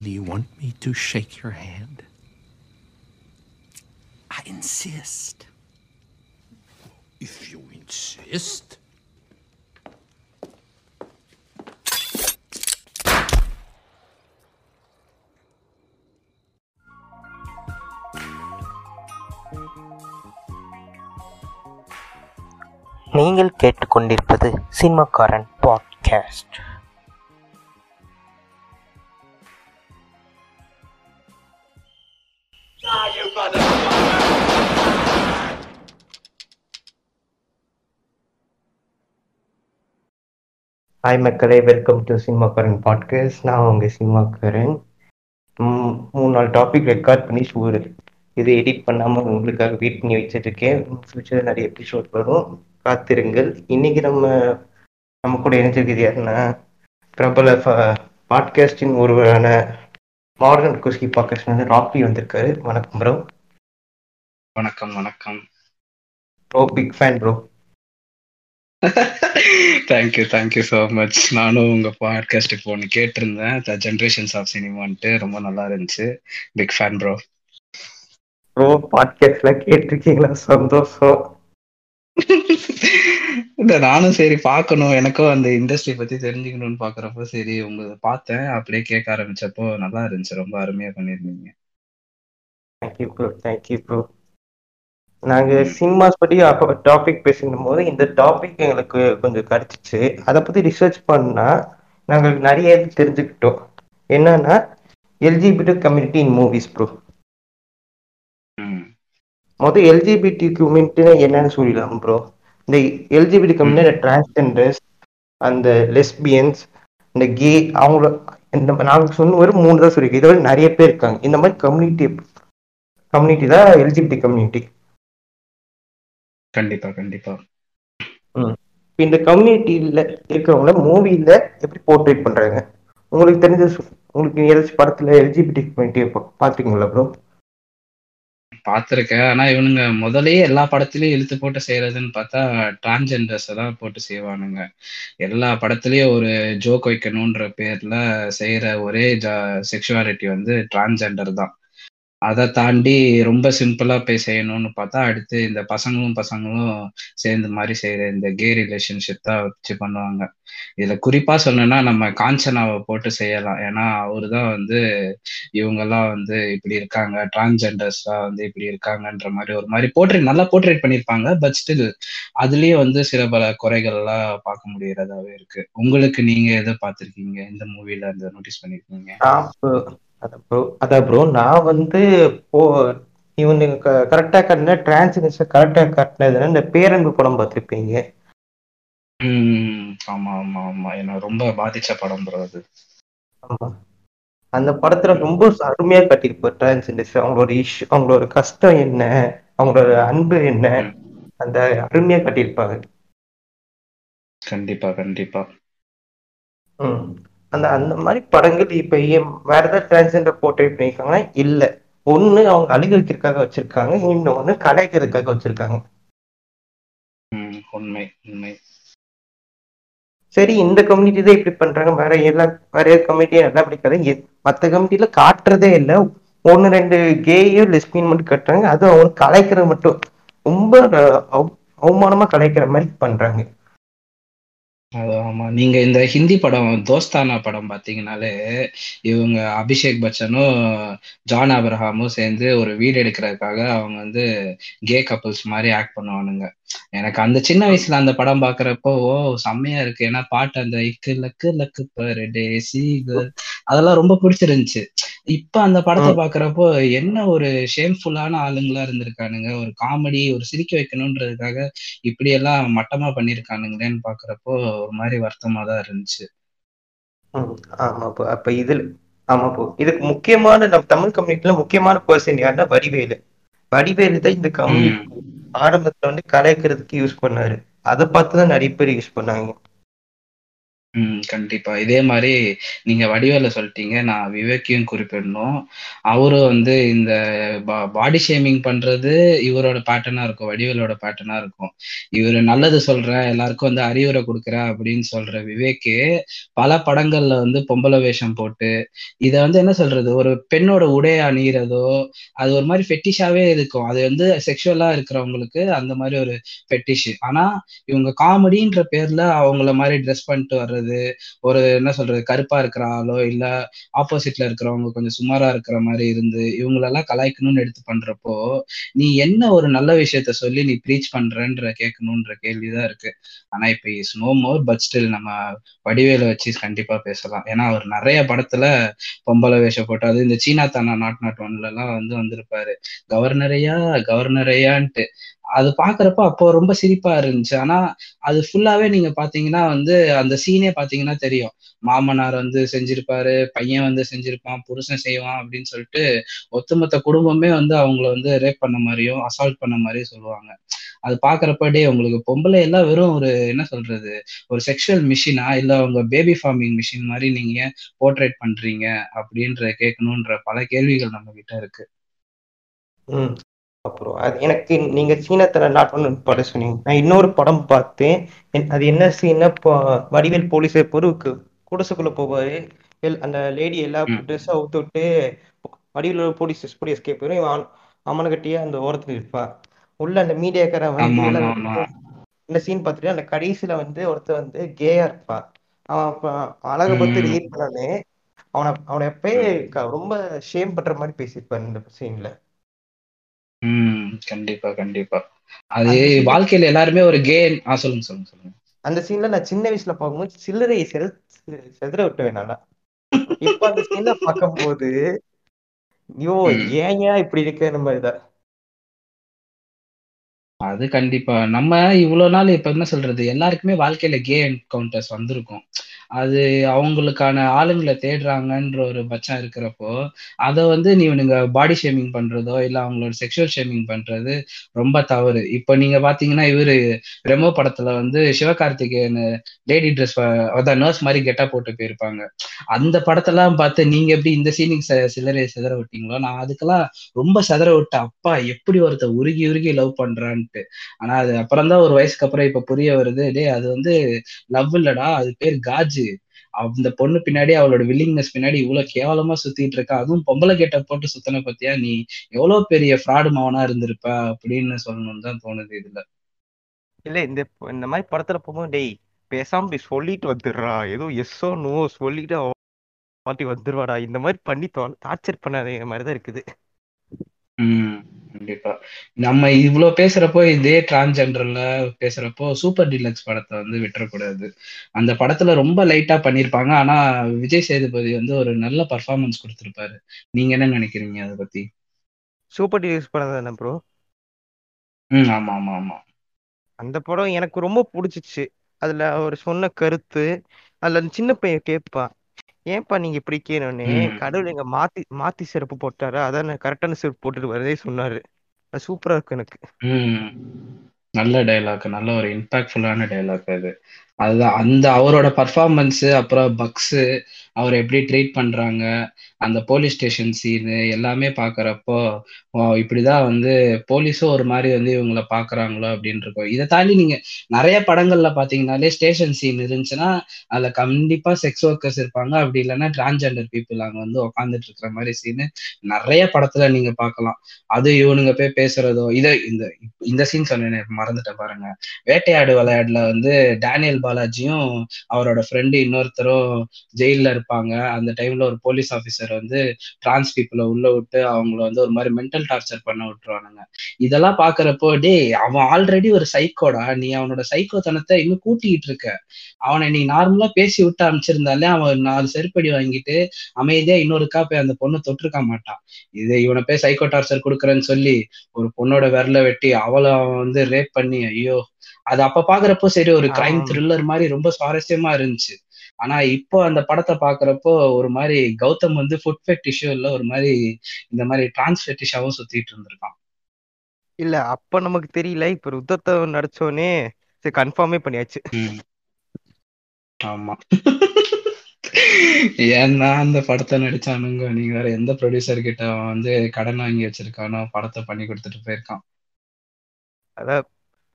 Do you want me to shake your hand? I insist. If you insist. நீங்கள் கேட்டுக்கொண்டிருப்பது Cinemakaran podcast hi மக்களே. Welcome to Cinemakaran podcast நான் உங்கள் சினிமாக்காரன் மூணு நாலு டாபிக் ரெக்கார்ட் பண்ணி சூடு. இது எடிட் பண்ணாமல் உங்களுக்காக வெயிட் பண்ணி வச்சிருக்கேன். ஃபியூச்சரில் நிறைய எபிசோட் வரும். காத்திருங்கள். இன்னைக்கு நம்ம நம்ம கூட இணைஞ்சிருக்கிறது யாருன்னா பிரபல பாட்காஸ்டின் ஒருவரான மாடர்ன் குஸ்கி பாட்காஸ்ட் வந்து ராக்கி வந்திருக்காரு. வணக்கம் ப்ரோ வணக்கம் வணக்கம். Bro big fan bro thank you thank you so much நானும் உங்க பாட்காஸ்ட் இப்போ ஒன்று கேட்டிருந்தேன். த ஜென்ரேஷன்ஸ் ஆஃப் சினிமான்ட்டு ரொம்ப நல்லா இருந்துச்சு. பிக் ஃபேன் ப்ரோ ப்ரோ பாட்காஸ்ட்லாம் கேட்டிருக்கீங்களா? சந்தோஷம். இல்லை நானும் சரி பார்க்கணும். எனக்கும் அந்த இண்டஸ்ட்ரி பத்தி தெரிஞ்சுக்கணும்னு பார்க்குறப்போ சரி உங்களை பார்த்தேன். அப்படியே கேட்க ஆரம்பிச்சப்போ நல்லா இருந்துச்சு. ரொம்ப அருமையா பண்ணியிருந்தீங்க. Thank you bro thank you bro நாங்கள் சினிமாஸ் அப்போ டாபிக் பேசிக்கும் போது இந்த டாபிக் எங்களுக்கு கொஞ்சம் கிடைச்சிச்சு. அதை பற்றி ரிசர்ச் பண்ணால் நாங்கள் நிறைய இது தெரிஞ்சுக்கிட்டோம். என்னன்னா LGBT community in movies bro மொதல் எல்ஜிபிடி கம்யூனிட்டினா என்னன்னு சொல்லிடலாம் ப்ரோ இந்த எல்ஜிபிடி கம்யூனிட்டி டிரான்ஸ்ஜெண்டர்ஸ் அந்த லெஸ்பியன்ஸ் இந்த கே அவங்கள இந்த நாங்கள் சொன்ன ஒரு மூணு தான் சொல்லியிருக்கோம். இதோட நிறைய பேர் இருக்காங்க. இந்த மாதிரி கம்யூனிட்டி கம்யூனிட்டி தான் எல்ஜிபிடி கம்யூனிட்டி கண்டிப்பா கண்டிப்பா. இந்த கம்யூனிட்டியில இருக்கிறவங்கள மூவில எப்படி போர்ட்ரேட் பண்றாங்க? உங்களுக்கு தெரிஞ்ச உங்களுக்கு ஏதாச்சும் படத்துல எல்ஜிபிடி கம்யூனிட்டி பாத்தீங்களா ப்ரோ பார்த்துருக்கேன். ஆனா இவனுங்க முதல்லயே எல்லா படத்துலயும் இழுத்து போட்டு செய்யறதுன்னு பார்த்தா டிரான்ஜெண்டர்ஸை தான் போட்டு செய்வானுங்க. எல்லா படத்துலயும் ஒரு ஜோக் வைக்கணுன்ற பேர்ல செய்யற ஒரே ஜா செக்ஷுவாலிட்டி வந்து டிரான்ஜெண்டர் தான். அதை தாண்டி ரொம்ப சிம்பிளா போய் செய்யணும்னு பார்த்தா அடுத்து இந்த பசங்களும் பசங்களும் சேர்ந்து மாதிரி செய்யற இந்த கே ரிலேஷன்ஷிப் தான் வச்சு பண்ணுவாங்க. இதுல குறிப்பா சொல்லணும்னா நம்ம காஞ்சனாவை போட்டு செய்யலாம். ஏன்னா அவரு தான் வந்து இவங்கெல்லாம் வந்து இப்படி இருக்காங்க. டிரான்ஜெண்டர்ஸ்லாம் வந்து இப்படி இருக்காங்கன்ற மாதிரி ஒரு மாதிரி போர்ட்ரேட் நல்லா போர்ட்ரேட் பண்ணியிருப்பாங்க. பட் ஸ்டில் அதுலயே வந்து சில பல குறைகள்லாம் பார்க்க முடியறதாவே இருக்கு. உங்களுக்கு நீங்க எதை பார்த்திருக்கீங்க? இந்த மூவில இந்த நோட்டீஸ் பண்ணிருக்கீங்க அதான் ப்ரோ அதான் ப்ரோ நான் வந்து போ இவனுங்க கரெக்டா கட்டின டிரான்ஸ்ஜெண்டர்ஸ் கரெக்டா கட்டினதுன்னா இந்த பேரன்பு படம் பார்த்திருப்பீங்க. ஆமா ஆமா ஆமா. என்ன ரொம்ப பாதிச்ச படம் bro அது. ஆமா. அந்த படத்துல ரொம்ப அருமையா கட்டியிருப்பார் டிரான்ஸ்ஜெண்டர்ஸ் அவங்களோட இஷ்யூ அவங்களோட கஷ்டம் என்ன? அவங்களோட அன்பு என்ன? அந்த அருமையா கட்டியிருப்பாங்க கண்டிப்பா கண்டிப்பா. அந்த அந்த மாதிரி படங்கள் இப்ப வேற ஏதாவது டிரான்ஸ்ஜெண்டர் போர்ட்ரேட் பண்ணியிருக்காங்கன்னா இல்ல. ஒண்ணு அவங்க அழுகிறதுக்காக வச்சிருக்காங்க இன்னொன்னு கலாய்க்கிறதுக்காக வச்சிருக்காங்க. உம் உண்மை உண்மை. சரி இந்த கம்யூனிட்டி தான் இப்படி பண்றாங்க. வேற எல்லா வேற கம்யூனிட்டி நல்லா பிடிக்காது. எ- மத்த கம்யூனிட்டில காட்டுறதே இல்ல. ஒன்னு ரெண்டு கேயும் லெஸ்பியன் மட்டும் கட்டுறாங்க. அது அவங்க கலாய்க்கிறது மட்டும். ரொம்ப அவமானமா கலாய்க்கிற மாதிரி பண்றாங்க. அது ஆமா. நீங்க இந்த ஹிந்தி படம் தோஸ்தானா படம் பார்த்தீங்கனாலே இவங்க அபிஷேக் பச்சனும் ஜான் அபிரஹாமும் சேர்ந்து ஒரு வீடு எடுக்கிறதுக்காக அவங்க வந்து கே கப்புள்ஸ் மாதிரி ஆக்ட் பண்ணுவானுங்க. எனக்கு அந்த சின்ன வயசுல அந்த படம் பாக்குறப்போ ஓ செம்மையா இருக்கு. ஏன்னா பாட்டு அந்த இக்கு லக்கு லக்கு பர் டே சீகர் அதெல்லாம் ரொம்ப பிடிச்சிருந்துச்சு. இப்ப அந்த படத்தை. பாக்குறப்போ என்ன ஒரு ஷேம்ஃபுல்லான ஆளுங்களா இருந்திருக்கானுங்க? ஒரு காமெடி ஒரு சிரிக்க வைக்கணுன்றதுக்காக இப்படி எல்லாம் மட்டமா பண்ணிருக்கானுங்களேன்னு பாக்குறப்போ ஒரு மாதிரி வருத்தமா தான் இருந்துச்சு அப்ப இதுல ஆமா போ. இதுக்கு முக்கியமான நம்ம தமிழ் கம்யூனிட்டில முக்கியமான பர்சன் யாருன்னா வடிவேலு. வடிவேலு தான் இந்த கம்யூனிட்டி ஆரம்பத்துல வந்து கலாய்க்கிறதுக்கு யூஸ் பண்ணாரு. அதை பார்த்து தான் நிறைய பேர் யூஸ் பண்ணாங்க. ம். கண்டிப்பா. இதே மாரி நீங்க வடிவேல சொல்ட்டீங்க. நான் விவேக்கையும் குறிப்பிடணும். அவரும் வந்து இந்த பா பாடி ஷேமிங் பண்றது இவரோட பேட்டர்னா இருக்கும். வடிவேலோட பேட்டர்னா இருக்கும். இவரு நல்லது சொல்றேன், எல்லாருக்கும் வந்து அறிவுரை குடுக்குறேன் அப்படின்னு சொல்ற விவேக்கு, பல படங்கள்ல வந்து பொம்பள வேஷம் போட்டு, இத வந்து என்ன சொல்றது? ஒரு பெண்ணோட உடை அணியிறதோ, அது ஒரு மாரி ஃபெட்டிஷாவே இருக்கும். அது வந்து செக்ஷுவலா இருக்கிறவங்களுக்கு அந்த மாரி ஒரு ஃபெட்டிஷ். ஆனா, இவங்க காமெடின்ற பேர்ல அவங்கள மாரி ட்ரெஸ் பண்ணிட்டு வர்றது, ஒரு என்ன சொல்றது? கருப்பா இருக்கிற ஆளோ, இல்ல ஆப்போசிட்ல இருக்கிறவங்க கொஞ்சம் சுமாரா இருக்கிற மாதிரி இருந்து, இவங்களெல்லாம் கலாய்க்கணும்னு எடுத்து பண்றப்போ, நீ என்ன ஒரு நல்ல விஷயத்த சொல்லி நீ ப்ரீச் பண்றன்ற கேட்கணுன்ற கேள்விதான் இருக்கு. ஆனா, இப்ப is no more. But still நம்ம வடிவேல வச்சு கண்டிப்பா பேசலாம். ஏன்னா, அவர் நிறைய படத்துல பொம்பளை வேஷம் போட்டு, அது இந்த சீனா தானா நாட் நாட் ஒன்ல எல்லாம் வந்து வந்திருப்பாரு. கவர்னரையா கவர்னரையான்ட்டு. அது பாக்குறப்ப அப்போ ரொம்ப சிரிப்பா இருந்துச்சு. ஆனா, அது ஃபுல்லாவே நீங்க பார்த்தீங்கன்னா வந்து, அந்த சீனே பார்த்தீங்கன்னா தெரியும். மாமனார் வந்து செஞ்சிருப்பாரு, பையன் வந்து செஞ்சிருப்பான், புருஷன் செய்வான் அப்படின்னு சொல்லிட்டு, ஒத்துமொத்த குடும்பமே வந்து அவங்கள வந்து ரேப் பண்ண மாதிரியும் அசால்ட் பண்ண மாதிரியும் சொல்லுவாங்க. அது பார்க்கறப்ப, டே உங்களுக்கு பொம்பளை எல்லாம் வெறும் ஒரு என்ன சொல்றது? ஒரு செக்ஷுவல் மிஷினா? இல்ல உங்க பேபி ஃபார்மிங் மிஷின் மாதிரி நீங்க போர்ட்ரேட் பண்றீங்க? அப்படின்ற கேட்கணுன்ற பல கேள்விகள் நம்ம கிட்ட இருக்கு. அப்புறம் அது எனக்கு நீங்க சீனத்துல நாட் ஒன் படம் சொன்னீங்க. நான் இன்னொரு படம் பார்த்தேன். அது என்ன சீன்னா, இப்போ வடிவேல் போலீஸ பொறுக்கு குடிசைக்குள்ள போவாரு. அந்த லேடி எல்லா ம். ட்ரெஸ்ஸ அவுத்து விட்டு, வடிவேல் போலீஸ் எப்படி எஸ்கேப் ஆயிரும். இவன் அமனகட்டியா அந்த ஓரத்துல நிப்பான். உள்ள அந்த மீடியாக்காரன் வந்து. இந்த சீன் பார்த்துட்டு அந்த கடைசியில வந்து ஒருத்தன் வந்து கேயா இருப்பான். அவன் அழக பார்த்து ம். ரிலேட் பண்ணோனே, அவன அவன எப்பயே ரொம்ப ஷேம் பண்ற மாரி பேசியிருப்பாரு இந்த சீன்ல. ம். கண்டிப்பா, கண்டிப்பா. அது வாழ்க்கையில எல்லாருமே ஒரு கே ஆ சொல்லுங்க, சொல்லுங்க, சொல்லுங்க. அந்த சீன்ல நான் சின்ன வயசுல பார்க்கும்போது சில்லறையை செல் செதற விட்டுவேன் நான்லாம். இப்ப அந்த சீன பார்க்கும்போது, ஐயோ! ம். ஏன்யா இப்படி இருக்கேன்ற மாரி தான். அது கண்டிப்பா. நம்ம இவ்வளோ நாள் இப்ப என்ன சொல்றது? எல்லாருக்குமே வாழ்க்கையில கே என்கவுண்டர்ஸ் வந்திருக்கும். அது அவங்களுக்கான ஆளுங்களை தேடுறாங்கன்ற ஒரு பட்சம் இருக்கிறப்போ, அத வந்து நீங்க பாடி ஷேமிங் பண்றதோ, இல்ல அவங்களோட செக்ஷுவல் ஷேமிங் பண்றது ரொம்ப தவறு. இப்ப நீங்க பாத்தீங்கன்னா இவரு ரெமோ படத்துல வந்து சிவகார்த்திகேயன் லேடி ட்ரெஸ் அதான் நர்ஸ் மாதிரி கெட்டா போட்டு போயிருப்பாங்க. அந்த படத்தெல்லாம் பார்த்து நீங்க எப்படி இந்த சீனுக்கு ச சில்லறைய சிதற விட்டீங்களோ, நான் அதுக்கெல்லாம் ரொம்ப சிதற விட்டேன். அப்பா! எப்படி ஒருத்தன் உருகி உருகி லவ் பண்றான்ட்டு. ஆனா அது அப்புறம் தான் ஒரு வயசுக்கு அப்புறம் இப்ப புரிய வருது. டே அது வந்து லவ் இல்லடா. அது பேர் காஜ் அந்த பொண்ணு பின்னாடி அவளோட வில்லிங்னஸ் பின்னாடி இவ்வளவு கேவலமா சுத்திட்டு இருக்கா. அதுவும் பொம்பளை கேட்ட போட்டு சுத்துன பத்தியா நீ எவ்வளவு பெரிய ஃப்ராடு மவனா இருந்திருப்ப அப்படின்னு சொல்லணும்னு தான் தோணுது இதுல. இல்ல இந்த இந்த மாதிரி படத்துல போகும்போது, டேய் பேசாம போய் சொல்லிட்டு வந்துடுறா. ஏதோ எஸ்ஸோ நோ சொல்லிட்டு அவ வந்துருவாடா. இந்த மாதிரி பண்ணி தொ டார்ச்சர் பண்ணாத மாதிரி தான் இருக்குது. ம். கண்டிப்பா. நம்ம இவ்ளோ பேசுறப்போ, இதே டிரான்ஸ்ஜெண்டர்ல பேசுறப்போ, சூப்பர் டீலக்ஸ் படத்த வந்து விட்டுறக்கூடாது. அந்த படத்துல ரொம்ப லைட்டா பண்ணியிருப்பாங்க. ஆனா, விஜய் சேதுபதி வந்து ஒரு நல்ல பெர்ஃபார்மன்ஸ் குடுத்திருப்பாரு. நீங்க என்ன நெனைக்கிறீங்க அத பத்தி? சூப்பர் டீலக்ஸ் படம் தானே ப்ரோ? ம். ஆமா, ஆமா, ஆமா. அந்த படம் எனக்கு ரொம்ப புடிச்சிச்சு. அதுல அவரு சொன்ன கருத்து, அதுல அந்த சின்ன பையன் கேட்பான். ஏன்பா நீங்க இப்படி ம். கடவுள் எங்க மாத்தி மாத்தி செருப்பு போட்டாரா? அதான் கரெக்டான செருப்பு போட்டுட்டு வரதே சொன்னாரு. அது சூப்பரா இருக்கு எனக்கு. நல்ல டயலாக். நல்ல ஒரு இம்பாக்ட்ஃபுல்லான டயலாக் அது. அதுதான் அந்த அவரோட பெர்ஃபார்மன்ஸு, அப்புறம் பக்ஸு, அவர் எப்படி ட்ரீட் பண்றாங்க, அந்த போலீஸ் ஸ்டேஷன் சீனு எல்லாமே பாக்குறப்போ இப்படிதான் வந்து போலீஸும் ஒரு மாதிரி வந்து இவங்கள பார்க்குறாங்களோ அப்படின்னு இருக்கும். இதை தாண்டி நீங்க நிறைய படங்கள்ல பார்த்தீங்கன்னாலே, ஸ்டேஷன் சீன் இருந்துச்சுன்னா, அதுல கண்டிப்பா செக்ஸ் ஒர்க்கர்ஸ் இருப்பாங்க. அப்படி இல்லன்னா டிரான்ஸ்ஜெண்டர் பீப்புள் அங்க வந்து உட்காந்துட்டு இருக்கிற மாதிரி சீனு நிறைய படத்துல நீங்க பார்க்கலாம். அது இவனுங்க போய் பேசுறதோ, இத இந்த இந்த சீன் சொன்னேன் மறந்துட்டேன் பாருங்க. வேட்டையாடு விளையாடுல வந்து டேனியல் பாலாஜியும், அவரோட ஃப்ரெண்ட் இன்னொருத்தரும் ஜெயில்ல இருப்பாங்க. அந்த டைம்ல ஒரு போலீஸ் ஆஃபீஸர் வந்து டிரான்ஸ் பீப்புளை உள்ள விட்டு அவங்கள வந்து ஒரு மாதிரி மென்டல் டார்ச்சர் பண்ண விட்டுருவானுங்க. இதெல்லாம் பாக்குறப்போ டேய் அவன் ஆல்ரெடி ஒரு சைக்கோடா. நீ அவனோட சைக்கோத்தனத்தை இன்னும் கூட்டிக்கிட்டு இருக்க. அவன நீ நார்மலா பேசி விட்டு அனுப்பிச்சிருந்தாலே, அவன் நாலு செருப்படி வாங்கிட்டு அமைதியா இன்னொருக்கா போய் அந்த பொண்ணு தொட்டிருக்க மாட்டான். இது இவனை போய் சைக்கோ டார்ச்சர் கொடுக்குறேன்னு சொல்லி, ஒரு பொண்ணோட விரல வெட்டி, அவளை அவன் வந்து ரேப் பண்ணி, ஐயோ! அது அப்ப பார்க்கிறப்போ சரி ஒரு கிரைம். த்ரில்லர் மாரி ரொம்ப சுவாரஸ்யமா இருந்துச்சு. ஆனா இப்போ அந்த படத்த பார்க்கிறப்போ, ஒரு மாரி கௌதம் வந்து ஃபுட் ஃபெட்டிஷும் இல்ல, ஒரு மாரி இந்த மாரி டிரான்ஸ் ஃபெட்டிஷாவும் சுத்திட்டு இருந்திருக்கான். இல்ல அப்ப நமக்கு தெரியல. இப்ப ருத்ரத்த நடிச்சோனே, சரி கன்ஃபார்மே பண்ணியாச்சு. ஆமா ஏன்னா அந்த படத்தை நடிச்சானுங்க நீங்க வேற எந்த ப்ரொடியூசர் கிட்ட வந்து கடன் வாங்கி வச்சிருக்கானோ படத்தை பண்ணி கொடுத்துட்டு போயிருக்கான் அதான்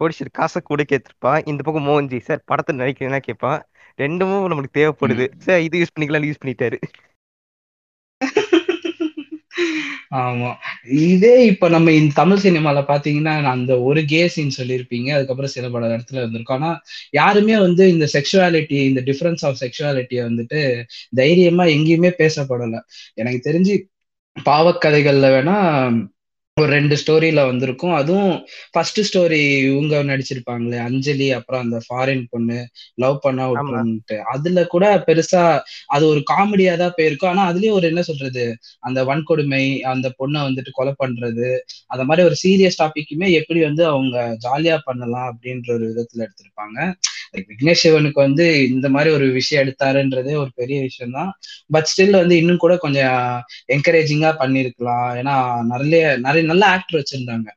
ப்ரொடியூசர் காசை கூட கேட்டிருப்பான் இந்த பக்கம் மோகன்ஜி சார் படத்தை நடிக்கிறேன்னா கேட்பான். ரெண்டுமும் நம்மளுக்கு தேவைப்படுது. சார் இது யூஸ் பண்ணிக்கலாம் யூஸ் பண்ணிட்டாரு. ஆமா. இதே இப்ப நம்ம இந்த தமிழ் சினிமால பாத்தீங்கன்னா அந்த ஒரு கே சீன் சொல்லியிருப்பீங்க. அதுக்கப்புறம் சில பல இடத்துல இருந்திருக்கும். ஆனா யாருமே வந்து இந்த செக்ஷுவாலிட்டி இந்த டிஃபரன்ஸ் ஆஃப் செக்ஷுவாலிட்டியை வந்துட்டு தைரியமா எங்கேயுமே பேசப்படல. எனக்கு தெரிஞ்சு பாவக்கதைகள்ல வேணா ஒரு ரெண்டு ஸ்டோரியில வந்திருக்கும். அதுவும் ஃபர்ஸ்ட் ஸ்டோரி இவங்க நடிச்சிருப்பாங்களே அஞ்சலி அப்புறம் அந்த ஃபாரின் பொண்ணு லவ் பண்ணா விட்டுருன்ட்டு அதுல கூட பெருசா அது ஒரு காமெடியா தான் போயிருக்கும். ஆனா அதுலயும் ஒரு என்ன சொல்றது அந்த வன்கொடுமை அந்த பொண்ணை வந்துட்டு கொலை பண்றது அந்த மாதிரி ஒரு சீரியஸ் டாபிக்குமே எப்படி வந்து அவங்க ஜாலியா பண்ணலாம் அப்படின்ற ஒரு விதத்துல எடுத்திருப்பாங்க. விக்னேஷ் சிவனுக்கு வந்து இந்த மாதிரி ஒரு விஷயம் எடுத்தாருன்றதே ஒரு பெரிய விஷயம் தான் பட் ஸ்டில் வந்து இன்னும் கூட கொஞ்சம் என்கரேஜிங்கா பண்ணிருக்கலாம் ஏன்னா நிறைய நிறைய நல்ல ஆக்டர் வச்சிருந்தாங்க.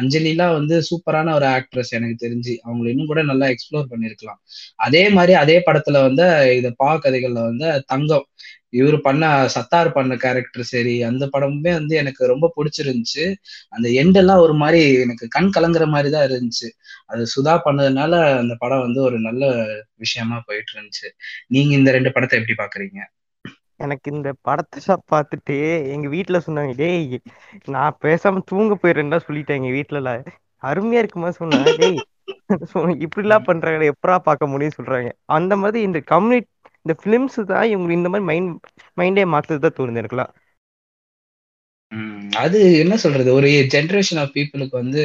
அஞ்சலிலாம் வந்து சூப்பரான ஒரு ஆக்ட்ரஸ் எனக்கு தெரிஞ்சு. அவங்களை இன்னும் கூட நல்லா எக்ஸ்ப்ளோர் பண்ணிருக்கலாம். அதே மாதிரி அதே படத்துல வந்து இந்த பா கதைகள்ல வந்து தங்கம். இவர் பண்ண சத்தார் பண்ண கேரக்டர் சரி அந்த படமுமே வந்து எனக்கு ரொம்ப பிடிச்சிருந்துச்சு. அந்த எண்டெல்லாம் ஒரு மாதிரி எனக்கு கண் கலங்குற மாதிரி தான் இருந்துச்சு. அது சுதா பண்ணதுனால அந்த படம் வந்து ஒரு நல்ல விஷயமா போயிட்டு இருந்துச்சு. நீங்க இந்த ரெண்டு படத்தை எப்படி பாக்குறீங்க? எனக்கு இந்த படத்தை பார்த்துட்டு எங்க வீட்டுல சொன்னாங்க டேய் நான் பேசாம தூங்க போயிடுறேன் சொல்லிட்டேன் எங்க வீட்டுல அருமையா இருக்குமா சொன்னாங்க டேய் இப்படி எல்லாம் பண்றாங்க எப்படா பார்க்க முடியும் சொல்றாங்க. அந்த மாதிரி இந்த கம்யூனிட்டி இந்த பிலிம்ஸ் தான் இவங்க இந்த மாதிரி மைண்ட் மைண்டே மாத்துறது தான் தோணுது எனக்குலாம். அது என்ன சொல்றது? ஒரு ஜென்ரேஷன் ஆஃப் பீப்புளுக்கு வந்து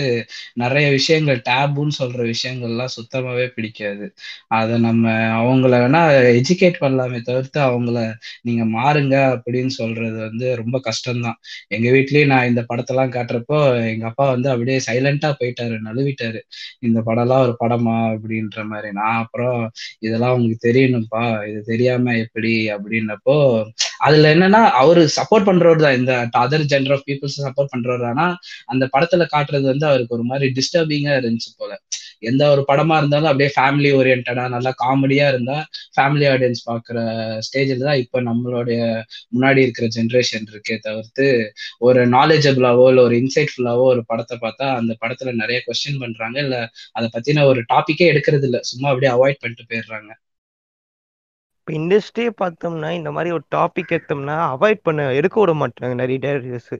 நிறைய விஷயங்கள் டேபுன்னு சொல்ற விஷயங்கள்லாம் சுத்தமாவே பிடிக்காது. அதை நம்ம அவங்கள வேணா எஜுகேட் பண்ணலாமே தவிர்த்து அவங்கள நீங்க மாறுங்க அப்படின்னு சொல்றது வந்து ரொம்ப கஷ்டம்தான். எங்க வீட்லயும் நான் இந்த படத்தெல்லாம் காட்டுறப்போ எங்க அப்பா வந்து அப்படியே சைலண்டா போயிட்டாரு நழுவிட்டாரு. இந்த படம்லாம் ஒரு படமா அப்படின்ற மாதிரி. நான் அப்புறம் இதெல்லாம் உங்களுக்கு தெரியணும்ப்பா இது தெரியாம எப்படி அப்படின்னப்போ அதுல என்னன்னா அவரு சப்போர்ட் பண்றவர் தான். இந்த other gender of peoples support பண்றவர். ஆனா அந்த படத்துல காட்டுறது வந்து அவருக்கு ஒரு மாதிரி டிஸ்டர்பிங்கா இருந்துச்சு போல. எந்த ஒரு படமா இருந்தாலும் அப்படியே ஃபேமிலி ஓரியன்டா நல்லா காமெடியா இருந்தா ஃபேமிலி ஆடியன்ஸ் பாக்குற ஸ்டேஜில் தான் இப்போ நம்மளுடைய முன்னாடி இருக்கிற ஜென்ரேஷன் இருக்கே தவிர்த்து ஒரு நாலேஜபிளாவோ இல்லை ஒரு இன்சைட்ஃபுல்லாவோ ஒரு படத்தை பார்த்தா அந்த படத்துல நிறைய கொஸ்டின் பண்றாங்க. இல்ல அதை பத்தின ஒரு டாபிக்கே எடுக்கிறது இல்லை சும்மா அப்படியே அவாய்ட் பண்ணிட்டு போயிடுறாங்க. இப்போ இண்டஸ்ட்ரியே பார்த்தோம்னா இந்த மாதிரி ஒரு டாபிக் எடுத்தோம்னா அவாய்ட் பண்ண எடுக்க விட மாட்டாங்க. நிறைய டேரக்டர்ஸ்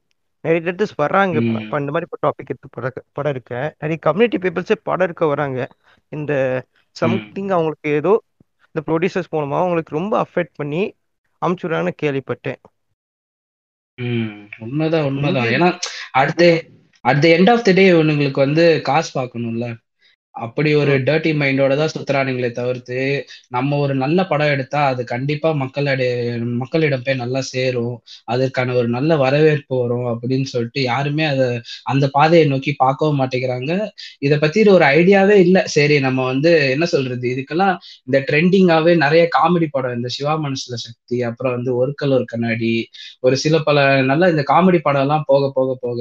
நிறைய டேரக்டர்ஸ் வர்றாங்க. இப்போ இந்த மாதிரி இப்போ டாபிக் எடுத்து படம் படம் இருக்க. நிறைய கம்யூனிட்டி பீப்புள்ஸே படம் இருக்க வராங்க. இந்த சம்திங் அவங்களுக்கு ஏதோ இந்த ப்ரொடியூசர்ஸ் மூலமா அவங்களுக்கு ரொம்ப அஃபெக்ட் பண்ணி அமுச்சுடுறாங்கன்னு கேள்விப்பட்டேன். உண்மைதான் உண்மைதான். ஏன்னா அடுத்த at the end of the day இவனுங்களுக்கு வந்து காசு பார்க்கணும்ல. அப்படி ஒரு டர்ட்டி மைண்டோட தான் சுத்துறானுங்களே தவிர்த்து நம்ம ஒரு நல்ல படம் எடுத்தா அது கண்டிப்பா மக்களிடைய மக்களிடம் போய் நல்லா சேரும். அதற்கான ஒரு நல்ல வரவேற்பு வரும் அப்படின்னு சொல்லிட்டு யாருமே அதை அந்த பாதையை நோக்கி பார்க்கவும் மாட்டேங்கிறாங்க. இதை பத்தி ஒரு ஐடியாவே இல்லை. சரி நம்ம வந்து என்ன சொல்றது? இதுக்கெல்லாம் இந்த ட்ரெண்டிங்காவே நிறைய காமெடி படம் இந்த சிவா மனசுல சக்தி அப்புறம் வந்து ஒருக்கல் ஒரு கண்ணாடி ஒரு சில பல நல்ல இந்த காமெடி படம் எல்லாம் போக போக போக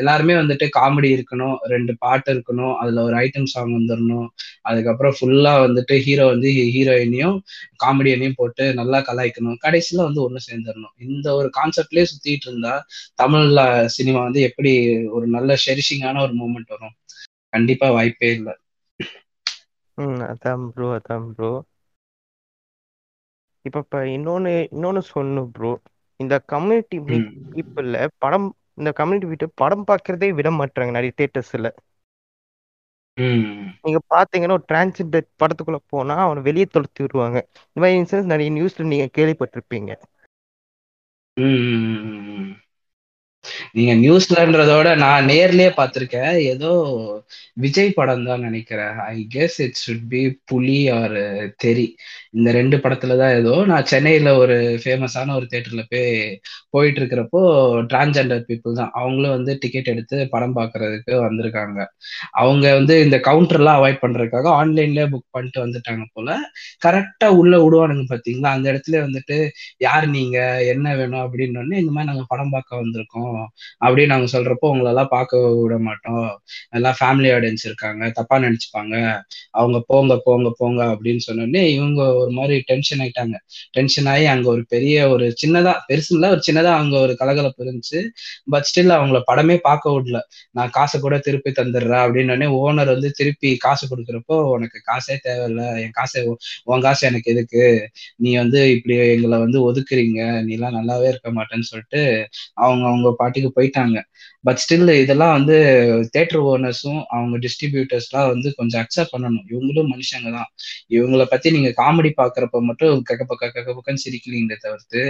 எல்லாருமே வந்துட்டு காமெடி இருக்கணும் ரெண்டு பாட்டு இருக்கணும் அதுல ஒரு ஐட்டம் சாங் வந்துடணும் அதுக்கப்புறம் ஃபுல்லா வந்துட்டு ஹீரோ வந்து ஹீரோயினையும் காமெடியனையும் போட்டு நல்லா கலாய்க்கணும். கடைசியில வந்து ஒண்ணு சேர்ந்துடணும் இந்த ஒரு கான்செப்ட்லயே சுத்திட்டு இருந்தா தமிழ்ல சினிமா வந்து எப்படி ஒரு நல்ல ஷெரிஷிங்கான ஒரு மூமெண்ட் வரும். கண்டிப்பா வாய்ப்பே இல்லை. ம் அதான் ப்ரோ அதான் ப்ரோ இப்போ இப்போ இன்னொன்று இன்னொன்று சொல்லணும் ப்ரோ இந்த கம்யூனிட்டி பீப்புளில் படம் இந்த கம்யூனிட்டி வீட்டு படம் பார்க்கறதே விட மாட்டாங்க நிறைய தேட்டர்ஸில் நீங்க பாத்தீங்கன்னா ஒரு டிரான்ஸ்ஜெண்டர் படத்துக்குள்ள போனா அவனை வெளியே தொலைத்து விடுவாங்க. இந்த மாதிரி இன்சிடென்ட் நிறைய நியூஸ்ல நீங்க கேள்விப்பட்டிருப்பீங்க. நீங்க நியூஸ்லன்றதோட நான் நேர்லயே பார்த்திருக்கேன் ஏதோ விஜய் படம் தான் நினைக்கிறேன். I guess it should be Puli or Theri. இந்த ரெண்டு படத்துல தான் ஏதோ நான் சென்னையில ஒரு ஃபேமஸான ஒரு தேட்டர்ல போய் போயிட்டு இருக்கிறப்போ டிரான்ஸ்ஜெண்டர் பீப்புள் தான். அவங்களும் வந்து டிக்கெட் எடுத்து படம் பார்க்கறதுக்கு வந்திருக்காங்க. அவங்க வந்து இந்த கவுண்டர்லாம் அவாய்ட் பண்றதுக்காக ஆன்லைன்லயே புக் பண்ணிட்டு வந்துட்டாங்க போல. கரெக்டா உள்ள விடுவானுங்க பாத்தீங்களா? அந்த இடத்துல வந்துட்டு யார் நீங்க? என்ன வேணும்? அப்படின்னு இந்த மாதிரி நாங்க படம் பார்க்க வந்திருக்கோம். அப்படின்னு நாங்க சொல்றப்போ உங்களெல்லாம் பார்க்க விட மாட்டோம். எல்லாம் ஃபேமிலி ஆடியன்ஸ் இருக்காங்க. தப்பா நினைச்சுப்பாங்க. அவங்க போங்க போங்க போங்க. அப்படின்னு சொன்னோடனே இவங்க ஒரு மாதிரி டென்ஷன் ஆயிட்டாங்க. டென்ஷன் ஆகி அங்க ஒரு பெரிய ஒரு சின்னதா பெருசு இல்ல ஒரு சின்னதா அங்க ஒரு கலகலப்பு இருந்துச்சு. பட் ஸ்டில் அவங்கள படமே பார்க்க விடல. நான் காசை கூட திருப்பி தந்துடுறேன் அப்படின்னு ஓனர் வந்து திருப்பி காசு கொடுக்குறப்போ உனக்கு காசே தேவையில்ல. என் காசை உன் காசு எனக்கு எதுக்கு? நீ வந்து இப்படி எங்களை வந்து ஒதுக்குறீங்க. நீ எல்லாம் நல்லாவே இருக்க மாட்டேன்னு சொல்லிட்டு அவங்க அவங்க பாட்டிக்கு போயிட்டாங்க. பட் ஸ்டில் இதெல்லாம் வந்து தேட்டர் ஓனர்ஸும் அவங்க டிஸ்ட்ரிபியூட்டர்ஸ்லாம் வந்து கொஞ்சம் அக்செப்ட் பண்ணணும். இவங்களும் மனுஷங்க தான். இவங்கள பத்தி நீங்க காமெடி பாக்குறப்ப மட்டும் கக்க பக்க கக்க பக்கன்னு சிரிக்கிறீங்களே தவிர்த்து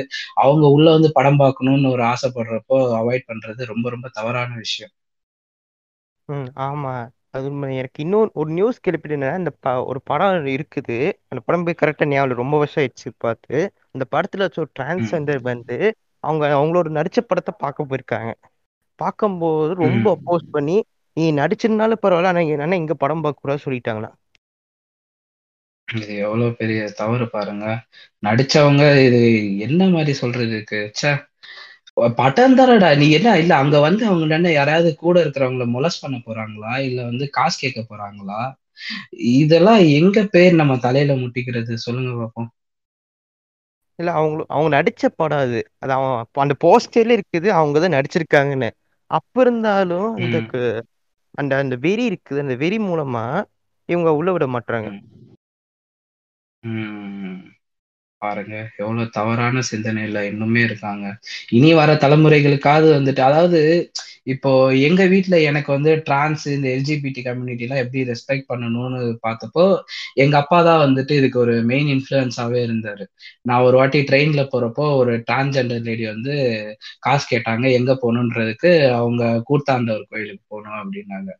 அவங்க உள்ள வந்து படம் பார்க்கணும்னு ஒரு ஆசைப்படுறப்போ அவாய்ட் பண்றது ரொம்ப ரொம்ப தவறான விஷயம். ம் ஆமா. அது. எனக்கு இன்னொரு ஒரு நியூஸ் கேள்விப்பட்டேன்னா இந்த ப ஒரு படம் இருக்குது. அந்த படம் போய் கரெக்டாக ஞாபகம். ரொம்ப வருஷம் ஆயிடுச்சு பார்த்து. அந்த படத்துல டிரான்ஸ்ஜெண்டர் வந்து அவங்க அவங்களோட நடிச்ச படத்தை பார்க்க போயிருக்காங்க. பார்க்கும்போது ரொம்ப அப்போஸ் பண்ணி நீ நடிச்சிருந்தாலும் பரவாயில்ல ஆனா ஆனா இங்க படம் பார்க்க கூடாது சொல்லிட்டாங்களா இது எவ்வளவு பெரிய தவறு பாருங்க. நடிச்சவங்க இது என்ன மாதிரி சொல்றது இருக்கு ச்சே. பட்டம் தானடா. நீ என்ன இல்ல அங்க வந்து அவங்க என்ன யாராவது கூட இருக்கிறவங்கள மொலஸ் பண்ண போறாங்களா? இல்ல வந்து காசு கேட்க போறாங்களா? இதெல்லாம் எங்க பேர் நம்ம தலையில முட்டிக்கிறது? சொல்லுங்க பாப்போம். இல்ல அவங்க அவங்க நடிச்ச படம் அது. அது அவன் அந்த போஸ்டர்ல இருக்குது அவங்க தான் நடிச்சிருக்காங்கன்னு. அப்ப இருந்தாலும் அந்த ம். கு- அந்த அந்த வெறி இருக்குது. அந்த வெறி மூலமா இவங்க உள்ள விட மாட்டாங்க பாருங்க. எவ்வளவு தவறான சிந்தனையில இன்னுமே இருக்காங்க. இனி வர தலைமுறைகளுக்காவது வந்துட்டு அதாவது இப்போ எங்க வீட்ல எனக்கு வந்து டிரான்ஸ் இந்த எல்ஜிபிடி கம்யூனிட்டி எல்லாம் எப்படி ரெஸ்பெக்ட் பண்ணணும்னு பார்த்தப்போ எங்க அப்பா தான் வந்துட்டு இதுக்கு ஒரு மெயின் இன்ஃப்ளூயன்ஸாவே இருந்தாரு. நான் ஒரு வாட்டி ட்ரெயின்ல போறப்போ ஒரு டிரான்ஸ்ஜெண்டர் லேடி வந்து காசு கேட்டாங்க எங்க போகணுன்றதுக்கு அவங்க கூத்தாண்டவர் கோயிலுக்கு போகணும் அப்படின்னாங்க.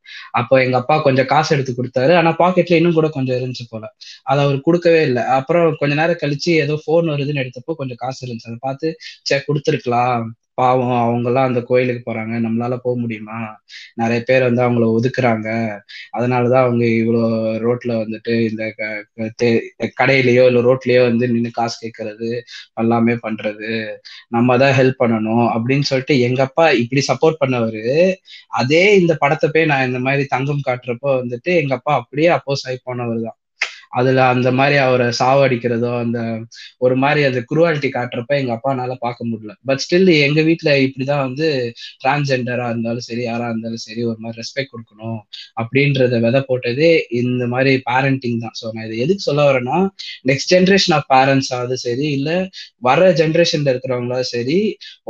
அப்போ எங்க அப்பா கொஞ்சம் காசு எடுத்து கொடுத்தாரு. ஆனா பாக்கெட்ல இன்னும் கூட கொஞ்சம் இருந்துச்சு போல. அதை அவர் கொடுக்கவே இல்லை. அப்புறம் கொஞ்ச நேரம் கழிச்சு ஏதோ ஃபோன் வருதுன்னு எடுத்தப்போ கொஞ்சம் காசு இருந்துச்சு. அதை பார்த்து சே கொடுத்துருக்கலாம். பாவம் அவங்கெல்லாம் அந்த கோயிலுக்கு போறாங்க. நம்மளால போக முடியுமா? நிறைய பேர் வந்து அவங்கள ஒதுக்குறாங்க. அதனாலதான் அவங்க இவ்வளோ ரோட்ல வந்துட்டு இந்த கடையிலயோ இல்ல ரோட்லயோ வந்து நின்று காசு கேட்கறது எல்லாமே பண்றது. நம்ம தான் ஹெல்ப் பண்ணணும் அப்படின்னு சொல்லிட்டு எங்க அப்பா இப்படி சப்போர்ட் பண்ணவரு அதே இந்த படத்தை போய் நான் இந்த மாதிரி தங்கம் காட்டுறப்போ வந்துட்டு எங்க அப்பா அப்படியே அப்போஸ் ஆகி போனவர் தான் அதுல அந்த மாதிரி அவரை சாவடிக்கிறதோ அந்த ஒரு மாதிரி அந்த குருவாலிட்டி காட்டுறப்ப எங்க அப்பானால பார்க்க முடியல. பட் ஸ்டில் எங்க வீட்டுல இப்படிதான் வந்து டிரான்ஸ்ஜெண்டரா இருந்தாலும் சரி யாரா இருந்தாலும் சரி ஒரு மாதிரி ரெஸ்பெக்ட் கொடுக்கணும் அப்படின்றத விதை போட்டதே இந்த மாதிரி பேரண்டிங் தான். ஸோ நான் இதை எதுக்கு சொல்ல வரேன்னா நெக்ஸ்ட் ஜென்ரேஷன் ஆஃப் பேரண்ட்ஸ் ஆகுது சரி இல்ல வர ஜென்ரேஷன்ல இருக்கிறவங்களா சரி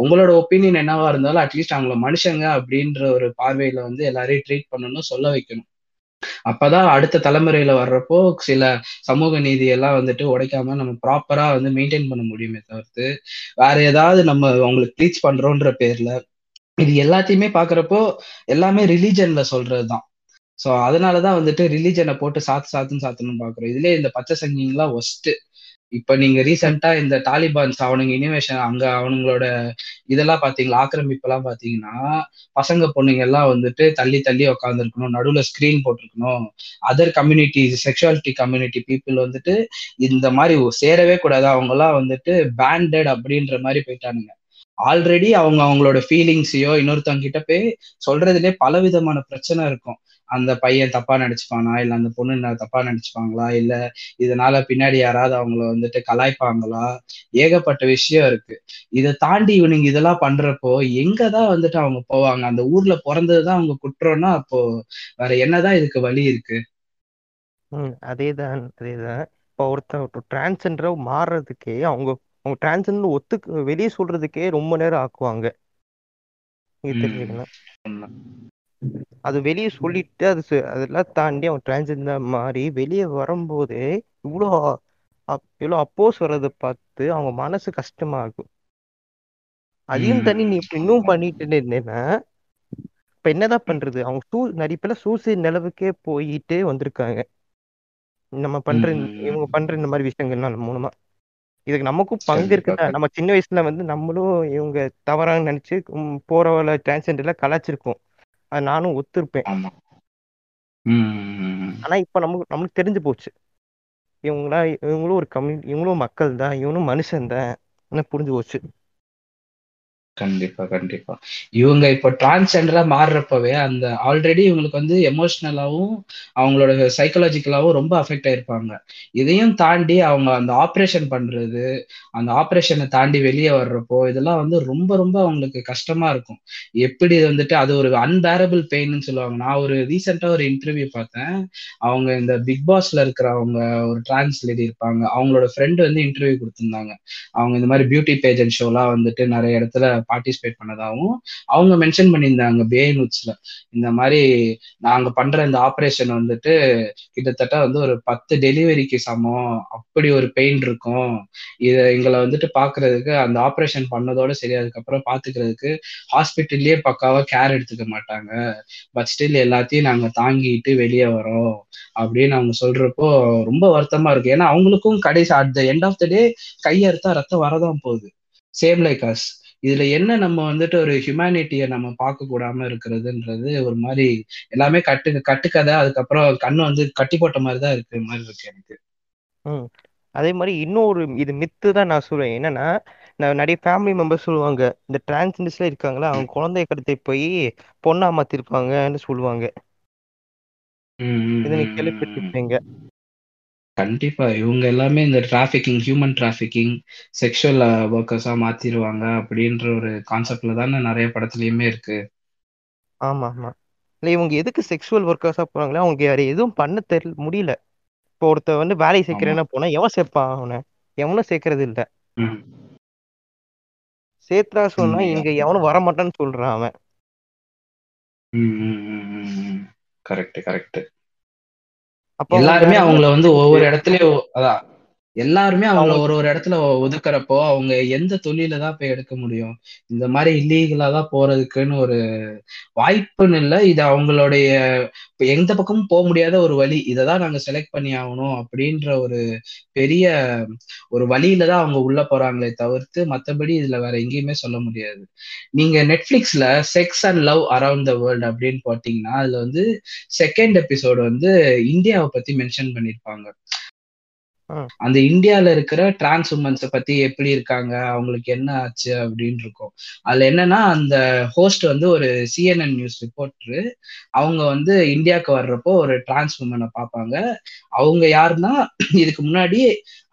உங்களோட ஒப்பீனியன் என்னவா இருந்தாலும் அட்லீஸ்ட் அவங்கள மனுஷங்க அப்படின்ற ஒரு பார்வையில வந்து எல்லாரையும் ட்ரீட் பண்ணணும் சொல்ல வைக்கணும். அப்பதான் அடுத்த தலைமுறையில வர்றப்போ சில சமூக நீதி எல்லாம் வந்துட்டு உடைக்காம நம்ம ப்ராப்பரா வந்து மெயின்டைன் பண்ண முடியுமே தவிர்த்து வேற ஏதாவது நம்ம அவங்களுக்கு ப்ளீச் பண்றோன்ற பேர்ல இது எல்லாத்தையுமே பாக்குறப்போ எல்லாமே ரிலீஜன்ல சொல்றதுதான். சோ அதனாலதான் வந்துட்டு ரிலீஜனை போட்டு சாத்து சாத்துன்னு சாத்தணும்னு பாக்குறோம். இதுலயே இந்த பச்சை சங்கிங்லாம் ஒஸ்ட்டு இப்ப நீங்க ரீசெண்டா இந்த தாலிபான்ஸ் அவனுங்க இனிமேஷன் அங்க அவனுங்களோட இதெல்லாம் பாத்தீங்களா? ஆக்கிரமிப்பு எல்லாம் பாத்தீங்கன்னா பசங்க பொண்ணுங்க எல்லாம் வந்துட்டு தள்ளி தள்ளி உட்காந்துருக்கணும் நடுவுல ஸ்கிரீன் போட்டிருக்கணும். Other community sexuality community people வந்துட்டு இந்த மாதிரி சேரவே கூடாது. அவங்க எல்லாம் வந்துட்டு பேண்டட் அப்படின்ற மாதிரி போயிட்டானுங்க. ஆல்ரெடி அவங்க அவங்களோட ஃபீலிங்ஸையோ இன்னொருத்தவங்க கிட்ட போய் சொல்றதுலேயே பல விதமான பிரச்சனை இருக்கும். அந்த பையன் தப்பா நடிச்சுப்பானா? இல்ல அந்த பொண்ணு தப்பா நடிச்சுப்பாங்களா? இல்ல இதனால பின்னாடி யாராவது அவங்கள வந்துட்டு கலாய்ப்பாங்களா? ஏகப்பட்ட விஷயம் இருக்கு. இதை தாண்டி இவனுங்க இதெல்லாம் பண்றப்போ எங்கதான் வந்துட்டு அவங்க போவாங்க? அந்த ஊர்ல பிறந்ததுதான் அவங்க குற்றம்னா அப்போ வேற என்னதான் இதுக்கு வழி இருக்கு? ம் அதேதான் அதேதான். இப்போ ஒருத்தன் டிரான்ஸ்ஜெண்டரை மாறுறதுக்கே அவங்க அவங்க டிரான்ஸ்ஜெண்டர் ஒத்துக்கு வெளியே சொல்றதுக்கே ரொம்ப நேரம் ஆக்குவாங்க. நீங்க ம். தெரிஞ்சுக்கலாம் உண்மை. அது வெளியே சொல்லிட்டு அது சு- அதெல்லாம் தாண்டி அவன் டிரான்ஸ்ஜெண்டர் மாறி வெளியே வரும்போது இவ்வளோ அப்- இவ்வளோ அப்போஸ் வர்றதை பார்த்து அவங்க மனசு கஷ்டமாகும் அதையும் தாண்டி நீ இன்னும் பண்ணிட்டு இருந்தேன்னா இப்ப என்னதான் பண்றது? அவங்க சூ நிறைய பேர் சூசைட் நிலவுக்கே போயிட்டே வந்திருக்காங்க. நம்ம பண்ற இந்த- ம். இவங்க பண்ற இந்த மாதிரி விஷயங்கள்லாம் நமக்கு இதுக்கு நமக்கும் பங்கு கண்டிப்பா. நம்ம சின்ன வயசுல வந்து நம்மளும் இவங்க தவறாக நினைச்சு ம், போறவள டிரான்ஸ்ஜெண்டர்ல கலாச்சிருக்கோம் அது நானும் ஒத்துருப்பேன். ஆனா இப்ப நமக்கு நமக்கு தெரிஞ்சு போச்சு. இவங்களா இவங்களும் ஒரு கம்யூனிட்டி இவங்களும் மக்கள் தான் இவனும் மனுஷன் தான் புரிஞ்சு போச்சு. கண்டிப்பா கண்டிப்பா. இவங்க இப்போ டிரான்ஸ்ஜெண்டரா மாறுறப்பவே அந்த ஆல்ரெடி இவங்களுக்கு வந்து எமோஷனலாவும் அவங்களோட சைக்கலாஜிக்கலாவும் ரொம்ப அஃபெக்ட் ஆயிருப்பாங்க. இதையும் தாண்டி அவங்க அந்த ஆப்ரேஷன் பண்றது அந்த ஆப்ரேஷனை தாண்டி வெளியே வர்றப்போ இதெல்லாம் வந்து ரொம்ப ரொம்ப அவங்களுக்கு கஷ்டமா இருக்கும். எப்படி வந்துட்டு அது ஒரு அன்பேரபிள் பெயின்னு சொல்லுவாங்க. நான் ஒரு ரீசெண்டா ஒரு இன்டர்வியூ பார்த்தேன். அவங்க இந்த பிக் பாஸ்ல இருக்கிறவங்க ஒரு டிரான்ஸ் லேடி இருப்பாங்க. அவங்களோட ஃப்ரெண்டு வந்து இன்டர்வியூ கொடுத்திருந்தாங்க. அவங்க இந்த மாதிரி பியூட்டி பேஜன் ஷோலாம் வந்துட்டு நிறைய இடத்துல பார்ட்டிசிபேட் பண்ணதாகவும் அவங்க மென்ஷன் பண்ணியிருந்தாங்க பேனுட்ஸ்ல இந்த மாதிரி நாங்க பண்ற இந்த ஆப்ரேஷன் வந்துட்டு கிட்டத்தட்ட வந்து ஒரு பத்து டெலிவரிக்கு சமம். அப்படி ஒரு பெயின் இருக்கும். இதை எங்களை வந்துட்டு பாக்குறதுக்கு அந்த ஆப்ரேஷன் பண்ணதோட சரி அதுக்கப்புறம் பாத்துக்கிறதுக்கு ஹாஸ்பிட்டல்லயே பக்காவா கேர் எடுத்துக்க மாட்டாங்க. பட் ஸ்டில் எல்லாத்தையும் நாங்க தாங்கிட்டு வெளியே வரோம். அப்படின்னு அவங்க சொல்றப்போ ரொம்ப வருத்தமா இருக்கு. ஏன்னா அவங்களுக்கும் கடைசி at the end of the day கையறுத்தா ரத்தம் வரதான் போகுது. சேம் லைக் அஸ் இதுல என்ன நம்ம வந்துட்டு ஒரு ஹியூமனிட்டியை நம்ம பார்க்க கூடாம இருக்கிறதுன்றது ஒரு மாதிரி எல்லாமே கட்டு கட்டுக்கதை. அதுக்கப்புறம் கண்ணு வந்து கட்டி போட்ட மாதிரி தான் இருக்கு மாதிரி இருக்கு எனக்கு. அதே மாதிரி இன்னொரு இது மித்து தான் நான் சொல்லுவேன் என்னன்னா நான் நிறைய ஃபேமிலி மெம்பர்ஸ் சொல்லுவாங்க இந்த டிரான்ஸ்ஜெண்டர்ஸ்ல இருக்காங்களா அவங்க குழந்தைய கடத்தி போய் பொண்ணா மாத்திருப்பாங்கன்னு சொல்லுவாங்க. இதை நீ. கேள்விப்பட்டிருப்பீங்க. கண்டிப்பா. இவங்க எல்லாமே இந்த டிராஃபிக்கிங் ஹியூமன் டிராஃபிக்கிங் செக்ஷுவல் ஒர்க்கர்ஸா மாத்திருவாங்க அப்படின்ற ஒரு கான்செப்ட்ல தானே நிறைய படத்துலயுமே இருக்கு. ஆமா ஆமா. இல்லை இவங்க எதுக்கு செக்ஷுவல் ஒர்க்கர்ஸா போறாங்களோ அவங்க வேற எதுவும் பண்ண தெரியல முடியல. இப்போ ஒருத்தர் வந்து வேலையை சேர்க்கிறேன்னா போனா எவன் சேர்ப்பான் அவனை? எவனும் சேர்க்கறது இல்ல. ம். சேர்த்தா சொன்னா இங்க எவனும் வர மாட்டான்னு சொல்றான் அவன். கரெக்ட் கரெக்ட் எல்லாருமே அவங்கள வந்து ஒவ்வொரு இடத்துலயும் அதான். எல்லாருமே அவங்கள அவங்க ஒரு ஒரு இடத்துல ஒதுக்குறப்போ அவங்க எந்த தொழில தான் போய் எடுக்க முடியும்? இந்த மாதிரி இல்லீகலா தான் போறதுக்குன்னு ஒரு வாய்ப்புன்னு இல்லை. இது அவங்களுடைய எந்த பக்கமும் போக முடியாத ஒரு வழி. இதை தான் நாங்க செலக்ட் பண்ணி ஆகணும் அப்படின்ற ஒரு பெரிய ஒரு வழியில தான் அவங்க உள்ள போறாங்களே தவிர்த்து மத்தபடி இதுல வேற எங்கேயுமே சொல்ல முடியாது. நீங்க நெட்ஃபிளிக்ஸ்ல sex and love around the world அப்படின்னு போட்டீங்கன்னா அதுல வந்து செகண்ட் எபிசோடு வந்து இந்தியாவை பத்தி மென்ஷன் பண்ணிருப்பாங்க ம், அந்த இந்தியால இருக்கிற டிரான்ஸ் உமன்ஸை பத்தி எப்படி இருக்காங்க? அவங்களுக்கு என்ன ஆச்சு அப்படின்னு இருக்கும். அதுல என்னன்னா அந்த ஹோஸ்ட் வந்து ஒரு சிஎன்என் நியூஸ் ரிப்போர்ட்ரு அவங்க வந்து இந்தியாவுக்கு வர்றப்போ ஒரு டிரான்ஸ் உமனை பார்ப்பாங்க. அவங்க யாருன்னா இதுக்கு முன்னாடி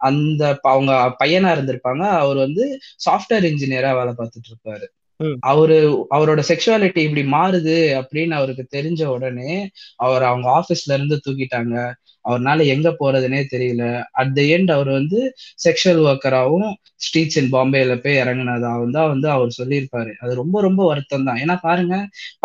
அந்த அவங்க பையனா இருந்திருப்பாங்க. அவர் வந்து சாஃப்ட்வேர் இன்ஜினியரா வேலை பார்த்துட்டு இருப்பாரு. அவரு அவரோட செக்ஷுவாலிட்டி இப்படி மாறுது அப்படின்னு அவருக்கு தெரிஞ்ச உடனே அவர் அவங்க ஆபீஸ்ல இருந்து தூக்கிட்டாங்க. அவர்னால எங்க போறதுனே தெரியல. அட் த எண்ட் அவர் வந்து செக்ஷுவல் ஒர்க்கராகவும் ஸ்ட்ரீட்ஸ் இன் பாம்பேல போய் இறங்குனதாகவும் தான் வந்து அவர் சொல்லியிருப்பாரு. அது ரொம்ப ரொம்ப வருத்தம் தான் ஏன்னா பாருங்க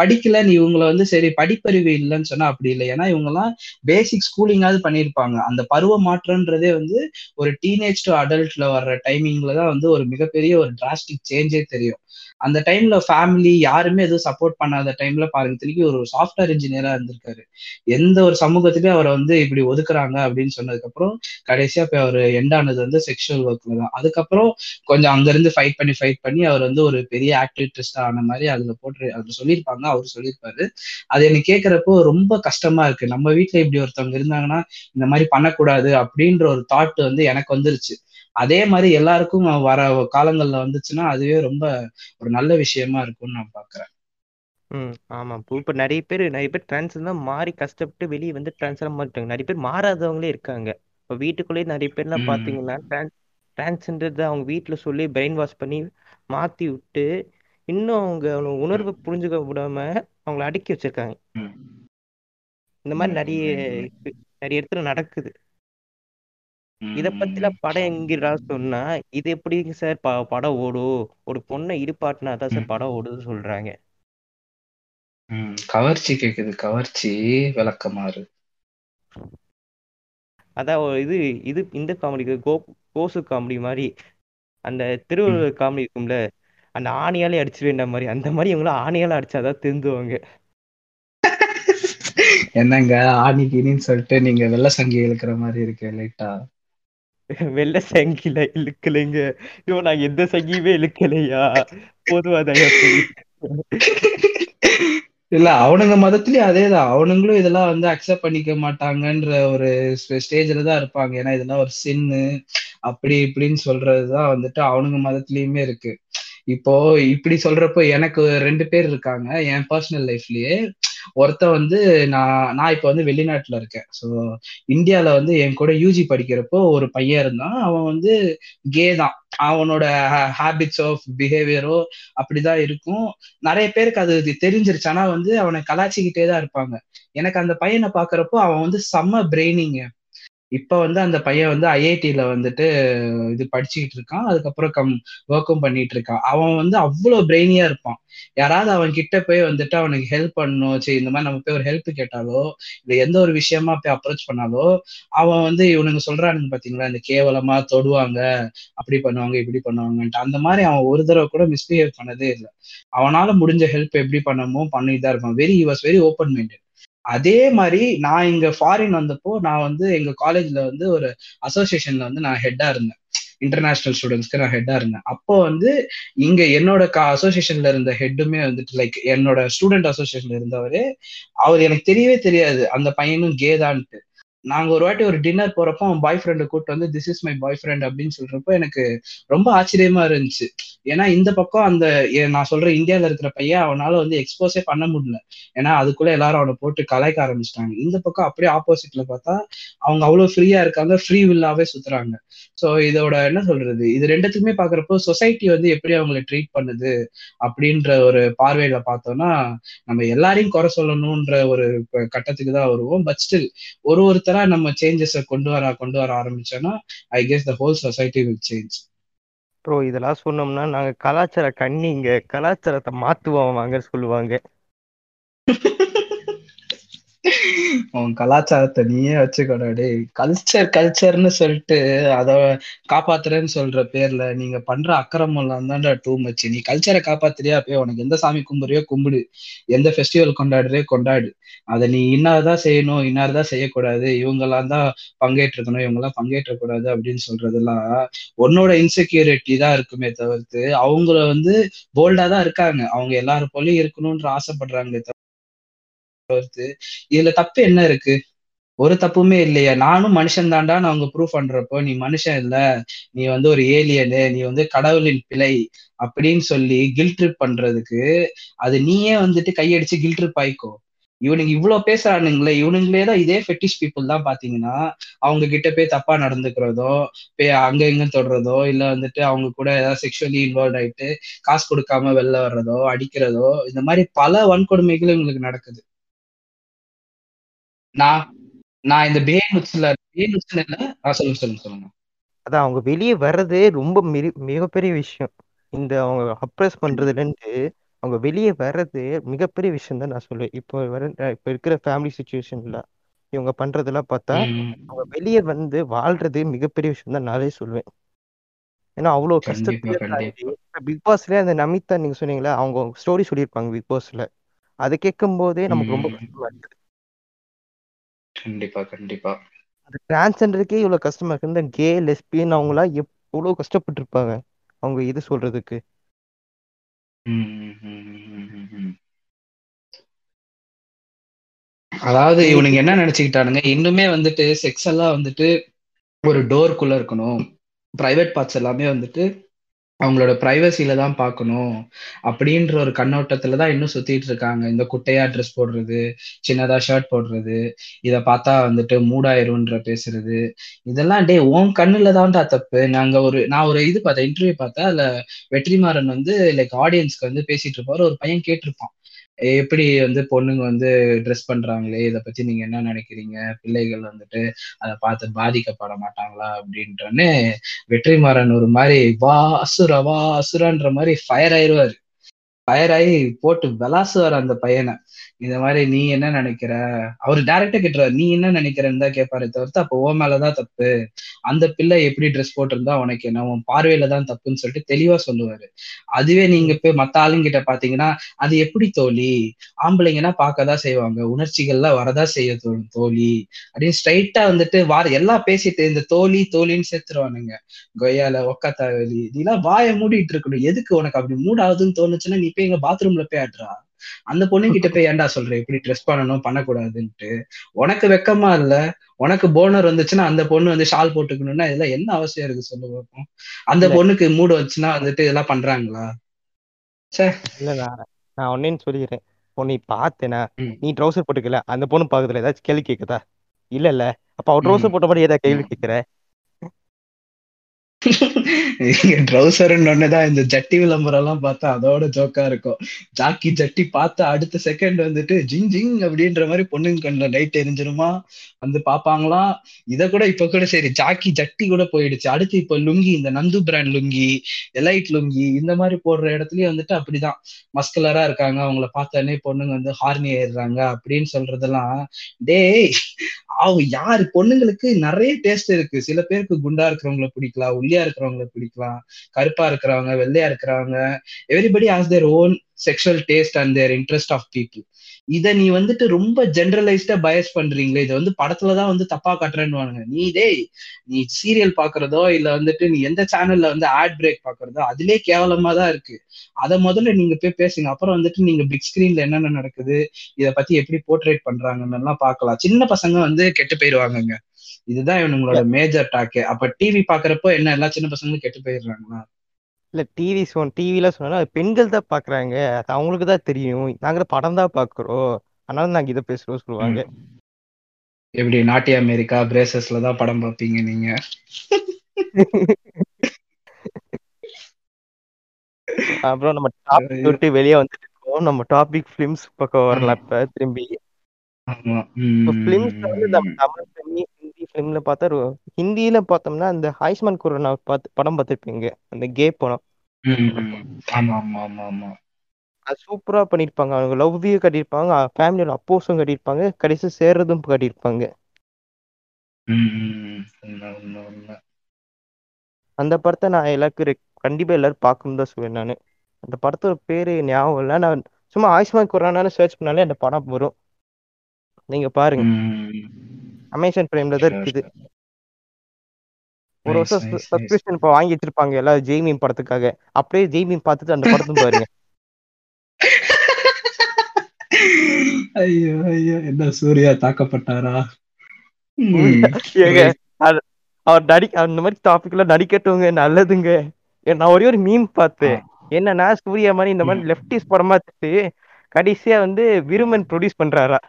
படிக்கலைன்னு இவங்களை வந்து சரி படிப்பறிவு இல்லைன்னு சொன்னா அப்படி இல்லை. ஏன்னா இவங்கெல்லாம் பேசிக் ஸ்கூலிங்காவது பண்ணியிருப்பாங்க. அந்த பருவ மாற்றம்ன்றதே வந்து ஒரு டீனேஜ் டு அடல்ட்ல வர்ற டைமிங்ல தான் வந்து ஒரு மிகப்பெரிய ஒரு டிராஸ்டிக் சேஞ்சே தெரியும். அந்த டைம்ல ஃபேமிலி யாருமே எதுவும் சப்போர்ட் பண்ணாத டைம்ல பாருங்க திருக்கி ஒரு சாஃப்ட்வேர் இன்ஜினியரா இருந்திருக்காரு. எந்த ஒரு சமூகத்திலயும் அவரை வந்து இப்படி ஒதுக்குறாங்க அப்படின்னு சொன்னதுக்கப்புறம் கடைசியா போய் அவர் எண்ட் ஆனது வந்து செக்ஷுவல் ஒர்க்ல தான். அதுக்கப்புறம் கொஞ்சம் அங்க இருந்து ஃபைட் பண்ணி ஃபைட் பண்ணி அவர் வந்து ஒரு பெரிய ஆக்டிவிட்டிஸ்டா ஆன மாதிரி அதுல போட்டு அதுல சொல்லியிருப்பாங்க அவர் சொல்லியிருப்பாரு. அது எனக்கு கேட்கறப்போ ரொம்ப கஷ்டமா இருக்கு. நம்ம வீட்ல இப்படி ஒருத்தவங்க இருந்தாங்கன்னா இந்த மாதிரி பண்ணக்கூடாது அப்படின்ற ஒரு தாட் வந்து எனக்கு வந்துருச்சு. அதே மாதிரி எல்லாருக்கும் வர காலங்கள்ல வந்துச்சுன்னா அதுவே ரொம்ப ஒரு நல்ல விஷயமா இருக்கும்னு நான் பாக்குறேன் ம் ஆமா. இப்போ இப்போ நிறைய பேர் நிறைய பேர் டிரான்ஸ் தான் மாறி கஷ்டப்பட்டு வெளியே வந்து டிரான்ஸ்லாம் மாறிட்டாங்க. நிறைய பேர் மாறாதவங்களே இருக்காங்க. இப்போ வீட்டுக்குள்ளேயே நிறைய பேர்லாம் ம். பார்த்தீங்கன்னா டிரான்ஸ் டிரான்ஸ்ன்றதை அவங்க வீட்டில் சொல்லி பிரெயின் வாஷ் பண்ணி மாற்றி விட்டு இன்னும் அவங்க அவங்க உணர்வை புரிஞ்சுக்க விடாம அவங்கள அடக்கி வச்சிருக்காங்க. ம். இந்த மாதிரி ம் நிறைய ம் இருக்கு. நிறைய இடத்துல நடக்குது. ம் இத ம். பத்திலாம் படம் எங்கடா சொன்னா இது எப்படிங்க சார் ப படம் ஓடும்? ஒரு பொண்ணை இடுப்பாட்டினா தான் சார் ம். படம் ஓடுதுன்னு சொல்றாங்க. ம் கவர்ச்சி கேக்குது கவர்ச்சி விளக்கமாறு. அதான் ஒரு இது இது இந்த காமெடி கோ கோசு காமெடி மாதிரி அந்த ம். திருவள்ளுவர் காமெடி இருக்கும்ல அந்த ஆணியாலே அடிச்சிருவேண்ட மாதிரி அந்த மாதிரி இவங்களும் ஆணியால அடிச்சாதான் திருந்துவாங்க. என்னங்க ஆணி கிணின்னு சொல்லிட்டு நீங்க வெள்ள சங்கி இழுக்கிற மாதிரி இருக்கு லைட்டா வெள்ளை சங்கில இழுக்கலைங்க. ஐயோ நான் எந்த சங்கியுமே இழுக்கலையா? பொதுவாதையா சொல்லி இல்ல அவனுங்க மதத்திலயும் அதேதான். அவனுங்களும் இதெல்லாம் வந்து அக்செப்ட் பண்ணிக்க மாட்டாங்கன்ற ஒரு ஸ்டேஜ்ல தான் இருப்பாங்க. ஏன்னா இதெல்லாம் ஒரு சின்னு அப்படி இப்படின்னு சொல்றதுதான் வந்துட்டு அவனுங்க மதத்திலயுமே இருக்கு. இப்போ இப்படி சொல்றப்போ எனக்கு ரெண்டு பேர் இருக்காங்க. என் பர்சனல் லைஃப்லயே ஒருத்த வந்து நான் நான் இப்போ வந்து வெளிநாட்டுல இருக்கேன். ஸோ இந்தியாவில் வந்து என் கூட யூஜி படிக்கிறப்போ ஒரு பையன் இருந்தான். அவன் வந்து கே தான். அவனோட ஹேபிட்ஸ் ஆஃப் பிஹேவியரோ அப்படிதான் இருக்கும். நிறைய பேருக்கு அது தெரிஞ்சிருச்சு. ஆனா வந்து அவனை கலாச்சிக்கிட்டே தான் இருப்பாங்க. எனக்கு அந்த பையனை பாக்குறப்போ அவன் வந்து செம்ம பிரெய்னிங்க இப்ப வந்து அந்த பையன் வந்து ஐஐடியில வந்துட்டு இது படிச்சுக்கிட்டு இருக்கான். அதுக்கப்புறம் கம் ஒர்க்கும் பண்ணிட்டு இருக்கான். அவன் வந்து அவ்வளவு பிரெயினியா இருப்பான். யாராவது அவன் கிட்ட போய் வந்துட்டு அவனுக்கு ஹெல்ப் பண்ணணும். சரி இந்த மாதிரி நம்ம போய் ஒரு ஹெல்ப் கேட்டாலோ இல்லை எந்த ஒரு விஷயமா போய் அப்ரோச் பண்ணாலோ அவன் வந்து இவனுங்க சொல்றானுங்க பாத்தீங்களா? இந்த கேவலமா தொடுவாங்க. அப்படி பண்ணுவாங்க இப்படி பண்ணுவாங்கன்ட்டு. அந்த மாதிரி அவன் ஒரு தடவை கூட மிஸ்பிஹேவ் பண்ணதே இல்லை. அவனால முடிஞ்ச ஹெல்ப் எப்படி பண்ணமோ பண்ணிட்டு தான் இருப்பான். Very was very open minded அதே மாதிரி நான் இங்க ஃபாரின் வந்தப்போ நான் வந்து எங்க காலேஜ்ல வந்து ஒரு அசோசியேஷன்ல வந்து நான் ஹெட்டா இருந்தேன். இன்டர்நேஷனல் ஸ்டூடெண்ட்ஸ்க்கு நான் ஹெட்டா இருந்தேன். அப்போ வந்து இங்க என்னோட அசோசியேஷன்ல இருந்த ஹெட்டுமே வந்துட்டு லைக் என்னோட ஸ்டூடெண்ட் அசோசியேஷன்ல இருந்தவரு அவர் எனக்கு தெரியவே தெரியாது. அந்த பையனும் கேதான்ட்டு நாங்க ஒரு வாட்டி ஒரு டின்னர் போறப்போ அவன் பாய் ஃப்ரெண்டை கூப்பிட்டு வந்து this is my bye friend அப்படின்னு சொல்றப்போ எனக்கு ரொம்ப ஆச்சரியமா இருந்துச்சு. ஏன்னா இந்த பக்கம் அந்த நான் சொல்ற இந்தியால இருக்கிற பையன் அவனால வந்து எக்ஸ்போஸே பண்ண முடியல. ஏன்னா அதுக்குள்ள எல்லாரும் அவனை போட்டு கலாய்க்க ஆரம்பிச்சிட்டாங்க. இந்த பக்கம் அப்படியே ஆப்போசிட்ல பார்த்தா அவங்க அவ்வளவு ஃப்ரீயா இருக்காங்க ஃப்ரீ வில்லாவே சுத்துறாங்க. ஸோ இதோட என்ன சொல்றது? இது ரெண்டுத்துக்குமே பாக்குறப்போ சொசைட்டி வந்து எப்படி அவங்களை ட்ரீட் பண்ணுது அப்படின்ற ஒரு பார்வையில பார்த்தோம்னா நம்ம எல்லாரையும் குறை சொல்லணும்ன்ற ஒரு கட்டத்துக்கு தான் வருவோம். பட் ஸ்டில் ஒரு ஒருத்தர் நம்ம சேஞ்சஸை கொண்டு வர கொண்டு வர ஆரம்பிச்சோம்னா I guess the whole society will change bro இதெல்லாம் சொன்னோம்னா நாங்க கலாச்சார கண்ணிங்க. கலாச்சாரத்தை மாத்துவோம் வாங்க சொல்லுவாங்க. உன் கலாச்சாரத்தை நீயே வச்சுக்கடா டேய். கல்ச்சர் கல்ச்சர்னு சொல்லிட்டு அத காப்பாத்துறேன்னு சொல்ற பேர்ல நீங்க பண்ற அக்கிரமம் எல்லாம் தான்டா டூ மச் நீ கல்ச்சரை காப்பாத்துறியா போய் உனக்கு எந்த சாமி கும்பிடுறியோ கும்பிடு. எந்த ஃபெஸ்டிவல் கொண்டாடுறியோ கொண்டாடு. அதை நீ இன்னார்தான் செய்யணும் இன்னார்தான் செய்யக்கூடாது இவங்கெல்லாம் தான் பங்கேற்றிருக்கணும் இவங்க எல்லாம் பங்கேற்றக்கூடாது அப்படின்னு சொல்றதெல்லாம் உன்னோட இன்செக்யூரிட்டி தான் இருக்குமே தவிர்த்து அவங்கள வந்து போல்டா தான் இருக்காங்க. அவங்க எல்லாரும் போலயும் இருக்கணும்ன்ற ஆசைப்படுறாங்க தவிர்த்து இதுல தப்பு என்ன இருக்கு? ஒரு தப்புமே இல்லையா. நானும் மனுஷன் தாண்டான்னு அவங்க ப்ரூவ் பண்றப்போ நீ மனுஷன் இல்ல. நீ வந்து ஒரு ஏலியனு நீ வந்து கடவுளின் பிழை அப்படின்னு சொல்லி கில் ட்ரிப் பண்றதுக்கு அது நீயே வந்துட்டு கையடிச்சு கில் ட்ரிப் ஆயிக்கோ. இவனுங்க இவ்வளவு பேசுறானுங்களே இவனுங்களே தான் இதே ஃபெட்டிஷ் பீப்புள் தான் பாத்தீங்கன்னா அவங்க கிட்ட போய் தப்பா நடந்துக்கிறதோ போய் அங்க இங்க தொடுறதோ இல்ல வந்துட்டு அவங்க கூட ஏதாவது செக்ஷுவலி இன்வால்வ் ஆயிட்டு காசு கொடுக்காம வெளில வர்றதோ அடிக்கிறதோ இந்த மாதிரி பல வன்கொடுமைகள் இவங்களுக்கு நடக்குது. நான் நான் இந்த பே நுட்ஸ்ல பே நுட்ஸ்ல இல்ல சொல்லுங்க சொல்லுங்க. சொல்லுங்க அதான் அவங்க வெளியே வர்றதே ரொம்ப மிகப்பெரிய விஷயம். இந்த அவங்க அப்ரஸ் பண்றதுல இருந்து அவங்க வெளியே வர்றது மிகப்பெரிய விஷயம் தான் நான் சொல்லுவேன். இப்போ வர இப்போ இருக்கிற ஃபேமிலி சுச்சுவேஷன்ல இவங்க பண்றதெல்லாம் பார்த்தா அவங்க வெளியே வந்து வாழ்றது மிகப்பெரிய விஷயம் தான் நானே சொல்லுவேன். ஏன்னா அவ்வளவு கஷ்டத்துல பிக் பாஸ்ல அந்த நமிதா நீங்க சொன்னீங்களா அவங்க ஸ்டோரி சொல்லியிருப்பாங்க பிக் பாஸ்ல அதை கேட்கும் போதே நமக்கு ரொம்ப கஷ்டமா இருக்குது கண்டிப்பா கண்டிப்பா. அது டிரான்ஸ்ஜெண்டருக்கே இவ்வளவு கஷ்டமா இருக்கு இந்த கே லெஸ்பியன் அவங்களா எவ்வளவு கஷ்டப்பட்டு இருப்பாங்க அவங்க இது சொல்றதுக்கு. அதாவது இவனுங்க என்ன நினைச்சுக்கிட்டானுங்க இன்னுமே வந்துட்டு செக்ஸ் எல்லாம் வந்துட்டு ஒரு டோருக்குள்ள இருக்கணும். பிரைவேட் பார்ட்ஸ் எல்லாமே வந்துட்டு அவங்களோட ப்ரைவசியில தான் பார்க்கணும். அப்படின்ற ஒரு கண்ணோட்டத்துல தான் இன்னும் சுத்திட்டு இருக்காங்க. இந்த குட்டையா ட்ரெஸ் போடுறது சின்னதா ஷர்ட் போடுறது இதை பார்த்தா வந்துட்டு மூடாயிரும்ன்ற பேசுறது. இதெல்லாம் டே உன் கண்ணுல தான்டா தப்பு. நாங்க ஒரு நான் ஒரு இது பார்த்தேன் இன்டர்வியூ பார்த்தேன். அதுல வெற்றிமாறன் வந்து லைக் ஆடியன்ஸ்க்கு வந்து பேசிட்டு இருப்பாரு. ஒரு பையன் கேட்டிருப்பான். எப்படி வந்து பொண்ணுங்க வந்து ட்ரெஸ் பண்றாங்களே? இதை பத்தி நீங்க என்ன நினைக்கிறீங்க? பிள்ளைகள் வந்துட்டு அதை பார்த்து பாதிக்கப்பட மாட்டாங்களா? அப்படின்றன்னு வெற்றிமாறன் ஒரு மாதிரி வா அசுரா வா அசுரான்ற மாதிரி ஃபயர் ஆயிடுவாரு. ஃபயர் ஆகி போட்டு விளாசுவார் அந்த பையனை. இந்த மாதிரி நீ என்ன நினைக்கிற? அவர் டைரக்டா கேட்டுறாரு நீ என்ன நினைக்கிறன்னு தான் கேட்பாரு தவிர்த்து அப்போ ஓ மேலதான் தப்பு. அந்த பிள்ளை எப்படி ட்ரெஸ் போட்டிருந்தா உனக்கு என்ன? உன் பார்வையில தான் தப்புன்னு சொல்லிட்டு தெளிவா சொல்லுவாரு. அதுவே நீங்க போய் மத்த ஆளுங்கிட்ட பாத்தீங்கன்னா அது எப்படி தோழி? ஆம்பளைங்கன்னா பார்க்கதான் செய்வாங்க. உணர்ச்சிகள்லாம் வரதா செய்ய தோழி. அப்படின்னு ஸ்ட்ரைட்டா வந்துட்டு வார எல்லாம் பேசிட்டு இந்த தோழி தோழின்னு சேர்த்துருவானுங்க. கொய்யால ஒக்காத்தா வெளி நீலாம் வாயை மூடிட்டு இருக்கணும். எதுக்கு உனக்கு அப்படி மூடாதுன்னு தோணுச்சுன்னா நீ போய் எங்க பாத்ரூம்ல போய் ஆடுறா அந்த பொண்ணு கிட்ட போய் ஏன்டா சொல்ற? இப்படி ட்ரெஸ் பண்ணணும் பண்ணக்கூடாதுன்ட்டு. உனக்கு வெக்கமா இல்ல உனக்கு போனர் வந்துச்சுன்னா அந்த பொண்ணு வந்து ஷால் போட்டுக்கணும்னா இதெல்லாம் என்ன அவசியம் இருக்கு சொல்ல பார்ப்போம் அந்த பொண்ணுக்கு மூடு வச்சுன்னா வந்துட்டு இதெல்லாம் பண்றாங்களா? ச்சே. இல்ல நான் நான் ஒன்னேன்னு சொல்லிக்கிறேன் நீ பார்த்தேனா. நீ ட்ரௌசர் போட்டுக்கல அந்த பொண்ணு பக்கத்துல ஏதாச்சும் கேள்வி கேக்குதா? இல்ல இல்ல. அப்ப அவ ம். ட்ரௌசர் போட்ட மாதிரி ஏதாவது கேள்வி. கேக்குற? நீங்க ட்ரௌசர்ன்னு தான் இந்த ஜட்டி விளம்பரம் எல்லாம் பார்த்தா அதோட ஜோக்கா இருக்கும். ஜாக்கி ஜட்டி பார்த்தா அடுத்த செகண்ட் வந்துட்டு ஜிங் ஜிங் அப்படின்ற மாதிரி பொண்ணுங்க கண்ணுல லைட் எரிஞ்சிருமா? வந்து பாப்பாங்களாம் இத கூட இப்ப கூட சரி ஜாக்கி ஜட்டி கூட போயிடுச்சு. அடுத்து இப்ப லுங்கி இந்த நந்து பிராண்ட் லுங்கி எலைட் லுங்கி இந்த மாதிரி போடுற இடத்துலயும் வந்துட்டு அப்படிதான். மஸ்குலரா இருக்காங்க. அவங்கள பார்த்தானே பொண்ணுங்க வந்து ஹார்னி ஏறுறாங்க அப்படின்னு சொல்றதெல்லாம் டேய் அவங்க யாரு? பொண்ணுங்களுக்கு நிறைய டேஸ்ட் இருக்கு. சில பேருக்கு குண்டா இருக்கிறவங்கள பிடிக்கலாம். ஒல்லியா இருக்கிறவங்கள பிடிக்கலாம் கருப்பா இருக்கிறவங்க வெள்ளையா இருக்கிறவங்க everybody has their own sexual taste and their interest of people இத நீ வந்துட்டு ரொம்ப ஜென்ரலைஸ்டா பயஸ் பண்றீங்களே இதை வந்து படத்துலதான் வந்து தப்பா காட்டுறேன்னு நீ டேய் நீ சீரியல் பாக்குறதோ இல்ல வந்துட்டு நீ எந்த சேனல்ல வந்து ஆட் பிரேக் பாக்குறதோ அதுலயே கேவலமா தான் இருக்கு. அத முதல்ல நீங்க போய் பேசுங்க. அப்புறம் வந்துட்டு நீங்க பிக் ஸ்கிரீன்ல என்னென்ன நடக்குது இத பத்தி எப்படி போர்ட்ரேட் பண்றாங்கன்னு எல்லாம் பாக்கலாம். சின்ன பசங்க வந்து கெட்டு போயிருவாங்கங்க. இதுதான் இவனுங்களோட மேஜர் டாக்கு அப்ப டிவி பாக்குறப்போ என்ன எல்லா சின்ன பசங்களும் கெட்டு போயிடுறாங்களா? இல்ல டிவி சொன் டிவில சொன்னா பெண்கள் தான் பாக்குறாங்க அது அவங்களுக்கு தான் தெரியும். நாங்க படம் தான் பாக்குறோம் அதனால நாங்க இதை பேசுறோம் சொல்லுவாங்க. எப்படி நாட்டிய அமெரிக்கா பிரேசஸ்ல தான் படம் பார்ப்பீங்க நீங்க? அப்புறம் நம்ம டாபிக் விட்டு வெளியே வந்துட்டு இருக்கோம். நம்ம டாபிக் ஃபிலிம்ஸ் பக்கம் வரலாம் இப்ப திரும்பி. ஃபிலிம்ஸ்ல வந்து நம்ம தமிழ் ஹிந்தி ஃபிலிம்ல பார்த்தா ஹிந்தியில பார்த்தோம்னா அந்த ஆயுஷ்மான் குரானா பார்த்து படம் பார்த்துருப்பீங்க. அந்த கே படம். அது சூப்பரா பண்ணிருப்பாங்க அவங்க லவ்வியும் கட்டியிருப்பாங்க. ஃபேமிலியோட அப்போஸும் கட்டியிருப்பாங்க. கடைசி சேர்றதும் கட்டியிருப்பாங்க. அந்த படத்தை நான் எல்லாருக்கும் ரெக்- கண்டிப்பா எல்லாரும் பார்க்கணும் தான் சொல்லுவேன் நான். அந்த படத்தோட பேரு ஞாபகம் இல்லை. நான் சும்மா ஆயுஷ்மான் குரானான்னு சர்ச் பண்ணாலே அந்த படம் வரும். நீங்க பாருங்க. அமேசான் பிரைம்ல தான் இருக்குது. ஒரு வருஷம். சப்ஸ்கிரிப்ஷன் இப்போ வாங்கி வச்சிருப்பாங்க எல்லாரும் ஜெய்மீன் படத்துக்காக. அப்படியே ஜெய்மீன் பார்த்துட்டு அந்த படத்தும் பாருங்க. ஐயோ ஐயோ என்ன சூர்யா தாக்கப்பட்டாரா? அவர் நடி அந்த மாதிரி டாபிக்ல நடிக்கட்டுங்க நல்லதுங்க. நான் ஒரே ஒரு மீம் பார்த்தேன். என்னன்னா சூர்யா மாதிரி இந்த மாதிரி லெப்டிஸ் படமா எடுத்து கடைசியா வந்து விருமன் ப்ரொடியூஸ் பண்றாரா.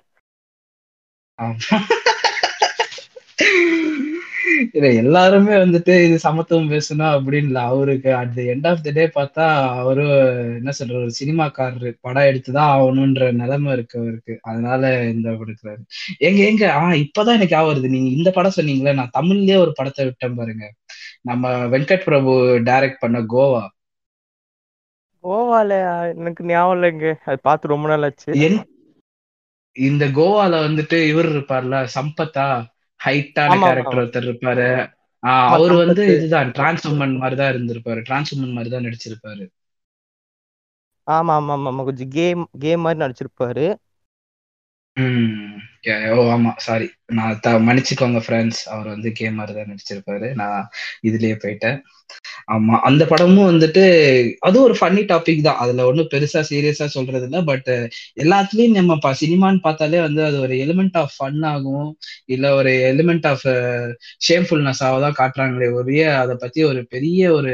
இல்ல எல்லாருமே வந்துட்டு இது சமத்துவம் பேசணும் அப்படின்னு இல்ல அவருக்கு at the end of the day பார்த்தா அவரு என்ன சொல்ற ஒரு சினிமாக்காரரு படம் எடுத்துதான் ஆகணும்ன்ற நிலைமை இருக்கு அவருக்கு. அதனால இந்த கொடுக்குறாரு எங்க எங்க? ஆஹ் இப்பதான் எனக்கு ஞாபகம் வருது. நீங்க இந்த படம் சொன்னீங்களே நான் தமிழ்லயே ஒரு படத்தை விட்டேன் பாருங்க. நம்ம வெங்கட் பிரபு டைரக்ட் பண்ண கோவா. கோவால எனக்கு ஞாபகம் இல்லைங்க. அது பார்த்து ரொம்ப நாள் ஆச்சு. இந்த கோவால வந்துட்டு இவர் இருப்பார்ல சம்பத்தா? ஹைட்டான கேரக்டர். ஒருத்தர் இருப்பாரு. அவர் வந்து. இதுதான் டிரான்ஸ் உமன் மாதிரி தான் இருந்திருப்பாரு. டிரான்ஸ் உமன் மாதிரி தான் நடிச்சிருப்பாரு. ஆமா ஆமா ஆமா கொஞ்சம் கேம் கேம் மாதிரி நடிச்சிருப்பாரு. ஓ ஆமா சாரி நான் மன்னிச்சுக்கோங்க ஃப்ரெண்ட்ஸ் அவர் வந்து கேமர் தான் நடிச்சிருப்பாரு. நான் இதுலயே போயிட்டேன். ஆமா அந்த படமும் வந்துட்டு அது ஒரு ஃபன்னி டாபிக் தான். அதுல ஒன்றும் பெருசா சீரியஸா சொல்றது இல்லை பட் எல்லாத்துலயும் நம்ம சினிமான்னு பார்த்தாலே வந்து அது ஒரு எலிமெண்ட் ஆஃப் ஃபன் ஆகும். இல்ல ஒரு எலிமெண்ட் ஆஃப் ஷேம்ஃபுல்னஸாக தான் காட்டுறாங்களே ஒரே அதை பத்தி ஒரு பெரிய ஒரு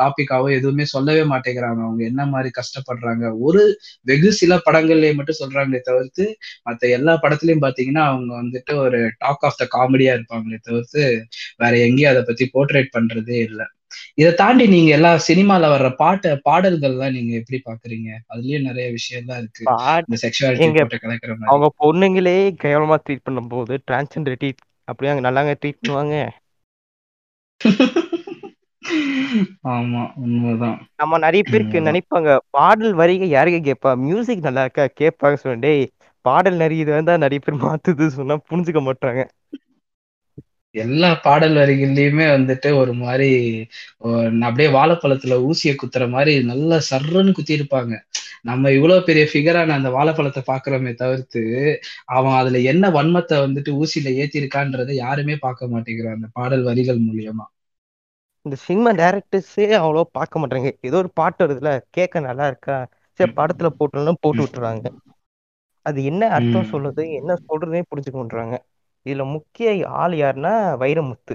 டாபிக்காவோ எதுவுமே சொல்லவே மாட்டேங்கிறாங்க. அவங்க என்ன மாதிரி கஷ்டப்படுறாங்க. ஒரு வெகு சில படங்கள்லயே மட்டும் சொல்றாங்களே தவிர்த்து மற்ற எல்லா படத்துலயும் பாத்தீங்கன்னா அவங்க வந்துட்டு ஒரு டாக் ஆஃப் த காமெடியா இருப்பாங்களே தவிர்த்து வேற எங்கேயும் அதை பத்தி போர்ட்ரேட் பண்றதே இல்லை. இதை தாண்டி நீங்க எல்லா சினிமால வர்ற பாட்டு பாடல்கள்லாம் நீங்க எப்படி பாக்குறீங்க? அதுலயும் நிறைய விஷயம் தான் இருக்கு அவங்க பொண்ணுங்களே கேவலமா ட்ரீட் பண்ணும்போது டிரான்ஸ்ஜெண்டர் ட்ரீட் அப்படியே அங்க நல்லாங்க ட்ரீட் பண்ணுவாங்க. ஆமா உண்மைதான். நம்ம நிறைய பேருக்கு. நினைப்பாங்க பாடல் வரிக யாருங்க கேட்பா மியூசிக் நல்லா இருக்கா? கேட்பாங்க சொல்ல டேய் பாடல் நிறைய இது வந்தா நிறைய பேர் மாத்துது சொன்னா புரிஞ்சுக்க மாட்டாங்க. எல்லா பாடல் வரிகள்லயுமே வந்துட்டு ஒரு மாதிரி அப்படியே வாழைப்பழத்துல ஊசிய குத்துற மாதிரி நல்லா சர்றன்னு குத்தி இருப்பாங்க நம்ம இவ்வளவு பெரிய ஃபிகரான அந்த வாழைப்பழத்தை பாக்குறோமே தவிர்த்து அவன் அதுல என்ன வன்மத்தை வந்துட்டு ஊசியில ஏத்திருக்கான்றதை யாருமே பார்க்க மாட்டேங்கிறான் அந்த பாடல் வரிகள் மூலியமா. இந்த சினிமா டேரக்டர்ஸே அவ்வளோ பார்க்க மாட்டாங்க. ஏதோ ஒரு பாட்டு வருதுல கேட்க நல்லா இருக்கா? சரி படத்துல போட்டோம்னா போட்டு விட்டுறாங்க அது என்ன அர்த்தம். சொல்லுது என்ன சொல்றதே புரிஞ்சுக்க மாட்டாங்க இதுல முக்கிய ஆள் யாருன்னா வைரமுத்து.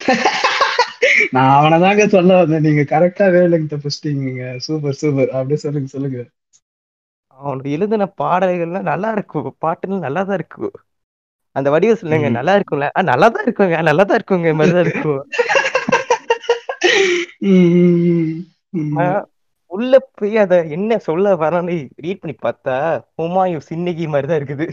நான் அவனதாங்க சொல்ல வந்தேன். நீங்க கரெக்டா வேலைங்க புடிச்சிட்டீங்க சூப்பர் சூப்பர் அப்படியே சொல்லுங்க சொல்லுங்க. அவனோட எழுதின பாடல்கள்லாம் நல்லா இருக்கும் பாட்டுலாம் நல்லா தான் இருக்கும் அந்த வடிவ சொல்லுங்க. நல்லா இருக்கும்ல. நல்லா தான் இருக்குங்க. நல்லா தான் இருக்குங்க மாதிரிதான் இருக்கும் ம், ம், ம். ஆனா, உள்ள போய் அத என்ன சொல்ல வரன்னு ரீட் பண்ணி பார்த்தா ஹுமாயூன் சின்னகி மாதிரி தான் இருக்குது.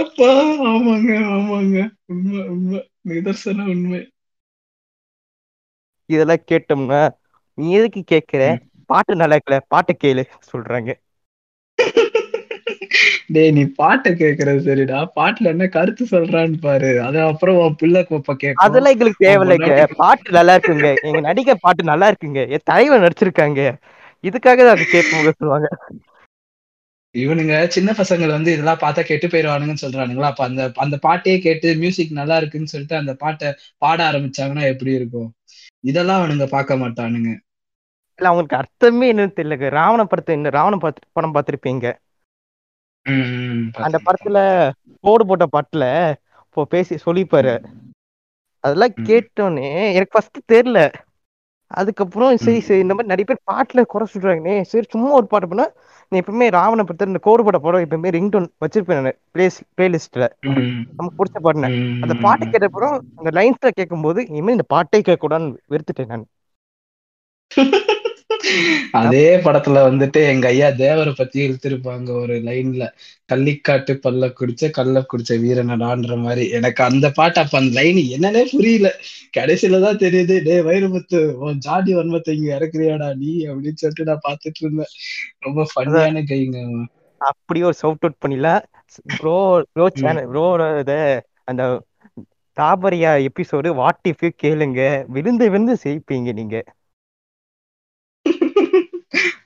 அப்பா ஆமாங்க ஆமாங்க. உண்மை உண்மை. நிதர்சன உண்மை. இதெல்லாம் கேட்டோம்னா நீ எதுக்கு கேக்குற பாட்டு நல்லா இருக்கல பாட்டை கேளு சொல்றாங்க. டேய் நீ பாட்டை கேக்குறது சரிடா. பாட்டுல என்ன கருத்து சொல்றான்னு பாரு. அது அப்புறம் உன் பிள்ளை கோப்ப கேட்கும். அதெல்லாம் எங்களுக்கு தேவையில்லைங்க. பாட்டு நல்லா இருக்குங்க. எங்க நடிகர் பாட்டு நல்லா இருக்குங்க. என் தலைவன் நடிச்சிருக்காங்க. இதுக்காக தான் கேட்போங்க சொல்லுவாங்க. இவனுங்க சின்ன பசங்களை வந்து இதெல்லாம் பார்த்தா கெட்டு போயிடுவானுங்கன்னு சொல்றானுங்களா? அப்ப அந்த அந்த பாட்டையே கேட்டு மியூசிக் நல்லா இருக்குன்னு சொல்லிட்டு அந்த பாட்டை பாட ஆரம்பிச்சாங்கன்னா எப்படி இருக்கும்? இதெல்லாம் அவனுங்க பார்க்க மாட்டானுங்க. இல்ல அவங்களுக்கு அர்த்தமே என்னன்னு தெரியலங்க ராவண படத்தை இந்த ராவண படத்து- படம் பார்த்திருப்பீங்க? அந்த படத்துல கோடு போட்ட பாட்டுல இப்போ பேசி சொல்லிப்பாரு. அதெல்லாம். கேட்டோன்னே எனக்கு ஃபர்ஸ்ட் தெரியல. அதுக்கப்புறம் சரி சரி இந்த மாதிரி நிறைய பேர் பாட்டுல குறை சொல்றாங்கண்ணே சரி சும்மா ஒரு பாட்டு பண்ணா நீ எப்பவுமே ராவண படத்துல இந்த கோடு போட்ட படம் எப்பவுமே ரிங்டோன் வச்சிருப்பேன் நான். பிளேஸ் பிளேலிஸ்ட்ல நமக்கு பிடிச்ச பாட்டுன. ம், அந்த பாட்டு கேட்ட அப்புறம் அந்த லைன்ஸ்ல கேட்கும்போது இனிமேல் இந்த பாட்டே கேட்க கூடாதுன்னு வெறுத்துட்டேன் நான். அதே படத்துல வந்துட்டு எங்க ஐயா தேவரை பத்தி இழுத்திருப்பாங்க ஒரு லைன்ல கள்ளிக்காட்டு பல்ல குடிச்ச கள்ள குடிச்ச வீரனடான்ற மாதிரி. எனக்கு அந்த பாட்டு அப்ப அந்த லைன் என்னன்னே புரியல. கடைசியிலதான் தெரியுது டே வைரமுத்து உன் ஜாடி வன்மத்தை இங்க இறக்குறியாடா நீ? அப்படின்னு சொல்லிட்டு நான் பாத்துட்டு இருந்தேன். ரொம்ப ஃபன்னியான கைங்க அவன். அப்படியே ஒரு சவுட் அவுட் பண்ணிடலாம் ப்ரோ ப்ரோ சேனல் இத அந்த தாபரியா எபிசோடு வாட் இஃப் கேளுங்க. விழுந்து விழுந்து செய்ப்பீங்க நீங்க.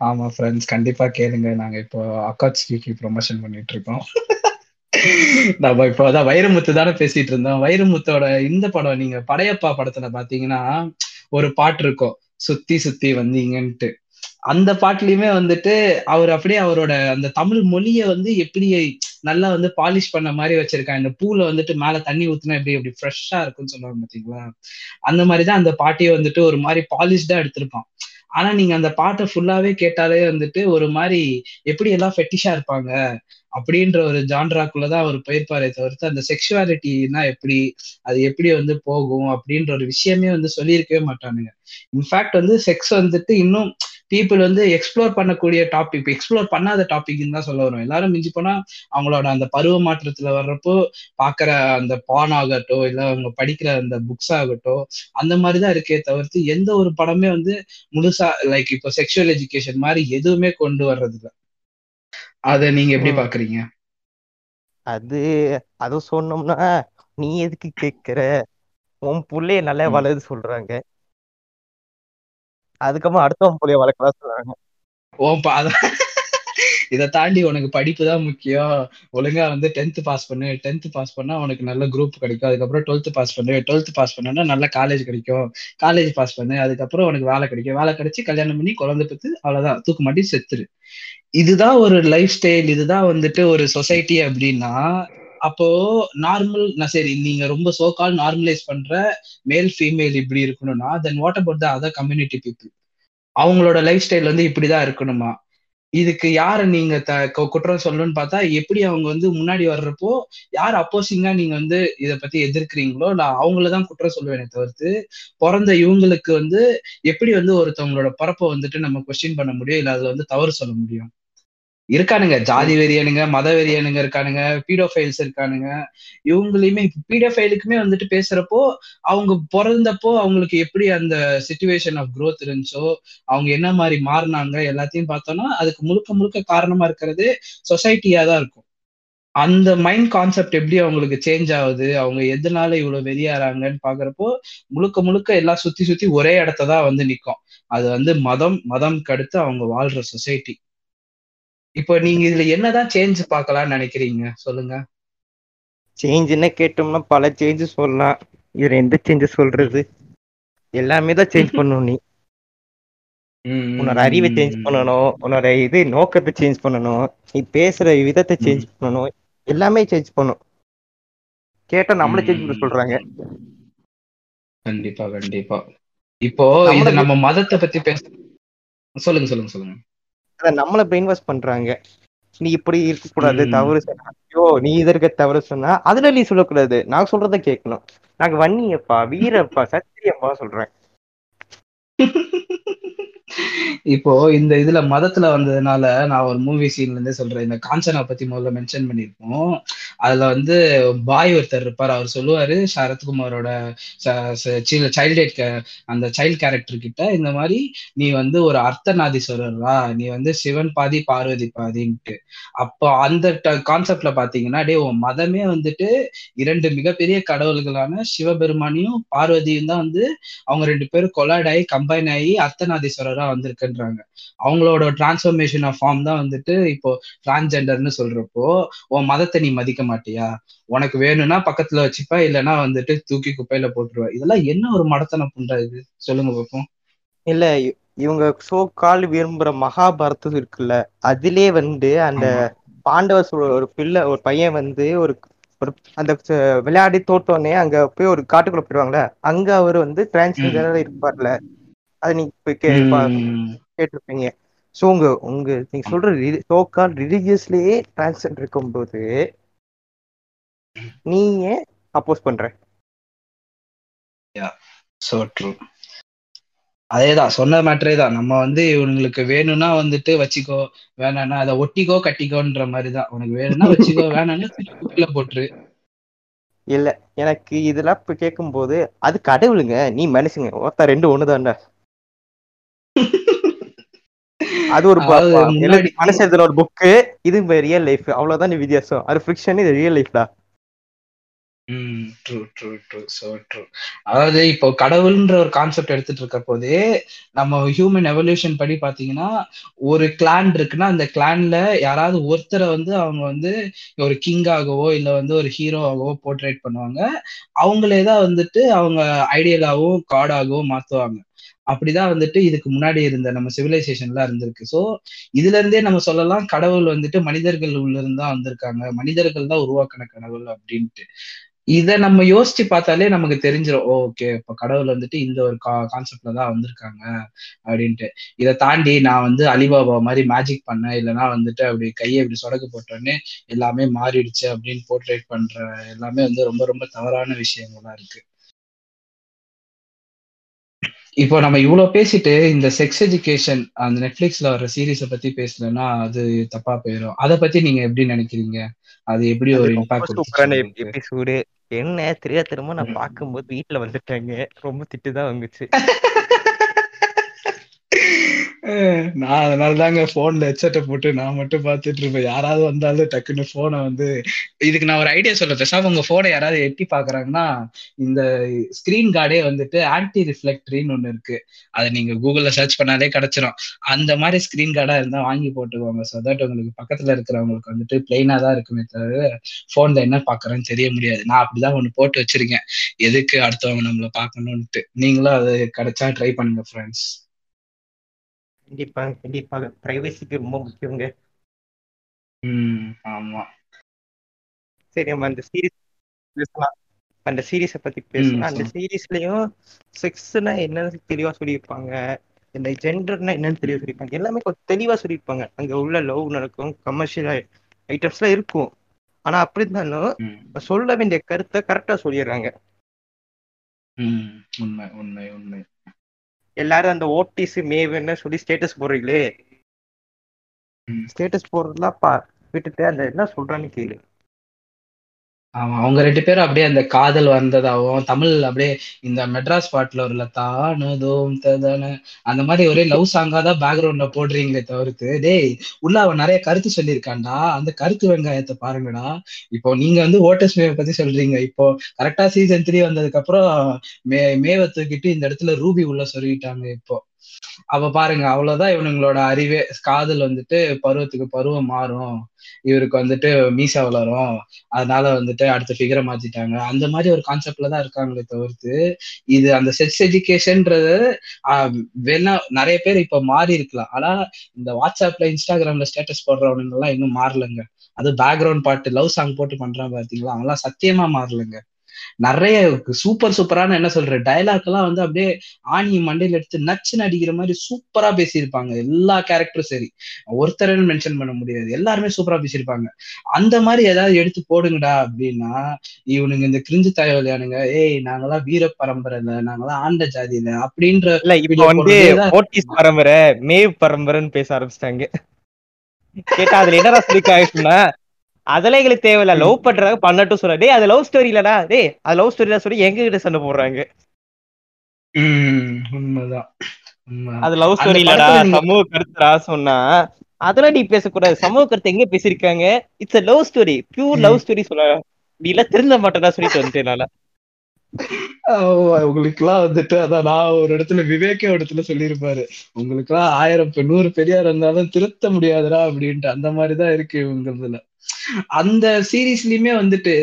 ஆமா ஃப்ரெண்ட்ஸ் கண்டிப்பா கேளுங்க. நாங்க இப்போ அக்காட்சிக்கு ப்ரொமோஷன் பண்ணிட்டு இருக்கோம் நம்ம இப்போ அதான் வைரமுத்து தானே பேசிட்டு இருந்தோம். வைரமுத்தோட இந்த படம் நீங்க படையப்பா படத்துல பாத்தீங்கன்னா ஒரு பாட்டு இருக்கும். சுத்தி சுத்தி வந்தீங்கன்ட்டு. அந்த பாட்டுலயுமே வந்துட்டு அவர் அப்படியே அவரோட அந்த தமிழ் மொழிய வந்து எப்படி நல்லா வந்து பாலிஷ் பண்ண மாதிரி வச்சிருக்காங்க இந்த பூல வந்துட்டு மேல தண்ணி ஊத்துனா எப்படி எப்படி ஃப்ரெஷ்ஷா இருக்கும்னு சொல்லுவாங்க பாத்தீங்களா? அந்த மாதிரிதான் அந்த பாட்டியை வந்துட்டு ஒரு மாதிரி பாலிஷ்டா எடுத்திருப்பான். ஆனா நீங்க அந்த பாட்டை ஃபுல்லாவே கேட்டாலே வந்துட்டு ஒரு மாதிரி எப்படி எல்லாம் ஃபெட்டிஷா இருப்பாங்க? அப்படின்ற ஒரு ஜான்ராக்குள்ளதான் அவர் போயிருப்பாரே தவிர்த்து அந்த செக்ஷுவாலிட்டினா எப்படி அது எப்படி வந்து போகும் அப்படின்ற ஒரு விஷயமே வந்து சொல்லியிருக்கவே மாட்டானுங்க. இன்ஃபேக்ட் வந்து செக்ஸ் வந்துட்டு இன்னும் பீப்புள் வந்து எக்ஸ்ப்ளோர் பண்ணக்கூடிய டாபிக் எக்ஸ்ப்ளோர் பண்ணாத டாபிக்னு தான் சொல்ல வரும். எல்லாரும் மிஞ்சி போனா அவங்களோட அந்த பருவ மாற்றத்துல வர்றப்போ பாக்குற அந்த பான் ஆகட்டும் இல்ல அவங்க படிக்கிற அந்த புக்ஸ் ஆகட்டும் அந்த மாதிரிதான் இருக்கே தவிர்த்து எந்த ஒரு படமே வந்து முழுசா லைக் இப்போ செக்ஷுவல் எஜுகேஷன் மாதிரி எதுவுமே கொண்டு வர்றது இல்ல அத நீங்க எப்படி. பாக்குறீங்க அது அது சொன்னோம்னா நீ எதுக்கு கேக்குற? உன் புள்ளைய நல்லா. வளருது சொல்றாங்க. அதுக்கப்புறம் அடுத்தவன் புள்ளைய வளர்க்கலாம் சொல்றாங்க. ஓப்பா அதான் இதை தாண்டி உனக்கு படிப்பு தான் முக்கியம். ஒழுங்கா வந்து டென்த் பாஸ் பண்ணு. டென்த் பாஸ் பண்ணா உனக்கு நல்ல குரூப் கிடைக்கும். அதுக்கப்புறம் டுவெல்த் பாஸ் பண்ணு. டுவெல்த் பாஸ் பண்ணா நல்ல காலேஜ் கிடைக்கும். காலேஜ் பாஸ் பண்ணு. அதுக்கப்புறம் உனக்கு வேலை கிடைக்கும். வேலை கிடைச்சி கல்யாணம் பண்ணி குழந்தை பத்து அவ்வளவுதான். தூக்கு மாட்டி செத்துரு. இதுதான் ஒரு லைஃப் ஸ்டைல் இதுதான் வந்துட்டு ஒரு சொசைட்டி அப்படின்னா அப்போ நார்மல் நான் சரி நீங்க ரொம்ப சோக்கால் நார்மலைஸ் பண்ற மேல் ஃபீமேல் இப்படி இருக்கணும்னா then what about the other community people அவங்களோட லைஃப் ஸ்டைல் வந்து இப்படிதான் இருக்கணுமா? இதுக்கு யார நீங்க த குற்றம் சொல்லணும்னு பார்த்தா எப்படி அவங்க வந்து முன்னாடி வர்றப்போ யார் அப்போசிங்கா நீங்க வந்து இத பத்தி எதிர்க்கிறீங்களோ நான் அவங்களதான் குற்றம் சொல்லுவேனே தவிர்த்து பிறந்த இவங்களுக்கு வந்து எப்படி வந்து ஒருத்தவங்களோட பிறப்பை வந்துட்டு நம்ம கொஸ்டின் பண்ண முடியும் இல்ல அதுல வந்து தவறு சொல்ல முடியும்? இருக்கானுங்க. ஜாதி வெறியனுங்க மத வெறியனுங்க இருக்கானுங்க பீடோஃபைல்ஸ் இருக்கானுங்க. இவங்களையுமே பீடோஃபைலுக்குமே வந்துட்டு பேசுறப்போ அவங்க பிறந்தப்போ அவங்களுக்கு எப்படி அந்த சுச்சுவேஷன் ஆஃப் க்ரோத் இருந்துச்சோ அவங்க என்ன மாதிரி மாறினாங்க எல்லாத்தையும் பார்த்தோம்னா அதுக்கு முழுக்க முழுக்க காரணமா இருக்கிறது சொசைட்டியா தான் இருக்கும். அந்த மைண்ட் கான்செப்ட் எப்படி அவங்களுக்கு சேஞ்ச் ஆகுது அவங்க எதனால இவ்வளவு வெளியேறாங்கன்னு பாக்குறப்போ முழுக்க முழுக்க எல்லாம் சுத்தி சுத்தி ஒரே இடத்த தான் வந்து நிற்கும் அது வந்து மதம் மதம் கடுத்து அவங்க வாழ்ற சொசைட்டி இப்போ நீங்க இதுல என்னதான் சேஞ்ச் பார்க்கலாம்னு நினைக்கிறீங்க? சொல்லுங்க. சேஞ்சுன்னு கேட்டோம்னா பல சேஞ்சு சொல்லலாம். இதுல எந்த சேஞ்சு சொல்றது. எல்லாமே தான் சேஞ்ச் பண்ணணும் நீ. உன்னோட அறிவை சேஞ்ச் பண்ணணும். உன்னோட இது நோக்கத்தை சேஞ்ச் பண்ணணும். நீ பேசுற விதத்தை சேஞ்ச் பண்ணணும். எல்லாமே சேஞ்ச் பண்ணும். கேட்டா நம்மள சேஞ்ச் பண்ண. சொல்றாங்க. கண்டிப்பா கண்டிப்பா. இப்போ இது நம்ம மதத்தை பத்தி பேச சொல்லுங்க சொல்லுங்க சொல்லுங்க. அத நம்மள பிரெயின் வாஷ் பண்றாங்க. நீ இப்படி இருக்கக்கூடாது ம். தவறு சொன்னா. ஐயோ நீ இது இருக்க தவறு சொன்னா அதுல நீ சொல்லக்கூடாது. நான் சொல்றத கேட்கணும். நாங்க வன்னியப்பா வீரப்பா சத்தியப்பா சொல்றேன். இப்போ இந்த இதுல மதத்துல வந்ததுனால நான் ஒரு மூவி சீன்ல இருந்தே சொல்றேன். இந்த காஞ்சனா பத்தி முதல்ல மென்ஷன் பண்ணிருப்போம் அதுல வந்து பாய் ஒருத்தர் இருப்பார். அவர் சொல்லுவாரு சரத்குமாரோட சைல்டு அந்த சைல்டு கேரக்டர் கிட்ட இந்த மாதிரி நீ வந்து ஒரு அர்த்தநாதீஸ்வரர்வா நீ வந்து சிவன் பாதி பார்வதி பாதின்ட்டு. அப்போ அந்த கான்செப்ட்ல பாத்தீங்கன்னா டே உன் மதமே வந்துட்டு இரண்டு மிகப்பெரிய கடவுள்களான சிவபெருமானியும் பார்வதியும் தான் வந்து அவங்க ரெண்டு பேரும் கொலாடாயி கம்பைன் ஆகி அர்த்தநாதீஸ்வரரா வந்து வந்திருக்குன்றாங்க அவங்களோட டிரான்ஸ்ஃபர்மேஷன் ஆஃப் ஃபார்ம் தான் வந்துட்டு இப்போ டிரான்ஸ்ஜெண்டர்னு சொல்றப்போ உன் மதத்தை நீ மதிக்க மாட்டியா? உனக்கு வேணும்னா பக்கத்துல வச்சுப்ப இல்லைன்னா வந்துட்டு தூக்கி குப்பையில போட்டுருவ. இதெல்லாம் என்ன ஒரு மடத்தனம் பண்ற இது? சொல்லுங்க பார்ப்போம் இல்ல இவங்க சோ கால் விரும்புற மகாபாரதம் இருக்குல்ல அதிலே வந்து அந்த ஆமா. பாண்டவ சு- ஒரு பிள்ளை ஒரு பையன் வந்து ஒரு ஒரு அந்த விளையாடி தோட்டோன்னே அங்க போய் ஒரு காட்டுக்குள்ள போயிடுவாங்கல்ல அங்க அவர் வந்து டிரான்ஸ்ஜெண்டரா இருப்பார்ல. அது நீங்க போய். கேட்டிருப்பீங்க. ஸோ உங்க உங்க நீங்க சொல்ற சோ கால் ரிலிஜியஸ்லயே டிரான்ஸ்ஜெண்டர் இருக்கும்போது நீங்க அப்போஸ் பண்ற? சோ ட்ரூ அதேதான் சொன்ன மேட்டரே தான் நம்ம வந்து இவங்களுக்கு வேணும்னா வந்துட்டு வச்சுக்கோ வேணாம்னா அதை ஒட்டிக்கோ கட்டிக்கோன்ற மாதிரி தான் உனக்கு வேணும்னா வச்சுக்கோ வேணாம்னா போட்டுரு. இல்ல எனக்கு இதெல்லாம் இப்ப கேட்கும்போது அது கடவுளுங்க நீ மனுஷங்க. ஒருத்தன் ரெண்டு ஒண்ணுதான்டா. அது ஒரு மனசு எழுதுன ஒரு புக்கு இது ரியல் லைஃப் அவ்வளவுதான் நீ வித்தியாசம். அது ஃபிக்ஷன் இது real லைஃப்டா true true true so true அதாவது இப்போ கடவுள்ன்ற ஒரு கான்செப்ட் எடுத்துட்டு இருக்க போதே நம்ம ஹியூமன் எவல்யூஷன் படி பாத்தீங்கன்னா ஒரு கிளான் இருக்குன்னா அந்த கிளான்ல யாராவது ஒருத்தரை வந்து அவங்க வந்து ஒரு கிங்காகவோ இல்ல வந்து ஒரு ஹீரோவாகவோ போர்ட்ரேட் பண்ணுவாங்க. அவங்களே தான் வந்துட்டு அவங்க ஐடியலாகவும் காடாகவும் மாத்துவாங்க. அப்படிதான் வந்துட்டு இதுக்கு முன்னாடி இருந்த நம்ம சிவிலைசேஷன்லாம் இருந்திருக்கு. ஸோ இதுல இருந்தே நம்ம சொல்லலாம் கடவுள் வந்துட்டு மனிதர்கள் உள்ள இருந்து வந்திருக்காங்க. மனிதர்கள் தான் உருவாக்கின கடவுள் அப்படின்ட்டு. இத நம்ம யோசிச்சு பார்த்தாலே நமக்கு தெரிஞ்சிடும் ஓகே இப்ப கடவுள் வந்துட்டு இந்த ஒரு கான்செப்ட்ல தான் வந்திருக்காங்க அப்படின்ட்டு. இதை தாண்டி நான் வந்து அலிபாபா மாதிரி மேஜிக் பண்ணேன் இல்லைன்னா வந்துட்டு அப்படி கையை இப்படி சொடக்கு போட்டோன்னே எல்லாமே மாறிடுச்சு அப்படின்னு போர்ட்ரேட் பண்ற எல்லாமே வந்து ரொம்ப ரொம்ப தவறான விஷயங்களா இருக்கு. இப்போ நம்ம இவ்வளவு பேசிட்டு இந்த செக்ஸ் எஜுகேஷன் அந்த நெட்ஃபிளிக்ஸ்ல வர சீரீஸை பத்தி பேசலன்னா அது தப்பா போயிடும் அதை பத்தி நீங்க எப்படி நினைக்கிறீங்க? அது எப்படி ஒரு இம்பாக்ட் எபிசோடு என்ன தெரியாத திரும்ப நான் பார்க்கும்போது வீட்டுல வந்துட்டாங்க. ரொம்ப திட்டு தான் வந்துச்சு. நான் அதனால தாங்க போன்ல ஹெட்செட்டை போட்டு நான் மட்டும் பார்த்துட்டு இருப்பேன். யாராவது வந்தாலும் டக்குன்னு போனை வந்து இதுக்கு நான் ஒரு ஐடியா சொல்ல பேசாம உங்க போனை யாராவது எட்டி பாக்குறாங்கன்னா இந்த ஸ்கிரீன் கார்டே வந்துட்டு ஆன்டி ரிஃப்ளெக்டரின்னு ஒண்ணு இருக்கு. அதை நீங்க கூகுள்ல சர்ச் பண்ணாலே கிடைச்சிரும். அந்த மாதிரி ஸ்கிரீன் கார்டா இருந்தா வாங்கி போட்டுக்கோங்க. ஸோ தட் உங்களுக்கு பக்கத்துல இருக்கிறவங்களுக்கு வந்துட்டு பிளெயினா தான் இருக்குமே தவிர போன்ல என்ன பாக்குறேன்னு தெரிய முடியாது. நான் அப்படிதான் ஒண்ணு போட்டு வச்சிருக்கேன். எதுக்கு அடுத்தவங்க நம்மள பார்க்கணும்ட்டு நீங்களும் அது கிடைச்சா ட்ரை பண்ணுங்க ஃப்ரெண்ட்ஸ் கண்டிப்பாக கண்டிப்பாக பிரைவசிக்கு ரொம்ப முக்கியங்க. ம் ஆமா. சரி நம்ம அந்த சீரிஸ் பேசலாம். அந்த சீரீஸை பத்தி பேசலாம். அந்த. சீரீஸ்லயும் செக்ஸ்னா என்னன்னு தெளிவா சொல்லியிருப்பாங்க. இந்த ஜெண்டர்னா என்னன்னு தெளிவா சொல்லியிருப்பாங்க. எல்லாமே கொஞ்சம் தெளிவா சொல்லியிருப்பாங்க. அங்க உள்ள லவ் நடக்கும் கமர்ஷியல் ஐட்டம்ஸ்லாம் இருக்கும். ஆனா அப்படி இருந்தாலும் சொல்ல வேண்டிய கருத்தை கரெக்டா சொல்லிடுறாங்க. உண்மை உண்மை உண்மை. எல்லாரும் அந்த ஓடிஸ் மேவன்னு சொல்லி ஸ்டேட்டஸ் போடுறீங்களே. ஸ்டேட்டஸ் போடுறதுலாம் பா விட்டுட்டு அந்த என்ன சொல்றான்னு கேளு ஆமா அவங்க ரெண்டு பேரும் அப்படியே அந்த காதல் வந்ததாகவும் தமிழ் அப்படியே இந்த மெட்ராஸ் பாட்டுல ஒரு தானதோம் ததான அந்த மாதிரி ஒரே லவ் சாங்கா தான் பேக்ரவுண்ட்ல போடுறீங்களே தவிர்த்து டேய் உள்ள அவன் நிறைய கருத்து சொல்லியிருக்கான்டா அந்த கருத்து வெங்காயத்தை பாருங்கடா. இப்போ நீங்க வந்து ஓட்டஸ் மேவை பத்தி சொல்றீங்க. இப்போ கரெக்டா சீசன் த்ரீ வந்ததுக்கு அப்புறம் மே மேவை தூக்கிட்டு இந்த இடத்துல ரூபி உள்ள சொல்லிட்டாங்க இப்போ. அப்ப பாருங்க அவ்வளவுதான் இவனுங்களோட அறிவே. காதல் வந்துட்டு பருவத்துக்கு பருவம் மாறும். இவருக்கு வந்துட்டு மீசா வளரும். அதனால வந்துட்டு அடுத்த ஃபிகரை மாத்திட்டாங்க. அந்த மாதிரி ஒரு கான்செப்ட்ல தான் இருக்காங்களே தவிர்த்து இது அந்த செக்ஸ் எஜுகேஷன்ன்றது வேணா நிறைய பேர் இப்ப மாறி இருக்கலாம். ஆனா இந்த வாட்ஸ்அப்ல இன்ஸ்டாகிராம்ல ஸ்டேட்டஸ் போடுறவனுங்க எல்லாம் இன்னும் மாறலங்க. அது பேக்ரவுண்ட் பாட்டு லவ் சாங் போட்டு பண்றான் பாத்தீங்களா? அவங்களாம் சத்தியமா மாறலங்க. நிறைய சூப்பர் சூப்பரான என்ன சொல்ற டைலாக் எல்லாம் வந்து அப்படியே ஆணி மண்டையில எடுத்து நச்சுன்னு அடிக்கிற மாதிரி சூப்பரா பேசியிருப்பாங்க. எல்லா கேரக்டரும் சரி. ஒருத்தரன்னு மென்ஷன் பண்ண முடியாது. எல்லாருமே சூப்பரா பேசியிருப்பாங்க. அந்த மாதிரி ஏதாவது எடுத்து போடுங்கடா அப்படின்னா இவனுங்க இந்த கிரிஞ்சு தகவலியானுங்க ஏய் நாங்கெல்லாம் வீர பரம்பரை இல்ல நாங்கெல்லாம் ஆண்ட ஜாதி இல்ல அப்படின்ற இல்ல இப்ப வந்து பரம்பரை மேவ் பரம்பரைன்னு பேச ஆரம்பிச்சிட்டாங்க. கேட்டா அதுல என்னடா சொல்லிக்காங்கன்னா அதெல்லாம் எங்களுக்கு தேவையில்ல லவ் பண்றாங்க பண்ணட்டும் சொல்ல டேய் அது லவ் ஸ்டோரி இல்லடா. டேய் அது லவ் ஸ்டோரி தான் சொல்லி எங்க கிட்ட சண்டை போடுறாங்க. உண்மைதான். அது லவ் ஸ்டோரி இல்லடா. சமூக கருத்துடா சொன்னா அதெல்லாம் நீ பேசக்கூடாது. சமூக கருத்து எங்க பேசியிருக்காங்க? It's a love story pure love story சொல்ல. நீ எல்லாம் திருந்த மாட்டேடா சொல்லிட்டு வந்துட்டேன் என்னால உங்களுக்கு எல்லாம் வந்துட்டு அதான் நான் ஒரு இடத்துல விவேக்கே ஒரு இடத்துல சொல்லியிருப்பாரு. உங்களுக்கு எல்லாம் ஆயிரம் நூறு பெரியார் இருந்தாலும் திருத்த முடியாதுடா அப்படின்ட்டு. அந்த மாதிரிதான் இருக்கு இவங்களதுல. அந்த சீரீஸ்லயுமே வந்துட்டு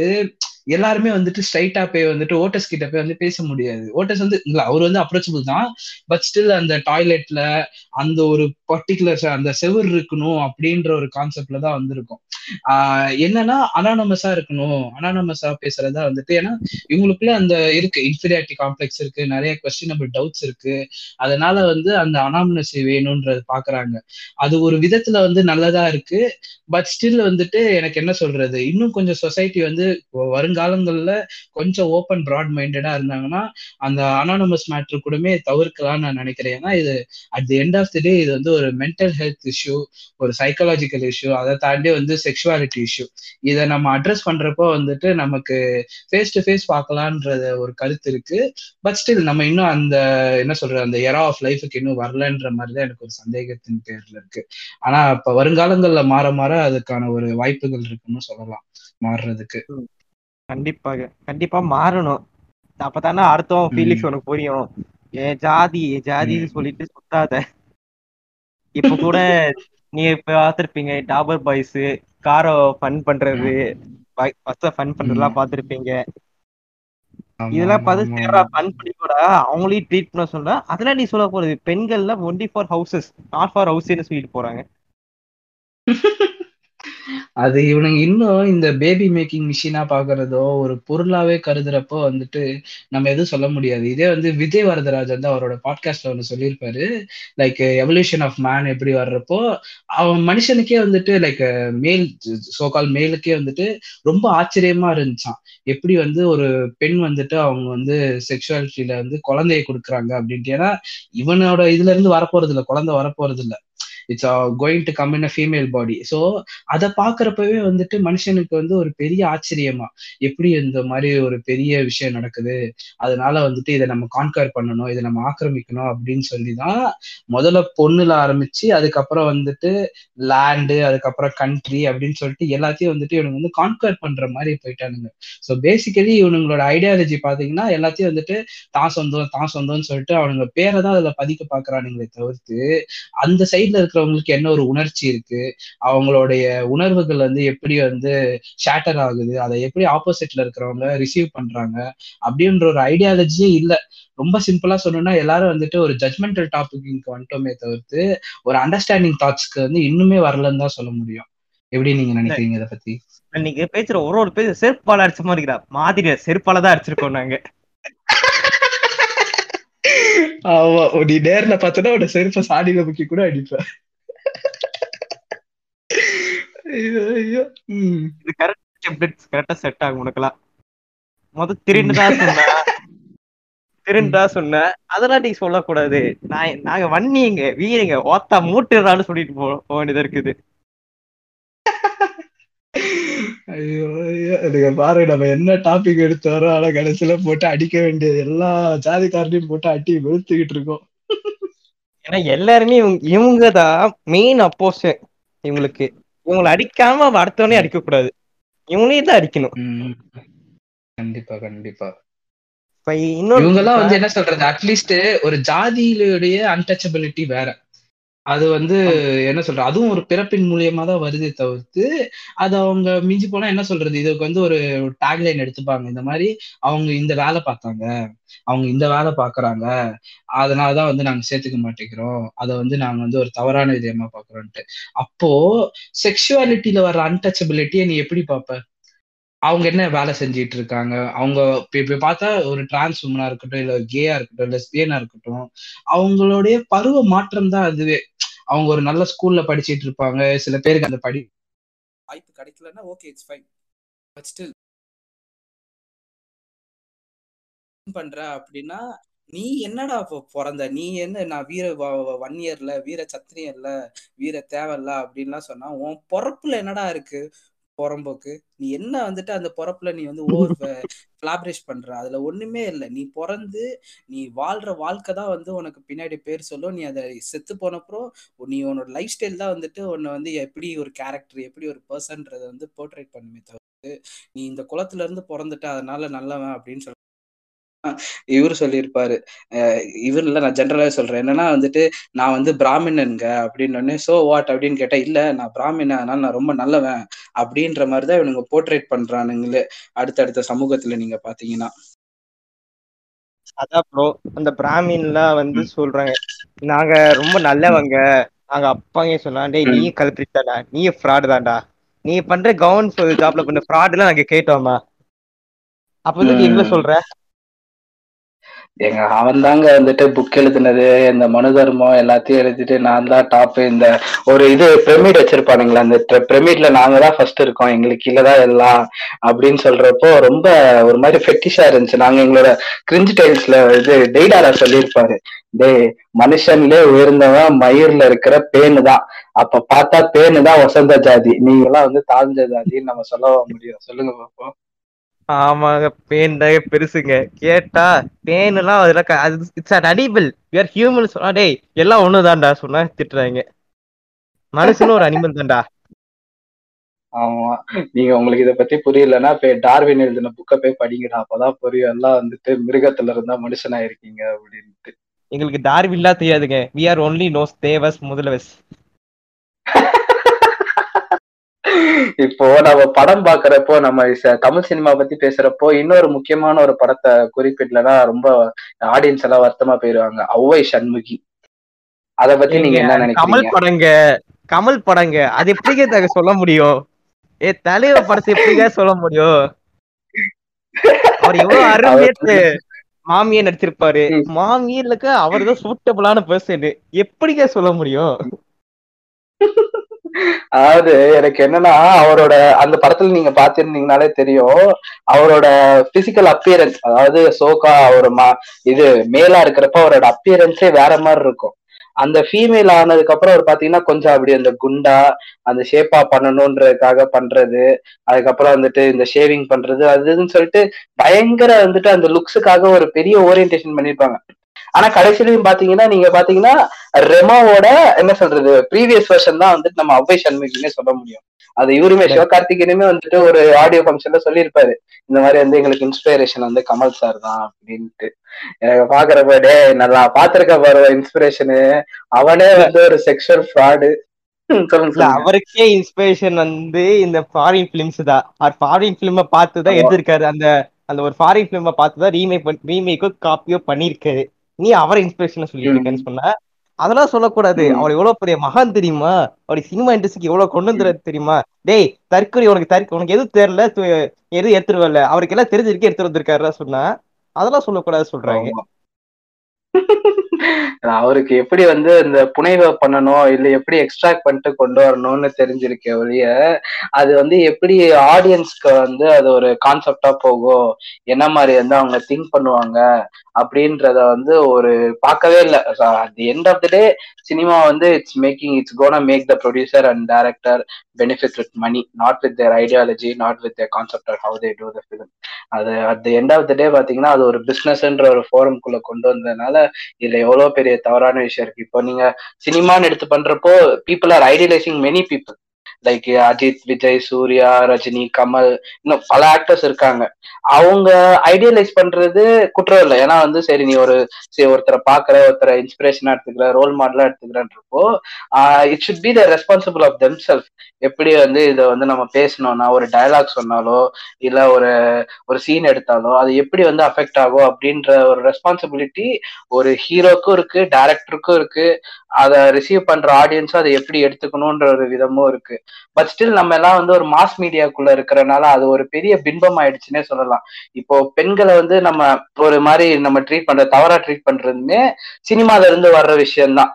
எல்லாருமே வந்துட்டு ஸ்ட்ரைட்டா போய் வந்துட்டு ஓட்டஸ் கிட்ட போய் வந்து பேச முடியாது. ஓட்டஸ் வந்து இல்ல அவர் வந்து அப்ரோச்சபிள் தான். பட் ஸ்டில் அந்த டாய்லெட்ல அந்த ஒரு பர்டிகுலர் அந்த செவர் இருக்கணும் அப்படின்ற ஒரு கான்செப்ட்ல தான் வந்திருக்கும். ஆஹ் என்னன்னா அனானமஸா இருக்கணும் அனானமஸா பேசுறதா வந்துட்டு ஏன்னா இவங்களுக்குள்ள அந்த இருக்கு இன்ஃபீரியாரிட்டி காம்ப்ளெக்ஸ் இருக்கு நிறைய கொஸ்டினபிள் டவுட்ஸ் இருக்கு. அதனால வந்து அந்த அனாமனசி வேணும்ன்றது பாக்குறாங்க. அது ஒரு விதத்துல வந்து நல்லதா இருக்கு பட் ஸ்டில் வந்துட்டு எனக்கு என்ன சொல்றது இன்னும் கொஞ்சம் சொசைட்டி வந்து வருங்காலங்கள்ல கொஞ்சம் ஓப்பன் ப்ராட் மைண்டடா இருந்தாங்கன்னா அந்த அனானமஸ் மேட்ரு கூடமே தவிர்க்கலாம்னு நான் நினைக்கிறேன். ஏன்னா இது at the end of the day இது வந்து ஒரு மென்டல் ஹெல்த் இஷ்யூ ஒரு சைக்காலஜிக்கல் இஷ்யூ அதை தாண்டி வந்து செக்ஷுவாலிட்டி இஷ்யூ இதை நம்ம அட்ரஸ் பண்றப்போ வந்துட்டு நமக்கு ஃபேஸ் டு ஃபேஸ் பார்க்கலான்றது ஒரு கருத்து இருக்கு. பட் ஸ்டில் நம்ம இன்னும் அந்த என்ன சொல்ற அந்த எரா ஆஃப் லைஃபுக்கு இன்னும் வரலன்ற மாதிரி தான் எனக்கு ஒரு சந்தேகத்தின் பேர்ல இருக்கு. ஆனா இப்ப வருங்காலங்கள்ல மாற மாற அதுக்கான ஒரு வாய்ப்புகள் இருக்குன்னு சொல்லலாம் மாறுறதுக்கு. கண்டிப்பாக. கண்டிப்பா மாறணும். அப்பதானே அடுத்தவன். ஃபீலிங்ஸ் உனக்கு புரியும். என் ஜாதி என் ஜாதின்னு சொல்லிட்டு சுத்தாத. இப்ப கூட நீ இப்ப பார்த்திருப்பீங்க டாபர் பாய்ஸ் காரை ஃபன் பண்றது ஃபன் பண்றதெல்லாம் பார்த்திருப்பீங்க ஆமா, இதெல்லாம் பார்த்து சரிடா ஃபன் பண்ணி கூட அவங்களையும் ட்ரீட் பண்ண சொல்ல அதெல்லாம் நீ சொல்ல போறது பெண்கள்லாம் only for houses not for ஹவுஸ்னு சொல்லிட்டு போறாங்க. அது இவனுங்க இன்னும் இந்த பேபி மேக்கிங் மிஷினா பாக்குறதோ ஒரு பொருளாவே கருதுறப்போ வந்துட்டு நம்ம எதுவும் சொல்ல முடியாது. இதே வந்து விஜய் வரதராஜ் வந்து அவரோட பாட்காஸ்ட்ல ஒன்று சொல்லியிருப்பாரு. லைக் எவல்யூஷன் ஆஃப் மேன் எப்படி வர்றப்போ அவன் மனுஷனுக்கே வந்துட்டு லைக் மேல் சோகால் மேலுக்கே வந்துட்டு ரொம்ப ஆச்சரியமா இருந்துச்சான் எப்படி வந்து ஒரு பெண் வந்துட்டு அவங்க வந்து செக்ஷுவாலிட்டியில வந்து குழந்தைய கொடுக்குறாங்க அப்படின்ட்டு. ஏன்னா இவனோட இதுல இருந்து வரப்போறது இல்லை குழந்தை வரப்போறது இல்ல it's going to come in a female body so அதை பார்க்குறப்பவே வந்துட்டு மனுஷனுக்கு வந்து ஒரு பெரிய ஆச்சரியமா எப்படி இந்த மாதிரி ஒரு பெரிய விஷயம் நடக்குது? அதனால வந்துட்டு இதை நம்ம கான்கர் பண்ணணும் இதை நம்ம ஆக்கிரமிக்கணும் அப்படின்னு சொல்லி தான் முதல்ல பொண்ணுல ஆரம்பிச்சு அதுக்கப்புறம் வந்துட்டு லேண்டு அதுக்கப்புறம் கண்ட்ரி அப்படின்னு சொல்லிட்டு எல்லாத்தையும் வந்துட்டு இவனுங்க வந்து கான்கர் பண்ற மாதிரி போயிட்டானுங்க. ஸோ பேசிக்கலி இவனுங்களோட ஐடியாலஜி பார்த்தீங்கன்னா எல்லாத்தையும் வந்துட்டு தான் சொந்தம் தான் சொந்தம்னு சொல்லிட்டு அவனுங்க பேரை தான் அதுல பதிக்க பாக்குறானுங்களே தவிர்த்து அந்த சைட்ல இருக்கிறவங்களுக்கு என்ன ஒரு உணர்ச்சி இருக்கு? அவங்களுடைய உணர்வுகள் வந்து எப்படி வந்து ஷேட்டர் ஆகுது? அதை எப்படி ஆப்போசிட்ல இருக்கிறவங்க ரிசீவ் பண்றாங்க? அப்படின்ற ஒரு ஐடியாலஜியே இல்ல. ரொம்ப சிம்பிளா சொல்லணும்னா எல்லாரும் வந்துட்டு ஒரு ஜட்மெண்டல் டாபிக் வந்துட்டோமே தவிர்த்து ஒரு அண்டர்ஸ்டாண்டிங் தாட்ஸ்க்கு வந்து இன்னுமே வரலன்னு தான் சொல்ல முடியும். எப்படி நீங்க நினைக்கிறீங்க இதை பத்தி? நீங்க பேசுற ஒரு ஒரு பேர் செருப்பால அடிச்ச மாதிரி இருக்கிறா மாதிரி செருப்பால தான் அடிச்சிருக்கோம் நாங்க. ஆமா நீ நேர்ல பார்த்தனா உட செருப்ப சாடியில முக்கி கூட அடிப்ப ஐயோ ஐயோ உம் இது கரெக்ட் கரெக்டா செட் ஆகும் உனக்கெல்லாம். முத திருண்டுதா சொன்ன. திருண்டா சொன்ன. அதெல்லாம் நீ சொல்லக்கூடாது. நான் நாங்க வன்னியங்க வீரங்க ஓத்தா மூட்டுறான்னு சொல்லிட்டு போக வேண்டியதா இருக்குது. ஐயோ ஐயோ. பாரு நம்ம என்ன டாபிக் எடுத்து வரோம் ஆனா கடைசியில போட்டு அடிக்க வேண்டியது. எல்லா ஜாதிக்காரனையும் போட்டு அடி வெளுத்துக்கிட்டு இருக்கோம். ஏன்னா எல்லாருமே இவங்க இவங்க தான் மெயின் அப்போஸ் இவங்களுக்கு. இவங்களை அடிக்காம அடுத்தவனே அடிக்க கூடாது இவங்களே தான் அடிக்கணும். கண்டிப்பா கண்டிப்பா. இவங்க எல்லாம் வந்து என்ன சொல்றது? அட்லீஸ்ட் ஒரு ஜாதியிலுடைய அன்டச்சபிலிட்டி வேற. அது வந்து என்ன சொல்ற அதுவும் ஒரு பிறப்பின் மூலியமா தான் வருதே தவிர்த்து அது அவங்க மிஞ்சி போனா என்ன சொல்றது இதுக்கு வந்து ஒரு டேக்லைன் எடுத்துப்பாங்க. இந்த மாதிரி அவங்க இந்த வேலை பார்த்தாங்க அவங்க இந்த வேலை பார்க்கறாங்க அதனாலதான் வந்து நாங்க சேர்த்துக்க மாட்டேங்கிறோம். அதை வந்து நாங்க வந்து ஒரு தவறான விதயமா பாக்குறோம்ட்டு அப்போ செக்ஷுவாலிட்டியில வர்ற அன்டச்சபிலிட்டியை நீ எப்படி பார்ப்ப? அவங்க என்ன வேலை செஞ்சிட்டு இருக்காங்க அவங்க இப்ப பார்த்தா ஒரு டிரான்ஸ் உமனா இருக்கட்டும் இல்ல கேயா இருக்கட்டும் லெஸ்பியனா இருக்கட்டும் அவங்களுடைய பருவ மாற்றம் தான் அதுவே. அவங்க ஒரு நல்ல ஸ்கூல்ல படிச்சிட்டு இருப்பாங்க சில பேருக்கு அந்த படி வாய்ப்பு கிடைக்கலன்னா okay it's fine but still பண்ற அப்படின்னா நீ என்னடா பிறந்த? நீ என்ன நான் வீர ஒன் இயர்ல வீர சத்திரியர்ல வீர தேவையில்ல அப்படின்லாம் சொன்னா உன் பொறப்புல என்னடா இருக்கு? புறம்போக்கு. நீ என்ன வந்துட்டு அந்த பொறப்புல நீ வந்து ஓவர் பிளாபரேஷ் பண்ற? அதுல ஒண்ணுமே இல்லை. நீ பிறந்து நீ வாழ்ற வாழ்க்கை தான் வந்து உனக்கு பின்னாடி பேர் சொல்லும். நீ அதை செத்து போனப்புறம் நீ உன்னோட லைஃப் ஸ்டைல் தான் வந்துட்டு உன்னை வந்து எப்படி ஒரு கேரக்டர் எப்படி ஒரு பர்சன்றதை வந்து போர்ட்ரேட் பண்ணுமே தவிர்த்து நீ இந்த குளத்துல இருந்து பிறந்துட்ட அதனால நல்லவன் அப்படின்னு சொல்ல இவர் சொல்லியிருப்பாரு. இவர் இல்ல நான் ஜென்ரலாவே சொல்றேன். என்னன்னா வந்துட்டு நான் வந்து பிராமணனுங்க அப்படின்னு சோ வாட் அப்படின்னு கேட்டா இல்ல நான் பிராமணன் அதனால நான் ரொம்ப நல்லவன். அப்படின்ற மாதிரிதான் இவனுங்க போர்ட்ரேட் பண்றானுங்களே அடுத்தடுத்த சமூகத்துல நீங்க பாத்தீங்கன்னா. அதான் ப்ரோ அந்த பிராமின்லாம் வந்து சொல்றாங்க நாங்க ரொம்ப நல்லவங்க. நாங்க அப்பாங்க சொன்னா டேய் நீ கல்பிரிட்டாடா நீ ஃப்ராடு தான்டா? நீ பண்ற கவர்மெண்ட் ஜாப்ல பண்ண ஃப்ராட்லாம் நாங்க கேட்டோமா அப்ப வந்து நீ எங்களை சொல்ற? எங்க அவன் தாங்க வந்துட்டு புக் எழுதுனது இந்த மனு தர்மம் எல்லாத்தையும் எழுதிட்டு நான் தான் டாப் இந்த ஒரு இது பிரமிட் வச்சிருப்பானுங்களா அந்த பிரமிட்ல நாங்க தான் ஃபர்ஸ்ட் இருக்கோம் எங்களுக்கு கீழதான் எல்லாம் அப்படின்னு சொல்றப்போ ரொம்ப ஒரு மாதிரி ஃபெட்டிஷா இருந்துச்சு. நாங்க எங்களோட கிரிஞ்சு டைல்ஸ்ல இது டெய்டாரா சொல்லியிருப்பாரு. டே மனுஷன்லயே உயர்ந்தவன் மயிர்ல இருக்கிற பேனு தான் அப்ப பார்த்தா பேனு தான் வசந்த ஜாதி. நீங்க எல்லாம் வந்து தாழ்ந்த ஜாதின்னு நம்ம சொல்ல முடியும். சொல்லுங்க பாப்போம். ஆமாங்க பேன் தான் பெருசுங்க. கேட்டா பேன் எல்லாம் அதுல அது it's an animal you are human சொன்னா டேய் எல்லாம் ஒண்ணுதான்டா சொன்னா திட்டுறாங்க. மனுஷனும் ஒரு அனிமல் தான்டா. ஆமா. நீங்க உங்களுக்கு இத பத்தி புரியலன்னா போய் டார்வின் எழுதின புக்க போய் படிங்கடா. அப்பதான் புரியும். எல்லாம் வந்துட்டு மிருகத்துல இருந்தா மனுஷனா இருக்கீங்க அப்படின்ட்டு. எங்களுக்கு டார்வின்லா தெரியாதுங்க. வி ஆர் ஒன்லி நோஸ் தேவஸ் முதலவஸ். இப்போ நம்ம படம் பாக்குறப்போ நம்ம தமிழ் சினிமா பத்தி பேசுறப்போ இன்னொரு முக்கியமான ஒரு படத்தை குறிப்பிடலன்னா ரொம்ப ஆடியன்ஸ் எல்லாம் வருத்தமா போயிருவாங்க. ஔவை சண்முகி. அத பத்தி நீங்க என்ன நினைக்கிறீங்க? கமல் படங்க கமல் படங்க அது எப்படிங்க நாங்க சொல்ல முடியும்? ஏ தலைவர் படத்தை எப்படிங்க சொல்ல முடியும்? அவர் எவ்வளவு அருமையா மாமியே நடிச்சிருப்பாரு. மாமியலுக்கு அவர் தான் சூட்டபிளான பர்சன் எப்படிங்க சொல்ல முடியும்? அதாவது எனக்கு என்னன்னா அவரோட அந்த படத்துல நீங்க பாத்திருந்தீங்கனாலே தெரியும். அவரோட பிசிக்கல் அப்பியரன்ஸ் அதாவது சோகா அவர் மா இது மேலா இருக்கிறப்ப அவரோட அப்பியரன்ஸே வேற மாதிரி இருக்கும். அந்த ஃபீமேல் ஆனதுக்கு அப்புறம் அவர் பாத்தீங்கன்னா கொஞ்சம் அப்படி அந்த குண்டா அந்த ஷேப்பா பண்ணணும்ன்றதுக்காக பண்றது அதுக்கப்புறம் வந்துட்டு இந்த ஷேவிங் பண்றது அதுன்னு சொல்லிட்டு பயங்கர வந்துட்டு அந்த லுக்ஸுக்காக ஒரு பெரிய ஓரியன்டேஷன் பண்ணிருப்பாங்க. ஆனா கடைசியிலையும் பாத்தீங்கன்னா நீங்க பாத்தீங்கன்னா ரெமாவோட என்ன சொல்றது ப்ரீவியஸ் வெர்ஷன் தான் வந்துட்டு நம்ம அவ்வை சண்முகினே சொல்ல முடியும். அது இவருமே சிவகார்த்திகேயனுமே வந்துட்டு ஒரு ஆடியோ ஃபங்க்ஷன்ல சொல்லியிருப்பாரு. இந்த மாதிரி வந்து எங்களுக்கு இன்ஸ்பிரேஷன் வந்து கமல் சார் தான் அப்படின்ட்டு. எனக்கு பாக்குறப்ப டே நல்லா பாத்திருக்க பாரு இன்ஸ்பிரேஷனு அவனே வந்து ஒரு செக்ஷுவல் ஃப்ராடு அவருக்கே இன்ஸ்பிரேஷன் வந்து இந்த ஃபாரின் பிலிம்ஸ் தான். அவர் ஃபாரின் பிலிம பார்த்துதான் எடுத்திருக்காரு. அந்த அந்த ஒரு ஃபாரின் பிலிம பார்த்துதான் ரீமேக் ரீமேக்கோ காப்பியோ பண்ணிருக்காரு நீ அவரை இன்ஸ்பிரேஷன் சொல்லிட்டு இருக்கேன்னு சொன்ன. அதெல்லாம் சொல்லக்கூடாது. அவர் எவ்வளவு பெரிய மகான் தெரியுமா? அவர் சினிமா இண்டஸ்ட்ரிக்கு எவ்வளவு கொண்டு வந்துறது தெரியுமா? டேய் தற்கொலை உனக்கு தற்கு உனக்கு எதுவும் தெரியல? எதுவும் எடுத்துட்டு வரல? அவருக்கு எல்லாம் தெரிஞ்சிருக்கே எடுத்துட்டு வந்திருக்காரு சொன்னா. அதெல்லாம் சொல்லக்கூடாது சொல்றாங்க. அவருக்கு எப்படி வந்து இந்த புனைவை பண்ணணும்? இல்ல எப்படி எக்ஸ்ட்ராக்ட் பண்ணிட்டு கொண்டு வரணும்னு தெரிஞ்சிருக்க ஒழிய அது வந்து எப்படி ஆடியன்ஸ்க்கு வந்து அது ஒரு கான்செப்டா போகும்? என்ன மாதிரி வந்து அவங்க திங்க் பண்ணுவாங்க? அப்படின்றத வந்து ஒரு பார்க்கவே இல்லை. At the end of the day cinema வந்து it's making it's gonna make the producer and director benefit with money not with their ideology not with their concept of how they do the film அது at the end of the day பார்த்தீங்கன்னா அது ஒரு பிஸ்னஸ்ன்ற ஒரு ஃபோரம்குள்ள கொண்டு வந்ததுனால இதுல எவ்வளோ பெரிய தவறான விஷயம் இருக்கு. இப்போ நீங்க சினிமான்னு எடுத்து பண்றப்போ people are idealizing many people like Ajith Vijay Suriya Rajini Kamal இன்னும் பல ஆக்டர்ஸ் இருக்காங்க. அவங்க ஐடியலைஸ் பண்றது குற்றம் இல்லை. ஏன்னா வந்து சரி நீ ஒரு சரி ஒருத்தரை பாக்குற ஒருத்தரை இன்ஸ்பிரேஷனா எடுத்துக்கிற ரோல் மாடலா எடுத்துக்கிறன்றப்போ it should be the responsible of them self எப்படி வந்து இதை வந்து நம்ம பேசணும்னா ஒரு டயலாக் சொன்னாலோ இல்ல ஒரு ஒரு சீன் எடுத்தாலோ அது எப்படி வந்து அஃபெக்ட் ஆகும் அப்படின்ற ஒரு ரெஸ்பான்சிபிலிட்டி ஒரு ஹீரோக்கும் இருக்கு டேரக்டருக்கும் இருக்கு. அதை ரிசீவ் பண்ற ஆடியன்ஸும் அதை எப்படி எடுத்துக்கணும்ன்ற ஒரு விதமும் இருக்கு. பட் ஸ்டில் நம்ம எல்லாம் வந்து ஒரு மாஸ் மீடியாக்குள்ள இருக்கிறனால அது ஒரு பெரிய பின்பம் ஆயிடுச்சுன்னே சொல்லலாம். இப்போ பெண்களை வந்து நம்ம ஒரு மாதிரி நம்ம ட்ரீட் பண்ற தவறா ட்ரீட் பண்றதுமே சினிமால இருந்து வர்ற விஷயம்தான்.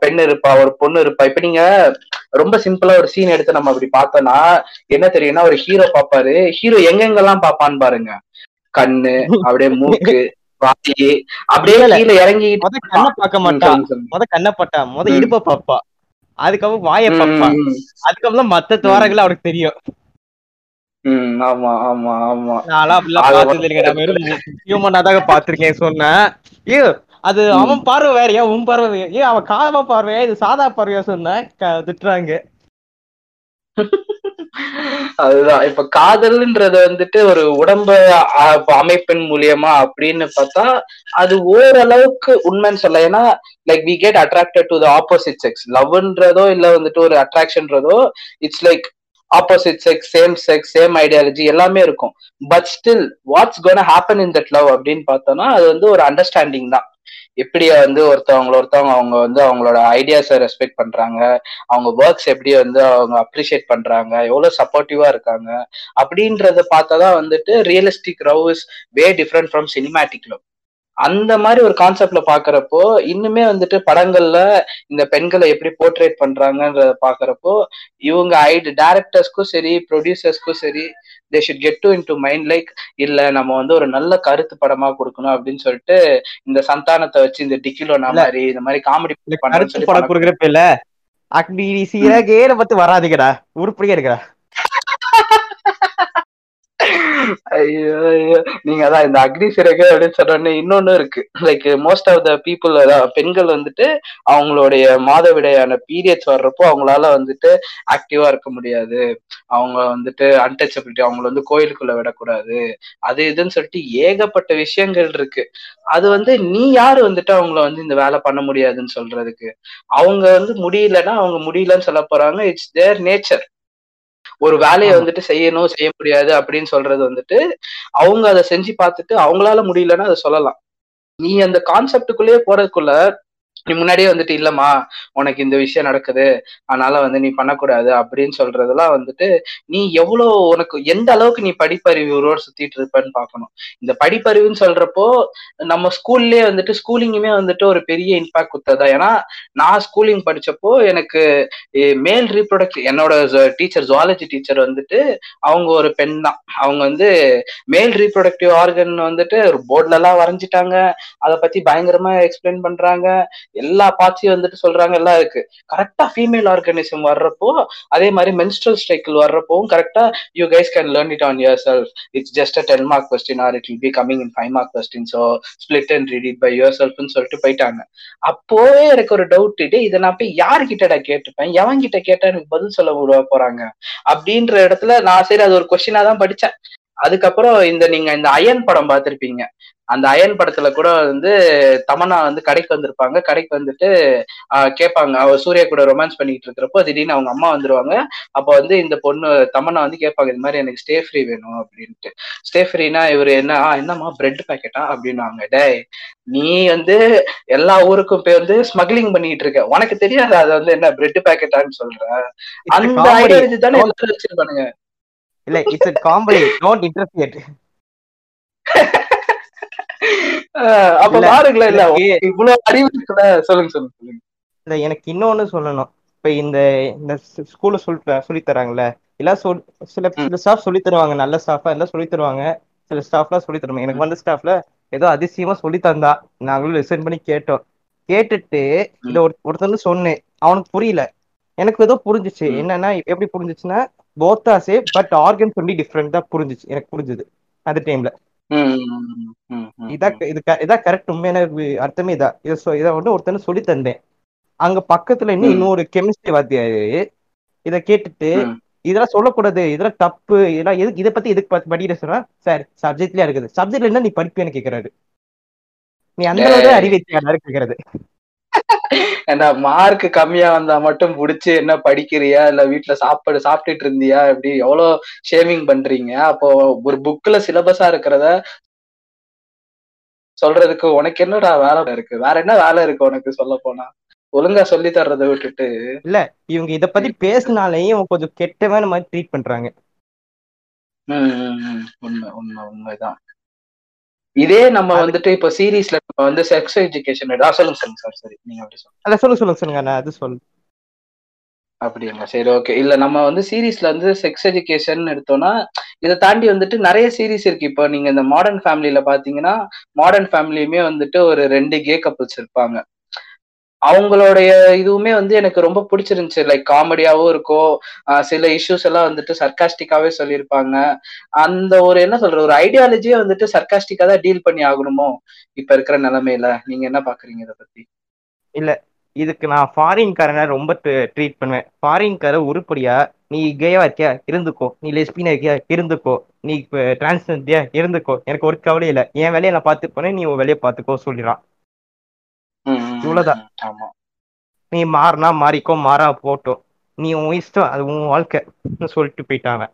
பெண் இருப்பா ஒரு பொண்ணு இருப்பா. இப்ப நீங்க ரொம்ப சிம்பிளா ஒரு சீன் எடுத்து நம்ம அப்படி பார்த்தோம்னா என்ன தெரியும்னா ஒரு ஹீரோ பாப்பாரு ஹீரோ எங்கெங்கெல்லாம் பாப்பான்னு பாருங்க. கண்ணு அப்படியே மூக்கு அப்படியே இல்ல, இல்ல. கீழே இறங்கி முத கண்ணை பார்க்க மாட்டா. முத கண்ணை பட்டா முத. இடுப்ப பாப்பா அதுக்கப்புறம் வாயை பாப்பா அதுக்கப்புறம் மத்த துவாரங்கள் அவருக்கு தெரியும். ஆமா ஆமா ஆமா. நான்லாம் அப்படிலாம் பார்த்தது இல்லைங்க நான் வெறும் ஹியூமனா தாங்க பார்த்திருக்கேன் சொன்னேன். ஏ அது. அவன் பார்வை வேறயா? உன் பார்வை? ஏ அவன் காம பார்வையா? இது சாதா பார்வையா சொன்னேன். திட்டுறாங்க. அதுதான். இப்ப காதல்ன்றது வந்துட்டு ஒரு உடம்ப அமைப்பின் மூலியமா அப்படின்னு பார்த்தா அது ஓரளவுக்கு உண்மைன்னு சொல்ல. ஏன்னா like we get attracted to the opposite sex லவ்ன்றதோ இல்ல வந்துட்டு ஒரு அட்ராக்ஷன்றதோ it's like opposite sex same sex same ideology எல்லாமே இருக்கும். But still what's gonna happen in that love அப்படின்னு பார்த்தோம்னா அது வந்து ஒரு அண்டர்ஸ்டாண்டிங் தான். எப்படி வந்து ஒருத்தவங்கள ஒருத்தவங்க அவங்க வந்து அவங்களோட ஐடியாஸை ரெஸ்பெக்ட் பண்றாங்க. அவங்க ஒர்க்ஸ் எப்படி வந்து அவங்க அப்ரிஷியேட் பண்றாங்க. எவ்வளவு சப்போர்ட்டிவா இருக்காங்க. அப்படின்றத பார்த்தாதான் வந்துட்டு realistic love is way different from cinematic love அந்த மாதிரி ஒரு கான்செப்ட்ல பாக்குறப்போ இன்னுமே வந்துட்டு படங்கள்ல இந்த பெண்களை எப்படி போர்ட்ரேட் பண்றாங்கன்றத பாக்குறப்போ இவங்க ஐடி டேரக்டர்ஸ்க்கும் சரி ப்ரொடியூசர்ஸ்க்கும் சரி they should get to into mind like இல்ல நம்ம வந்து ஒரு நல்ல கருத்து படமா கொடுக்கணும் அப்படின்னு சொல்லிட்டு இந்த சந்தானத்தை வச்சு இந்த டிக்கிலோனா. மாதிரி இந்த மாதிரி காமெடி படம் கொடுக்குறப்ப இல்ல அப்படி சீரகேல பத்தி வராதுங்கடா உருப்படியா இருக்கடா ஐயோ ஐயோ நீங்க அதான் இந்த அக்னி சிறகு அப்படின்னு சொன்னோடனே இன்னொன்னு இருக்கு. Like most of the people பெண்கள் வந்துட்டு அவங்களுடைய மாதவிடையான பீரியட்ஸ் வர்றப்போ அவங்களால வந்துட்டு ஆக்டிவா இருக்க முடியாது. அவங்க வந்துட்டு அன்டச்சபிலிட்டி அவங்கள வந்து கோயிலுக்குள்ள விடக்கூடாது. அது இதுன்னு சொல்லிட்டு ஏகப்பட்ட விஷயங்கள் இருக்கு. அது வந்து நீ யாரு வந்துட்டு அவங்கள வந்து இந்த வேலை பண்ண முடியாதுன்னு சொல்றதுக்கு? அவங்க வந்து முடியலன்னா அவங்க முடியலன்னு சொல்ல போறாங்க. இட்ஸ் தேர் நேச்சர் ஒரு வேலையை. வந்துட்டு செய்யணும் செய்ய முடியாது அப்படின்னு சொல்றது வந்துட்டு அவங்க அதை செஞ்சு பார்த்துட்டு அவங்களால முடியலன்னா அதை சொல்லலாம் நீ அந்த கான்செப்டுக்குள்ளேயே போறதுக்குள்ள நீ முன்னாடியே வந்துட்டு இல்லம்மா உனக்கு இந்த விஷயம் நடக்குது. அதனால வந்து நீ பண்ணக்கூடாது. அப்படின்னு சொல்றதெல்லாம் வந்துட்டு நீ எவ்வளோ உனக்கு எந்த அளவுக்கு நீ படிப்பறிவோட சுத்திட்டு இருப்பன்னு பார்க்கணும். இந்த படிப்பறிவுன்னு சொல்றப்போ நம்ம ஸ்கூல்லயே வந்துட்டு ஸ்கூலிங்குமே வந்துட்டு ஒரு பெரிய இம்பாக்ட் கொடுத்ததா ஏன்னா நான் ஸ்கூலிங் படிச்சப்போ எனக்கு மேல் ரீப்ரொடக்ட் என்னோட டீச்சர் ஜுவாலஜி டீச்சர் வந்துட்டு அவங்க ஒரு பெண் தான். அவங்க வந்து மேல் ரீப்ரொடக்டிவ் ஆர்கன் வந்துட்டு ஒரு போர்ட்லலாம் வரைஞ்சிட்டாங்க. அதை பத்தி பயங்கரமா எக்ஸ்பிளைன் பண்றாங்க. எல்லா பார்ட்ஸையும் வந்துட்டு சொல்றாங்க எல்லாம் இருக்கு. கரெக்டா ஃபீமேல் ஆர்கானிசம் வர்றப்போ அதே மாதிரி மென்ஸ்ட்ரல் ஸ்ட்ரைக்கிள் வர்றப்போவும் கரெக்டா you guys can learn it on yourself it's just a ten mark question or it will be coming in five mark question so split and read it by your செல்ஃப்னு சொல்லிட்டு போயிட்டாங்க. அப்போவே எனக்கு ஒரு doubt இதை நான் போய் யாருக்கிட்டடா கேட்டுப்பேன்? எவன் கிட்ட கேட்டா எனக்கு பதில் சொல்ல விடுவா போறாங்க? அப்படின்ற இடத்துல நான் சரி அது ஒரு கொஸ்டினா தான் படிச்சேன். அதுக்கப்புறம் இந்த நீங்க இந்த அயன் படம் பார்த்திருப்பீங்க. அந்த அயன் படத்துல கூட வந்து தமன்னா வந்து கடைக்கு வந்திருப்பாங்க. கடைக்கு வந்துட்டு கேட்பாங்க. அவ சூர்யா கூட ரொமான்ஸ் பண்ணிட்டு இருக்கிறப்போ திடீர்னு அவங்க அம்மா வந்துருவாங்க. அப்போ வந்து இந்த பொண்ணு தமன்னா வந்து கேட்பாங்க இது மாதிரி எனக்கு ஸ்டே ஃப்ரீ வேணும் அப்படின்ட்டு. ஸ்டே ஃப்ரீனா இவர் என்ன "ஆ, என்னம்மா பிரெட் பாக்கெட்டா அப்படின்னுவாங்க டேய் நீ வந்து எல்லா ஊருக்கும் போய் வந்து ஸ்மக்லிங் பண்ணிட்டு இருக்க. உனக்கு தெரியாது அது வந்து என்ன பிரெட் பாக்கெட்டான்னு சொல்ற? அந்த தானே வச்சிருப்பானுங்க. இல்ல இட்ஸ் காமெடி டோன்ட் இன்டர்ஃபியர் அப்ப பாருங்களேன் இல்ல இவ்வளவு அறிவு இருக்குல்ல சொல்லுங்க சொல்லுங்க சொல்லுங்க. இல்ல எனக்கு இன்னொன்னு சொல்லணும். இப்ப இந்த இந்த ஸ்கூல்ல சொல்லி சொல்லி தராங்கல்ல எல்லாம் சொல் சில சில ஸ்டாஃப் சொல்லி தருவாங்க நல்ல ஸ்டாஃபா எல்லாம் சொல்லி தருவாங்க. சில ஸ்டாஃப்லாம் சொல்லி தருவாங்க எனக்கு வந்த ஸ்டாஃப்ல ஏதோ அதிசயமா சொல்லி தந்தா நாங்களும் லிசன் பண்ணி கேட்டோம். கேட்டுட்டு இத ஒரு ஒருத்தன் சொன்னேன் அவனுக்கு புரியல. எனக்கு ஏதோ புரிஞ்சுச்சு. என்னன்னா எப்படி புரிஞ்சுச்சுன்னா போத்தா சே பட் ஆர்கன் சொல்லி டிஃப்ரெண்டா புரிஞ்சுச்சு எனக்கு புரிஞ்சுது அந்த டைம்ல இதான் இது இதான் கரெக்ட் உண்மையான அர்த்தமே இதான் இதை சொ- இதை வந்து ஒருத்தனை சொல்லி தந்தேன் அங்க பக்கத்துல இன்னும். இன்னொரு கெமிஸ்ட்ரி வாத்தியாரு. இத கேட்டுட்டு. இதெல்லாம் சொல்லக்கூடாது. இதெல்லாம் தப்பு. இதெல்லாம் எதுக்கு இதை பத்தி எதுக்கு படிக்கிற சொன்னா சார் சப்ஜெக்ட்லயே இருக்குது. சப்ஜெக்ட்ல என்ன நீ படிப்பேன்னு கேக்குறாரு. நீ அந்த அளவுக்கு. அறிவு வச்சியா கேக்குறது. ஏன்டா மார்க் கம்மியா வந்தா மட்டும் புடிச்சு என்ன படிக்கிறியா? இல்ல வீட்ல சாப்பாடு சாப்பிட்டுட்டு இருந்தியா? இப்படி எவ்வளவு ஷேவிங் பண்றீங்க? அப்போ ஒரு புக்ல சிலபஸா இருக்கிறத சொல்றதுக்கு உனக்கு என்னடா வேலை இருக்கு? வேற என்ன வேலை இருக்கு உனக்கு சொல்ல போனா? ஒழுங்கா சொல்லி தர்றதை விட்டுட்டு. இவங்க இத பத்தி பேசினாலேயும் கொஞ்சம் கெட்டவன் மாதிரி ட்ரீட் பண்றாங்க. உண்மை உண்மை உண்மைதான். இதே நம்ம வந்துட்டு இப்ப சீரீஸ்ல நம்ம வந்து செக்ஸ் எஜுகேஷன் சொல்லுங்க சொல்லுங்க சார் சரி நீங்க அப்படி சொல்லுங்க. அத சொல்லுங்க சொல்லுங்க சொல்லுங்க அது சொல்லு. அப்படிங்களா? சரி ஓகே இல்ல நம்ம வந்து சீரீஸ்ல வந்து செக்ஸ் எஜுகேஷன் எடுத்தோம்னா இதை தாண்டி வந்துட்டு நிறைய சீரீஸ் இருக்கு. இப்போ நீங்க இந்த மாடர்ன் ஃபேமிலியில பாத்தீங்கன்னா மாடர்ன் ஃபேமிலியுமே வந்துட்டு ஒரு ரெண்டு கே கப்புள்ஸ் இருப்பாங்க. அவங்களுடைய இதுவுமே வந்து எனக்கு ரொம்ப பிடிச்சிருந்துச்சு. லைக் காமெடியாவும் இருக்கும் சில இஷ்யூஸ் எல்லாம் வந்துட்டு சர்க்காஸ்டிக்காவே சொல்லியிருப்பாங்க. அந்த ஒரு என்ன சொல்ற ஒரு ஐடியாலஜியே வந்துட்டு சர்க்காஸ்டிக்கா தான் டீல் பண்ணி ஆகணுமோ? இப்ப இருக்கிற நிலைமையில நீங்க என்ன பாக்குறீங்க இதை பத்தி? இதுக்கு நான் ஃபாரின்காரனை ரொம்ப ட்ரீட் பண்ணுவேன். ஃபாரின்கார உருப்படியா நீ கேயா இருக்கியா? இருந்துக்கோ. நீ லெஸ்பினா இருக்கியா? இருந்துக்கோ. நீ இப்போ டிரான்ஸ்ஜெண்டியா இருந்துக்கோ. எனக்கு ஒரு கவலை இல்லை. என் வேலையை நான் பார்த்து நீ உன் வேலையை பார்த்துக்கோ சொல்லிடுறான். இவ்வளவுதான். நீ மாறினா மாறிக்கோ மாறா போட்டோம் நீ உன் இஷ்டம் அது உன் வாழ்க்கைன்னு சொல்லிட்டு போயிட்டாங்க.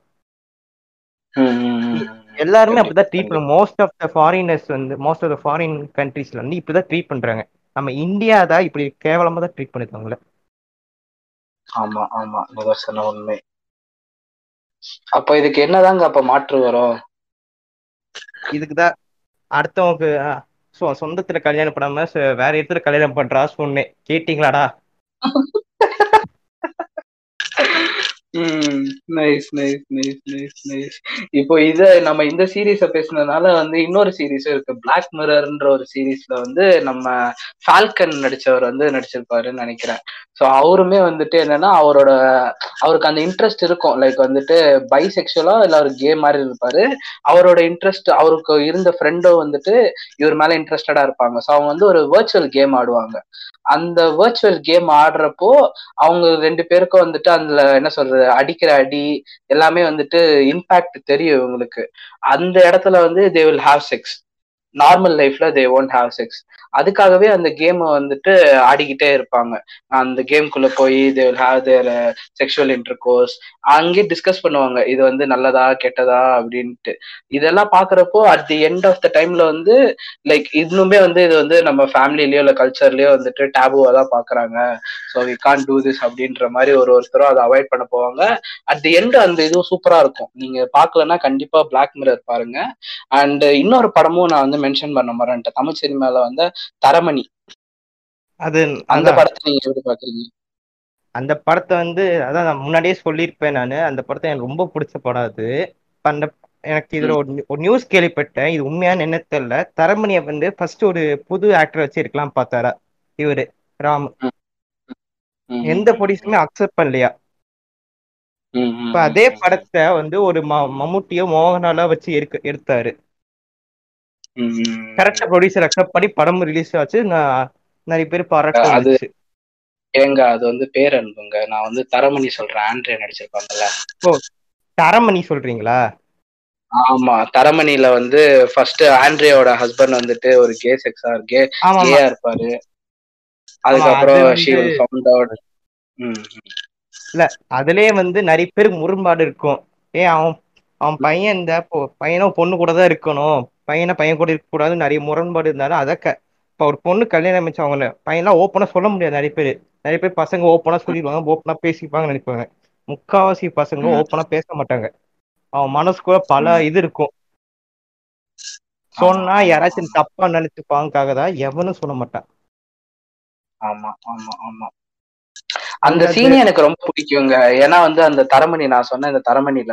எல்லாருமே அப்படிதான் ட்ரீட் பண்ணும் மோஸ்ட் ஆஃப் த ஃபாரினர்ஸ் வந்து மோஸ்ட் ஆஃப் த ஃபாரின் கண்ட்ரீஸ்ல வந்து இப்படிதான் ட்ரீட் பண்றாங்க. நம்ம இந்தியா தான் இப்படி கேவலமா தான் ட்ரீட் பண்ணிருக்காங்களே ஆமா ஆமா. நிதர்சன உண்மை. அப்ப இதுக்கு என்னதாங்க அப்ப மாற்று வரும்? இதுக்கு தான் அடுத்தவங்க அஹ், சொந்தத்துல கல்யாணம் பண்ணாம வேற இடத்துல கல்யாணம் பண்றா சொன்னேன் கேட்டீங்களாடா? Nice nice nice nice nice இப்போ இத நம்ம இந்த சீரீஸ பேசுனதுனால வந்து இன்னொரு சீரீஸ் இருக்கு. பிளாக் மிரர்ன்ற ஒரு சீரீஸ்ல வந்து நம்ம ஃபால்கன் நடிச்சவர் வந்து நடிச்சிருப்பாருன்னு நினைக்கிறேன். ஸோ அவருமே வந்துட்டு என்னன்னா அவரோட அவருக்கு அந்த இன்ட்ரெஸ்ட் இருக்கும். லைக் வந்துட்டு பைசெக்சுவலா இல்ல அவர் கே மாதிரி இருப்பாரு. அவரோட இன்ட்ரெஸ்ட் அவருக்கு இருந்த ஃப்ரெண்டும் வந்துட்டு இவர் மேல இன்ட்ரெஸ்டடா இருப்பாங்க. ஸோ அவங்க வந்து ஒரு வர்ச்சுவல் கேம் ஆடுவாங்க. அந்த வர்ச்சுவல் கேம் ஆடுறப்போ அவங்க ரெண்டு பேருக்கும் வந்துட்டு அதுல என்ன சொல்றது அடிக்கிற அடி எல்லாமே வந்துட்டு இம்பாக்ட் தெரியும் இவங்களுக்கு. அந்த இடத்துல வந்து they will have sex normal லைஃப்ல தே ஒன்ட் ஹாவ் செக்ஸ் அதுக்காகவே அந்த கேமை வந்துட்டு ஆடிக்கிட்டே இருப்பாங்க. அந்த கேம்குள்ள போய் they will have their sexual intercourse அங்கே டிஸ்கஸ் பண்ணுவாங்க. இது வந்து நல்லதா கெட்டதா அப்படின்ட்டு. இதெல்லாம் பாக்குறப்போ at the end of the டைம்ல வந்து லைக் இன்னுமே வந்து இது வந்து நம்ம ஃபேமிலிலயோ இல்ல கல்ச்சர்லயோ வந்துட்டு டேபுவா தான் பாக்குறாங்க. So we can do this அப்படின்ற மாதிரி ஒரு ஒருத்தரும் அதை அவாய்ட் பண்ண போவாங்க. அட் தி எண்ட் அந்த இதுவும் சூப்பரா இருக்கும். நீங்க பார்க்கலன்னா கண்டிப்பா பிளாக் மிரர் பாருங்க. அண்ட் இன்னொரு படமும் நான் வந்து மென்ஷன் பண்ண மாட்டேன் தமிழ் சினிமால வந்து தரமணி. அது அந்த படத்தை நீங்க எப்படி பாக்குறீங்க? அந்த படத்தை வந்து அதான் நான் முன்னாடியே சொல்லியிருப்பேன் நான். அந்த படத்தை எனக்கு ரொம்ப பிடிச்ச படம் அது. அந்த எனக்கு இதுல ஒரு நியூஸ் கேள்விப்பட்டேன். இது உண்மையான என்ன தெரியல. தரமணியை வந்து ஃபர்ஸ்ட் ஒரு புது ஆக்டர் வச்சு இருக்கலாம் பார்த்தாரா? இவரு ராம். எந்த ப்ரொடியூசருமே அக்செப்ட் பண்ணலையா? இப்ப அதே படத்தை வந்து ஒரு மம்முட்டியோ மோகனாலோ வச்சு எடுக்க எடுத்தாரு. கரெக்டா ப்ரொடியூசர் அக்செப்ட் பண்ணி படமும் ரிலீஸ் ஆச்சு. நான் நிறைய பேர் பாராட்டு ஏங்க அது வந்து பேரன்புங்க. நான் வந்து தரமணி சொல்றேன் ஆண்ட்ரே நடிச்சிருப்பாங்கல்ல. தரமணி சொல்றீங்களா? ஆமா தரமணில வந்து ஃபர்ஸ்ட் ஆண்ட்ரியோட ஹஸ்பண்ட் வந்துட்டு ஒரு கே செக்ஸா கே ஆமா ஆமா கேயா இருப்பாரு. அதுக்கப்புறம் ஷி வில் ஃபவுண்ட் அவுட் ம் அதுலயே வந்து நிறைய பேர் முரண்பாடு இருக்கும். ஏன் அவன் அவன் பையன் இந்த பையனும் பொண்ணு கூட தான் இருக்கணும். பையனை பையன் கூட இருக்க கூடாது நிறைய முரண்பாடு இருந்தாலும் அதை க இப்ப ஒரு பொண்ணு கல்யாணம் வச்சு அவங்கள பையன்லாம் ஓப்பனா சொல்ல முடியாது நிறைய பேர். நிறைய பேர் பசங்க ஓப்பனா சொல்லிடுவாங்க ஓப்பனா பேசிப்பாங்கன்னு நினைப்பாங்க. முக்காவாசி பசங்க ம். ஓப்பனா பேச மாட்டாங்க. அவன் மனசுக்குள்ள பல. இது இருக்கும். சொன்னா யாராச்சும் தப்பா நினைச்சுப்பாங்கக்காக தான் எவனும் சொல்ல மாட்டான். ஆமா ஆமா ஆமா. அந்த சீன் எனக்கு ரொம்ப பிடிக்குங்க. ஏன்னா வந்து அந்த தரமணி நான் சொன்ன இந்த தரமணில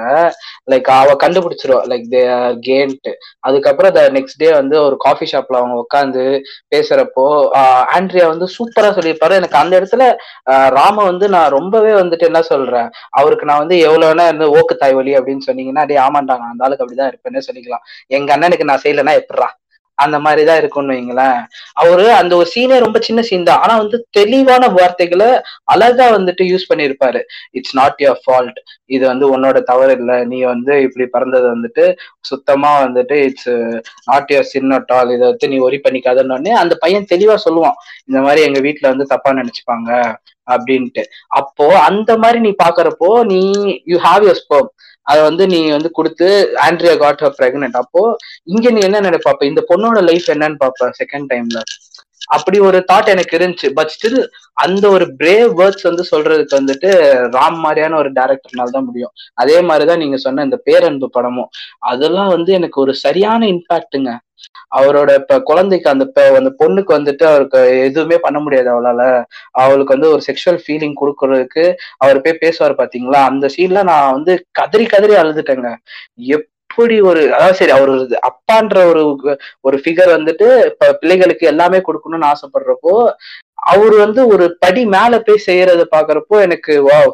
லைக் அவ கண்டுபிடிச்சிருவா. லைக் தே கேன்ட்டு அதுக்கப்புறம் நெக்ஸ்ட் டே வந்து ஒரு காஃபி ஷாப்ல அவங்க உட்காந்து பேசுறப்போ ஆண்ட்ரியா வந்து சூப்பரா சொல்லியிருப்பாரு. எனக்கு அந்த இடத்துல ராம வந்து நான் ரொம்பவே வந்துட்டு என்ன சொல்றேன்? அவருக்கு நான் வந்து எவ்வளவு வேணா இருந்து ஓக்கு தாய் வலி அப்படின்னு சொன்னீங்கன்னா டே ஆமாண்டா நான் அந்த ஆளுக்கு அப்படிதான் இருப்பேன்னு சொல்லிக்கலாம். எங்க அண்ணனுக்கு நான் செய்யலைன்னா எப்படிரா அந்த மாதிரிதான் இருக்கும்னு வைங்களேன். அவரு அந்த ஒரு சீனே ரொம்ப சின்ன சீன் தான். ஆனா வந்து தெளிவான வார்த்தைகளை அழகா வந்துட்டு யூஸ் பண்ணியிருப்பாரு. இட்ஸ் நாட் யுவர் ஃபால்ட் இது வந்து உன்னோட தவறு இல்லை. நீ வந்து இப்படி பிறந்தது வந்துட்டு சுத்தமா வந்துட்டு it's not your sin at all இதை வந்து நீ ஒரி பண்ணிக்காதன்னு அந்த பையன் தெளிவா சொல்லுவான். இந்த மாதிரி எங்க வீட்டுல வந்து தப்பா நினைச்சுப்பாங்க. அப்படின்ட்டு. அப்போ அந்த மாதிரி நீ பாக்குறப்போ நீ யூ ஹாவ் யுவர் ஸ்போம் அதை வந்து நீ வந்து கொடுத்து ஆண்ட்ரியா காட் ஹர் பிரெக்னென்ட். அப்போ இங்க நீ என்ன நினைப்பாப்ப? இந்த பொண்ணோட லைஃப் என்னன்னு பாப்ப செகண்ட் டைம்ல அப்படி ஒரு தாட் எனக்கு இருந்துச்சு. பட் ஸ்டில் அந்த ஒரு பிரேவ் வேர்ட்ஸ் வந்து சொல்றதுக்கு வந்துட்டு ராம் மாதிரியான ஒரு டேரக்டர்னால தான் முடியும். அதே மாதிரிதான் நீங்க சொன்ன இந்த பேரன்பு படமும். அதெல்லாம் வந்து எனக்கு ஒரு சரியான இம்பாக்டுங்க அவரோட இப்ப குழந்தைக்கு அந்த அந்த பொண்ணுக்கு வந்துட்டு அவருக்கு எதுவுமே பண்ண முடியாது அவளால. அவளுக்கு வந்து ஒரு செக்ஷுவல் ஃபீலிங் கொடுக்கறதுக்கு அவர் போய் பேசுவார் பாத்தீங்களா? அந்த சீன்ல நான் வந்து கதறி கதறி அழுதுட்டேங்க. எப் எப்படி ஒரு அதாவது சரி அவர் ஒரு அப்பான்ற ஒரு ஒரு ஃபிகர் வந்துட்டு இப்ப பிள்ளைகளுக்கு எல்லாமே கொடுக்கணும்னு ஆசைப்படுறப்போ அவர் வந்து ஒரு படி மேல போய் செய்யறத பாக்குறப்போ எனக்கு வாவ்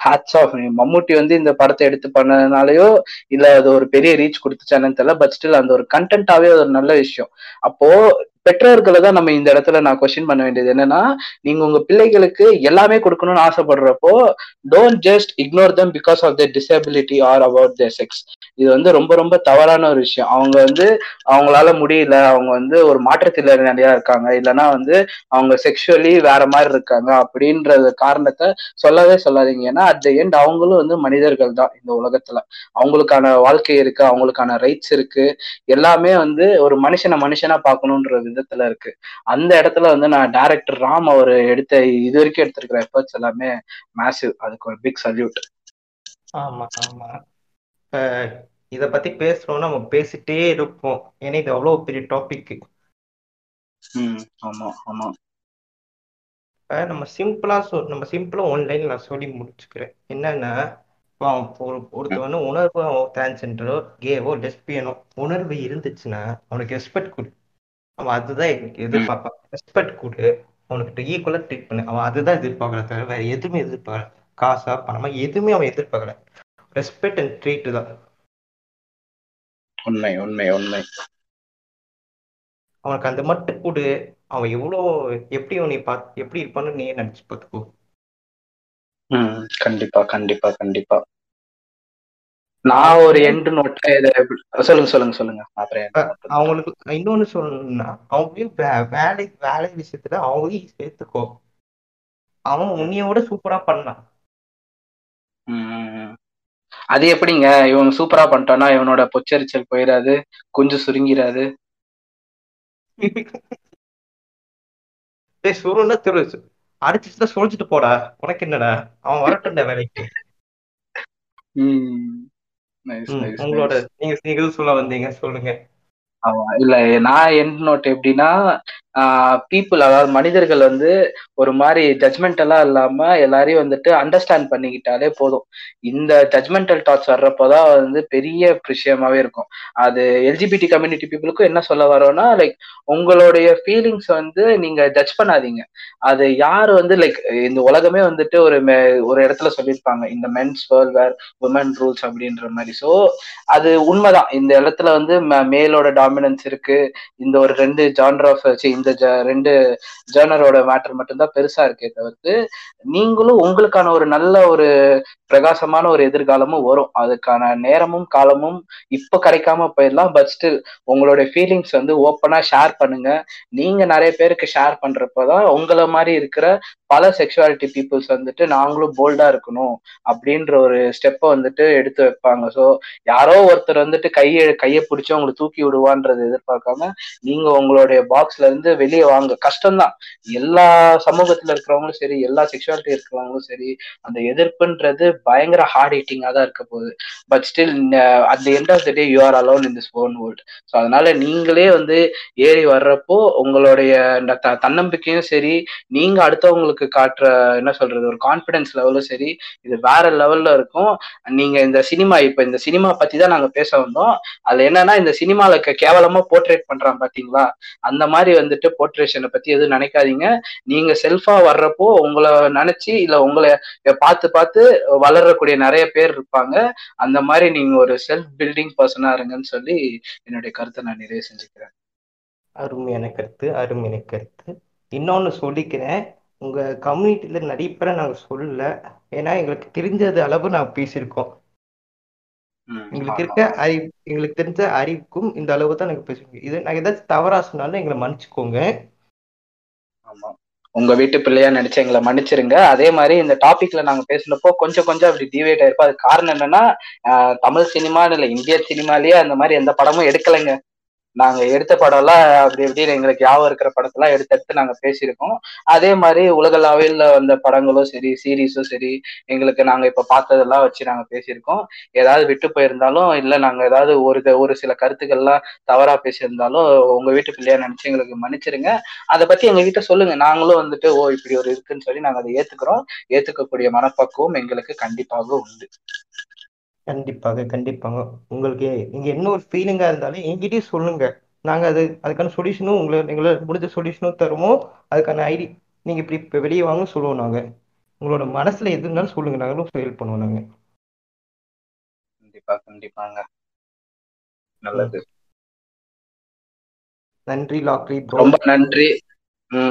ஹேட்ஸ் ஆஃப் மம்முட்டி வந்து இந்த படத்தை எடுத்து பண்ணதுனாலயோ இல்ல அது ஒரு பெரிய ரீச் கொடுத்துச்சானு தெரியல பட் ஸ்டில் அந்த ஒரு கண்டென்ட்டாவே ஒரு நல்ல விஷயம். அப்போ பெற்றோர்களை தான் நம்ம இந்த இடத்துல நான் கொஸ்டின் பண்ண வேண்டியது என்னன்னா நீங்க உங்க பிள்ளைகளுக்கு எல்லாமே கொடுக்கணும்னு ஆசைப்படுறப்போ don't just ignore them because of the disability or about the sex இது வந்து ரொம்ப ரொம்ப தவறான ஒரு விஷயம். அவங்க வந்து அவங்களால முடியல அவங்க வந்து ஒரு மாற்றுத்திறனாளியா இருக்காங்க. இல்லைன்னா வந்து அவங்க செக்ஷுவலி வேற மாதிரி இருக்காங்க அப்படின்றது காரணத்தை சொல்லவே சொல்லாதீங்க. ஏன்னா அட் த எண்ட் அவங்களும் வந்து மனிதர்கள் தான் இந்த உலகத்துல. அவங்களுக்கான வாழ்க்கை இருக்கு அவங்களுக்கான ரைட்ஸ் இருக்கு. எல்லாமே வந்து ஒரு மனுஷனை மனுஷனா பார்க்கணுன்றது விதத்துல இருக்கு? அந்த இடத்துல வந்து நான் டைரக்டர் ராம் அவர் எடுத்த இது வரைக்கும் எடுத்திருக்கிற எஃபர்ட்ஸ் எல்லாமே மேசிவ் அதுக்கு ஒரு பிக் சல்யூட் ஆமா ஆமா. இத பத்தி பேசுறோம்னா நம்ம பேசிட்டே இருப்போம். ஏன்னா இது அவ்வளவு பெரிய டாபிக் ம் ஆமா ஆமா. நம்ம சிம்பிளா சொல் நம்ம சிம்பிளா ஒன்லைன் நான் சொல்லி முடிச்சுக்கிறேன். என்னன்னா இப்போ ஒரு ஒருத்தவன உணர்வு டிரான்ஸ்ஜெண்டரோ கேவோ லெஸ்பியனோ உணர்வு இருந்துச்சுன்னா அவனுக்கு ரெஸ்பெக்ட் கொடு. அவன் அதுதான் எதிர்பார்ப்பான் ரெஸ்பெக்ட் கொடு. அவனுக்கிட்ட ஈக்குவலா ட்ரீட் பண்ணு. அவன் அதுதான் எதிர்பார்க்கல தவிர வேற எதுவுமே எதிர்பார்க்கல. காசா பணமா எதுவுமே அவன் எதிர்பார்க்கல. ரெஸ்பெக்ட் அண்ட் ட்ரீட் தான். உண்மை உண்மை உண்மை. அவனுக்கு அந்த மட்டும் கொடு. அவன் எவ்வளோ எப்படி அவனை பார்த்து எப்படி இருப்பான்னு நீ நினைச்சு பார்த்துக்கோ. ம் கண்டிப்பா கண்டிப்பா கண்டிப்பா. நான் ஒரு எண்டு எப்படி- சொல்லுங்க சொல்லுங்க சொல்லுங்க. அவங்களுக்கு இன்னொன்னு சொல்லணும்னா அவங்களையும் வேலை வேலை விஷயத்துல அவங்களையும் சேர்த்துக்கோ. அவன் உன்னையோட சூப்பரா பண்ணான். அது எப்படிங்க? இவன் சூப்பரா பண்ணிட்டானா இவனோட பொச்சரிச்சல் போயிடாது கொஞ்சம் சுருங்கிராது. டேய் சுருன்னா திரு அடிச்சுட்டு சொல்லிட்டு போடா. உனக்கு என்னடா? அவன் வரட்டும்டா வேலைக்கு. உங்களோட நீங்க நீங்க சொல்ல வந்தீங்க? சொல்லுங்க. ஆமா. இல்ல நான் எண்ட் நோட் எப்படின்னா பீப்புள் அதாவது மனிதர்கள் வந்து ஒரு மாதிரி ஜட்மெண்டலா இல்லாம எல்லாரையும் வந்துட்டு அண்டர்ஸ்டாண்ட் பண்ணிக்கிட்டாலே போதும். இந்த ஜட்மெண்டல் டாட்ஸ் வர்றப்போதான் வந்து பெரிய விஷயமாவே இருக்கும். அது எல்ஜிபிடி கம்யூனிட்டி பீப்புளுக்கும் என்ன சொல்ல வரோம்னா லைக் உங்களுடைய ஃபீலிங்ஸ் வந்து நீங்க ஜட்ஜ் பண்ணாதீங்க. அது யார் வந்து லைக் இந்த உலகமே வந்துட்டு ஒரு ஒரு இடத்துல சொல்லியிருப்பாங்க. இந்த men's world where woman rules அப்படின்ற மாதிரி. ஸோ அது உண்மைதான். இந்த இடத்துல வந்து ம- மேலோட டாமினன்ஸ் இருக்கு. இந்த ஒரு ரெண்டு ஜான்டர் ஆஃப் இந்த ஜ- ரெண்டு ஜேர்னரோட மேட்டர் மட்டும்தான் பெருசா இருக்கே தவிர்த்து நீங்களும் உங்களுக்கான ஒரு நல்ல ஒரு பிரகாசமான ஒரு எதிர்காலமும் வரும். அதுக்கான நேரமும் காலமும் இப்போ கிடைக்காம போயிடலாம். பட் ஸ்டில் உங்களுடைய ஃபீலிங்ஸ் வந்து ஓப்பனா ஷேர் பண்ணுங்க. நீங்க நிறைய பேருக்கு ஷேர் பண்றப்பதான் உங்களை மாதிரி இருக்கிற பல செக்ஷுவாலிட்டி பீப்புள்ஸ் வந்துட்டு நாங்களும் போல்டா இருக்கணும் அப்படின்ற ஒரு ஸ்டெப்பை வந்துட்டு எடுத்து வைப்பாங்க. ஸோ யாரோ ஒருத்தர் வந்துட்டு கையை கையை பிடிச்சி அவங்களை தூக்கி விடுவான் விடுவான்றது எதிர்பார்க்காம நீங்க உங்களுடைய பாக்ஸ்ல இருந்து வெளியே வாங்க. கஷ்டம்தான். எல்லா சமூகத்துல இருக்கிறவங்களும் சரி எல்லா செக்ஷுவாலிட்டி இருக்கிறவங்களும் சரி அந்த எதிர்ப்புன்றது பயங்கர ஹார்ட் ஹீட்டிங்கா தான் இருக்க போகுது. But still at end of the day you are alone in this own world so அதனால நீங்களே வந்து ஏறி வர்றப்போ உங்களுடைய த- தன்னம்பிக்கையும் சரி நீங்க அடுத்தவங்களுக்கு காட்டுற என்ன சொல்றது ஒரு கான்பிடன்ஸ் லெவலும் சரி இது வேற லெவல்ல இருக்கும். நீங்க இந்த சினிமா இப்ப இந்த சினிமா பத்தி தான் நாங்க பேச வந்தோம். அதுல என்னன்னா இந்த சினிமால கே- கேவலமா போர்ட்ரேட் பண்றான் பாத்தீங்களா? அந்த மாதிரி வந்துட்டு போர்ட்ரேஷனை பத்தி எதுவும் நினைக்காதீங்க. நீங்க செல்ஃபா வர்றப்போ உங்களை நினைச்சு இல்ல உங்களை பார்த்து பார்த்து வளரக்கூடிய நிறைய பேர் இருப்பாங்க. அந்த மாதிரி நீங்க ஒரு செல்ஃப் பில்டிங் பர்சனா இருங்கன்னு சொல்லி என்னுடைய கருத்தை நான் நிறைவு செஞ்சுக்கிறேன். அருமையான கருத்து அருமையான கருத்து. இன்னொன்னு சொல்லிக்கிறேன். உங்க கம்யூனிட்டியில நிறைய பேரை நாங்க சொல்லல. ஏன்னா எங்களுக்கு தெரிஞ்சது அளவு நாங்கள் பேசியிருக்கோம். எங்களுக்கு. இருக்க அறிவு எங்களுக்கு தெரிஞ்ச அறிவுக்கும் இந்த அளவு தான் நாங்க பேசிருக்கோம் இது நாங்க ஏதாச்சும் தவறா சொன்னாலும் எங்களை மன்னிச்சுக்கோங்க. ஆமா. உங்க வீட்டு பிள்ளையா நினைச்சு எங்களை மன்னிச்சிருங்க. அதே மாதிரி இந்த டாபிக்ல நாங்க பேசினப்போ கொஞ்சம் கொஞ்சம் அப்படி டிவேட் ஆயிருப்போம். அது காரணம் என்னன்னா ஆஹ், தமிழ் சினிமான்னு இல்லை இந்திய சினிமாலயே அந்த மாதிரி எந்த படமும் எடுக்கலைங்க. நாங்க எடுத்த படம்லாம் அப்படி இப்படின்னு எங்களுக்கு ஞாபகம் இருக்கிற படத்தெல்லாம் எடுத்து எடுத்து நாங்க பேசியிருக்கோம். அதே மாதிரி உலகளாவில வந்த படங்களும் சரி சீரீஸும் சரி எங்களுக்கு நாங்க இப்ப பார்த்ததெல்லாம் வச்சு நாங்க பேசியிருக்கோம். ஏதாவது விட்டு போயிருந்தாலும் இல்ல நாங்க ஏதாவது ஒரு ஒரு சில கருத்துக்கள்லாம் தவறா பேசியிருந்தாலும் உங்க வீட்டு பிள்ளையா நினைச்சு எங்களுக்கு மன்னிச்சிருங்க. அதை பத்தி எங்க கிட்ட சொல்லுங்க. நாங்களும் வந்துட்டு ஓ இப்படி ஒரு இருக்குன்னு சொல்லி நாங்க அதை ஏத்துக்கிறோம். ஏத்துக்கக்கூடிய மனப்பக்குவம் எங்களுக்கு கண்டிப்பாக உண்டு. கண்டிப்பாக கண்டிப்பாக. உங்களுக்கு நீங்க என்ன ஒரு ஃபீலிங்கா இருந்தாலும் என்கிட்டயும் சொல்லுங்க. நாங்க அது அதுக்கான சொல்யூஷனும் உங்களை எங்களை முடிஞ்ச சொல்யூஷனும் தருவோம். அதுக்கான ஐடி நீங்க இப்படி இப்ப வெளியே வாங்க சொல்லுவோம் நாங்க. உங்களோட மனசுல எது இருந்தாலும் சொல்லுங்க. நாங்களும் ஹெல்ப் பண்ணுவோம் நாங்க. கண்டிப்பா கண்டிப்பாங்க. நல்லது. நன்றி லாக்ரி ப்ரோ ரொம்ப நன்றி.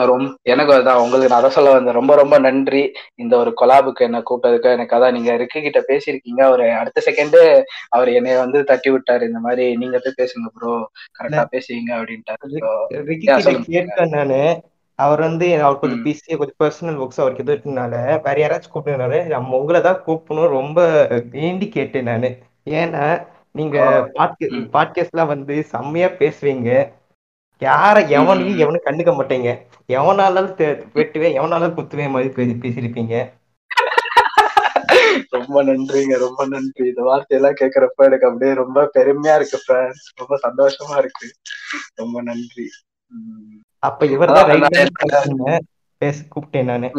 ரொம்ப எனக்கு அதான் உங்களுக்கு நான் அதை சொல்ல வந்தேன். ரொம்ப ரொம்ப நன்றி. இந்த ஒரு கொலாபுக்கு என்ன கூப்பிட்டதுக்கு. எனக்கு அதான் நீங்க ரிக்கி கிட்ட பேசியிருக்கீங்க. அவரு அடுத்த செகண்டு அவர் என்னைய வந்து தட்டி விட்டாரு. இந்த மாதிரி நீங்க போய் பேசுங்க ப்ரோ கரெக்டா பேசுவீங்க அப்படின்ட்டாரு. கேட்டேன் நானு. அவர் வந்து அவர் கொஞ்சம் ம். பிஸியா கொஞ்சம் பர்சனல் ஒர்க்ஸ் அவருக்கு எதுவும் இருக்கனால வேற யாராச்சும் கூப்பிட்டனால நம்ம உங்களை தான் கூப்பிடணும். ரொம்ப வேண்டி கேட்டேன் நானு. ஏன்னா நீங்க. பாட்கே. பாட்காஸ்ட்லாம் வந்து செம்மையா பேசுவீங்க. யார எவனையும். எவனும் கண்டுக்க மாட்டீங்க. எவனாலும் வெட்டுவேன் எவனாலும் குத்துவேன் மாதிரி பேசி பேசியிருப்பீங்க. ரொம்ப நன்றிங்க ரொம்ப நன்றி. இந்த வார்த்தையெல்லாம் கேக்குறப்ப எனக்கு அப்படியே ரொம்ப பெருமையா இருக்கு ஃப்ரெண்ட்ஸ் ரொம்ப சந்தோஷமா இருக்கு. ரொம்ப நன்றி. அப்ப இவர் தான் பேச கூப்பிட்டேன் நானு.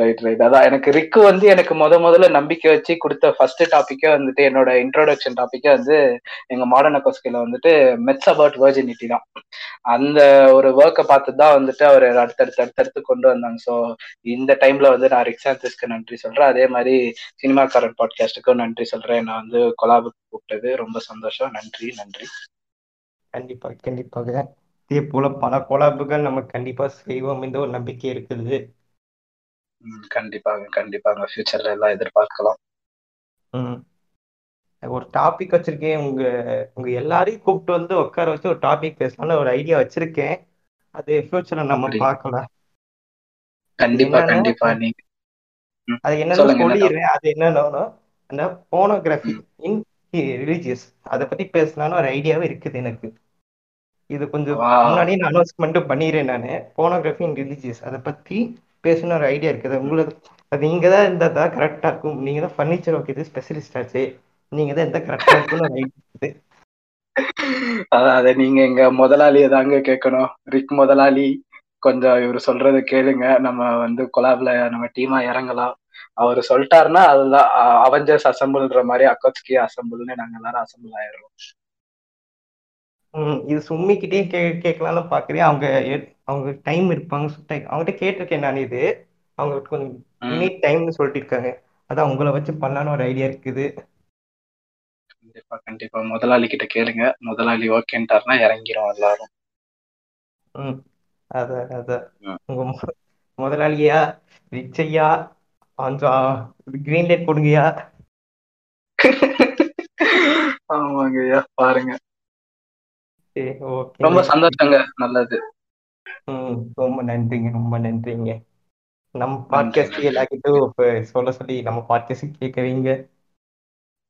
ரைட் ரைட் அதான் எனக்கு ரிக்கு வந்து எனக்கு முத முதல்ல நம்பிக்கை வச்சு கொடுத்த ஃபர்ஸ்ட் டாபிக்கே வந்துட்டு என்னோட இன்ட்ரோடக்ஷன் டாபிக்கே வந்து எங்க மாடர்ன் அக்கோஸ்கில வந்துட்டு மெட்ஸ் அபவுட் வர்ஜினிட்டி தான். அந்த ஒரு ஒர்க்கை பார்த்து தான் வந்துட்டு அவர் அடுத்தடுத்து அடுத்தடுத்து கொண்டு வந்தாங்க. ஸோ இந்த டைம்ல வந்து நான் ரிக்ஸாந்திஸ்க்கு நன்றி சொல்றேன். அதே மாதிரி சினிமாக்காரன் பாட்காஸ்டுக்கும் நன்றி சொல்றேன். நான் வந்து கொலாபுக்கு கூப்பிட்டது ரொம்ப சந்தோஷம். நன்றி நன்றி. கண்டிப்பாக கண்டிப்பாக. இதே போல பல கொலாபுகள் நம்ம கண்டிப்பா செய்வோம். இந்த ஒரு நம்பிக்கை இருக்குது. கண்டிப்பாங்க கண்டிப்பாங்க. ஃபியூச்சர்ல எல்லாம் எதிர்பார்க்கலாம். ஒரு டாபிக் வச்சிருக்கேன். உங்க உங்க எல்லாரையும் கூப்பிட்டு வந்து உட்கார வச்சு ஒரு டாபிக் பேசலாம்னு ஒரு ஐடியா வச்சிருக்கேன். அது ஃபியூச்சர்ல நம்ம. பார்க்கலாம். கண்டிப்பா கண்டிப்பா நீங்க அது என்னன்னு என்ன சொல்லிடுறேன். அது என்னன்னா அந்த போனோகிராஃபி இன் ரிலீஜியஸ் அதை பத்தி பேசலாம்னு ஒரு ஐடியாவே இருக்குது எனக்கு. இது கொஞ்சம். முன்னாடியே நான் அனௌன்ஸ்மெண்ட்டும் பண்ணிடுறேன் நான். போனோகிராஃபி இன் ரிலீஜியஸ் அதை பத்தி பேசணும் ஒரு ஐடியா இருக்குது. உங்களுக்கு அது நீங்க தான் இருந்தால் தான் கரெக்டா இருக்கும். நீங்க தான் ஃபர்னிச்சர் ஓகே ஸ்பெஷலிஸ்ட் ஆச்சு. நீங்க தான் எந்த கரெக்டா இருக்கும்னு ஒரு ஐடியா இருக்குது. அதான் அதை நீங்க எங்க முதலாளியை தாங்க கேட்கணும். ரிக் முதலாளி கொஞ்சம் இவர் சொல்றத கேளுங்க. நம்ம வந்து கொலாப்ல நம்ம டீமா இறங்கலாம். அவர் சொல்லிட்டாருன்னா அதுதான் அவெஞ்சர்ஸ் அசம்பிள்ன்ற மாதிரி அக்கோட்ஸ்கி அசம்பிள்னு நாங்க எல்லாரும் அசம்பிள் ஆயிடுறோம். இது சும்மிக்கிட்டே கே கேட்கலாம்னு பாக்குறேன். அவங்க அவங்க டைம் இருப்பாங்க. அவங்ககிட்ட கேட்டிருக்கேன் நான் இது. அவங்க கொஞ்சம் மினிட் டைம்னு சொல்லிட்டு இருக்காங்க அதான் உங்களை வச்சு பண்ணலான்னு ஒரு ஐடியா இருக்குது. கண்டிப்பா கண்டிப்பா. முதலாளி கிட்ட கேளுங்க. முதலாளி ஓகேன்ட்டாருன்னா இறங்கிரும் எல்லாரும். ம். அதான் அதான். உங்க முதலாளியா? ரிச்சையா? கொஞ்சம் கிரீன் லைட் கொடுங்கயா ஆமாங்க ஐயா பாருங்க. ரொம்ப சந்தோஷங்க. நல்லது. ரொம்ப நன்றிங்க. ரொம்ப நன்றிங்க. நம்ம பாட்காஸ்ட் இப்ப சொல்ல சொல்லி நம்ம பாட்காஸ்ட் கேட்க வைங்க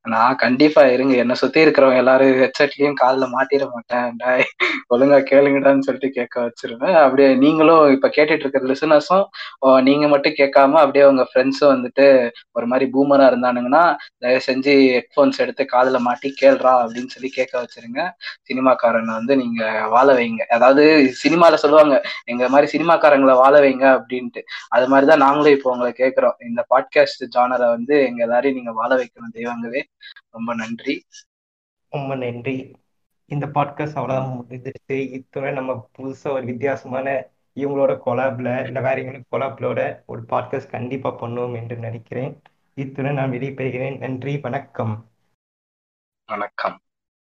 நான் கண்டிப்பா இருங்க. என்ன சுத்தி இருக்கிறவங்க எல்லாரும் ஹெட்செட்லயும் காதுல மாட்டிட மாட்டேன் டாய் ஒழுங்கா கேளுங்கடான்னு சொல்லிட்டு கேட்க வச்சிருவேன். அப்படியே நீங்களும் இப்ப கேட்டுட்டு இருக்கிற லிசனர்ஸும் நீங்க மட்டும் கேட்காம அப்படியே உங்க ஃப்ரெண்ட்ஸும் வந்துட்டு ஒரு மாதிரி பூமரா இருந்தானுங்கன்னா தயவு செஞ்சு ஹெட்ஃபோன்ஸ் எடுத்து காதுல மாட்டி கேள்றா அப்படின்னு சொல்லி கேட்க வச்சிருங்க. சினிமாக்காரனை வந்து நீங்க வாழ வைங்க. அதாவது சினிமால சொல்லுவாங்க எங்க மாதிரி சினிமாக்காரங்களை வாழ வைங்க அப்படின்ட்டு. அது மாதிரிதான் நாங்களும் இப்போ உங்களை கேட்கிறோம். இந்த பாட்காஸ்ட் ஜானரை வந்து எங்க எல்லாரையும் நீங்க வாழ வைக்கணும் தெய்வங்களே ரொம்ப நன்றி. ரொம்ப நன்றி. இந்த பாட்காஸ்ட் அவ்வளோதான் முடிஞ்சிருச்சு. இத்துடன் நம்ம புதுசா ஒரு வித்தியாசமான இவங்களோட கொலாப்ல இல்லை வேற எங்களுக்கு கொலாப்லோட ஒரு பாட்காஸ்ட் கண்டிப்பா பண்ணுவோம் என்று நினைக்கிறேன். இத்துடன் நான் வெளியே பெறுகிறேன் நன்றி. வணக்கம். வணக்கம்.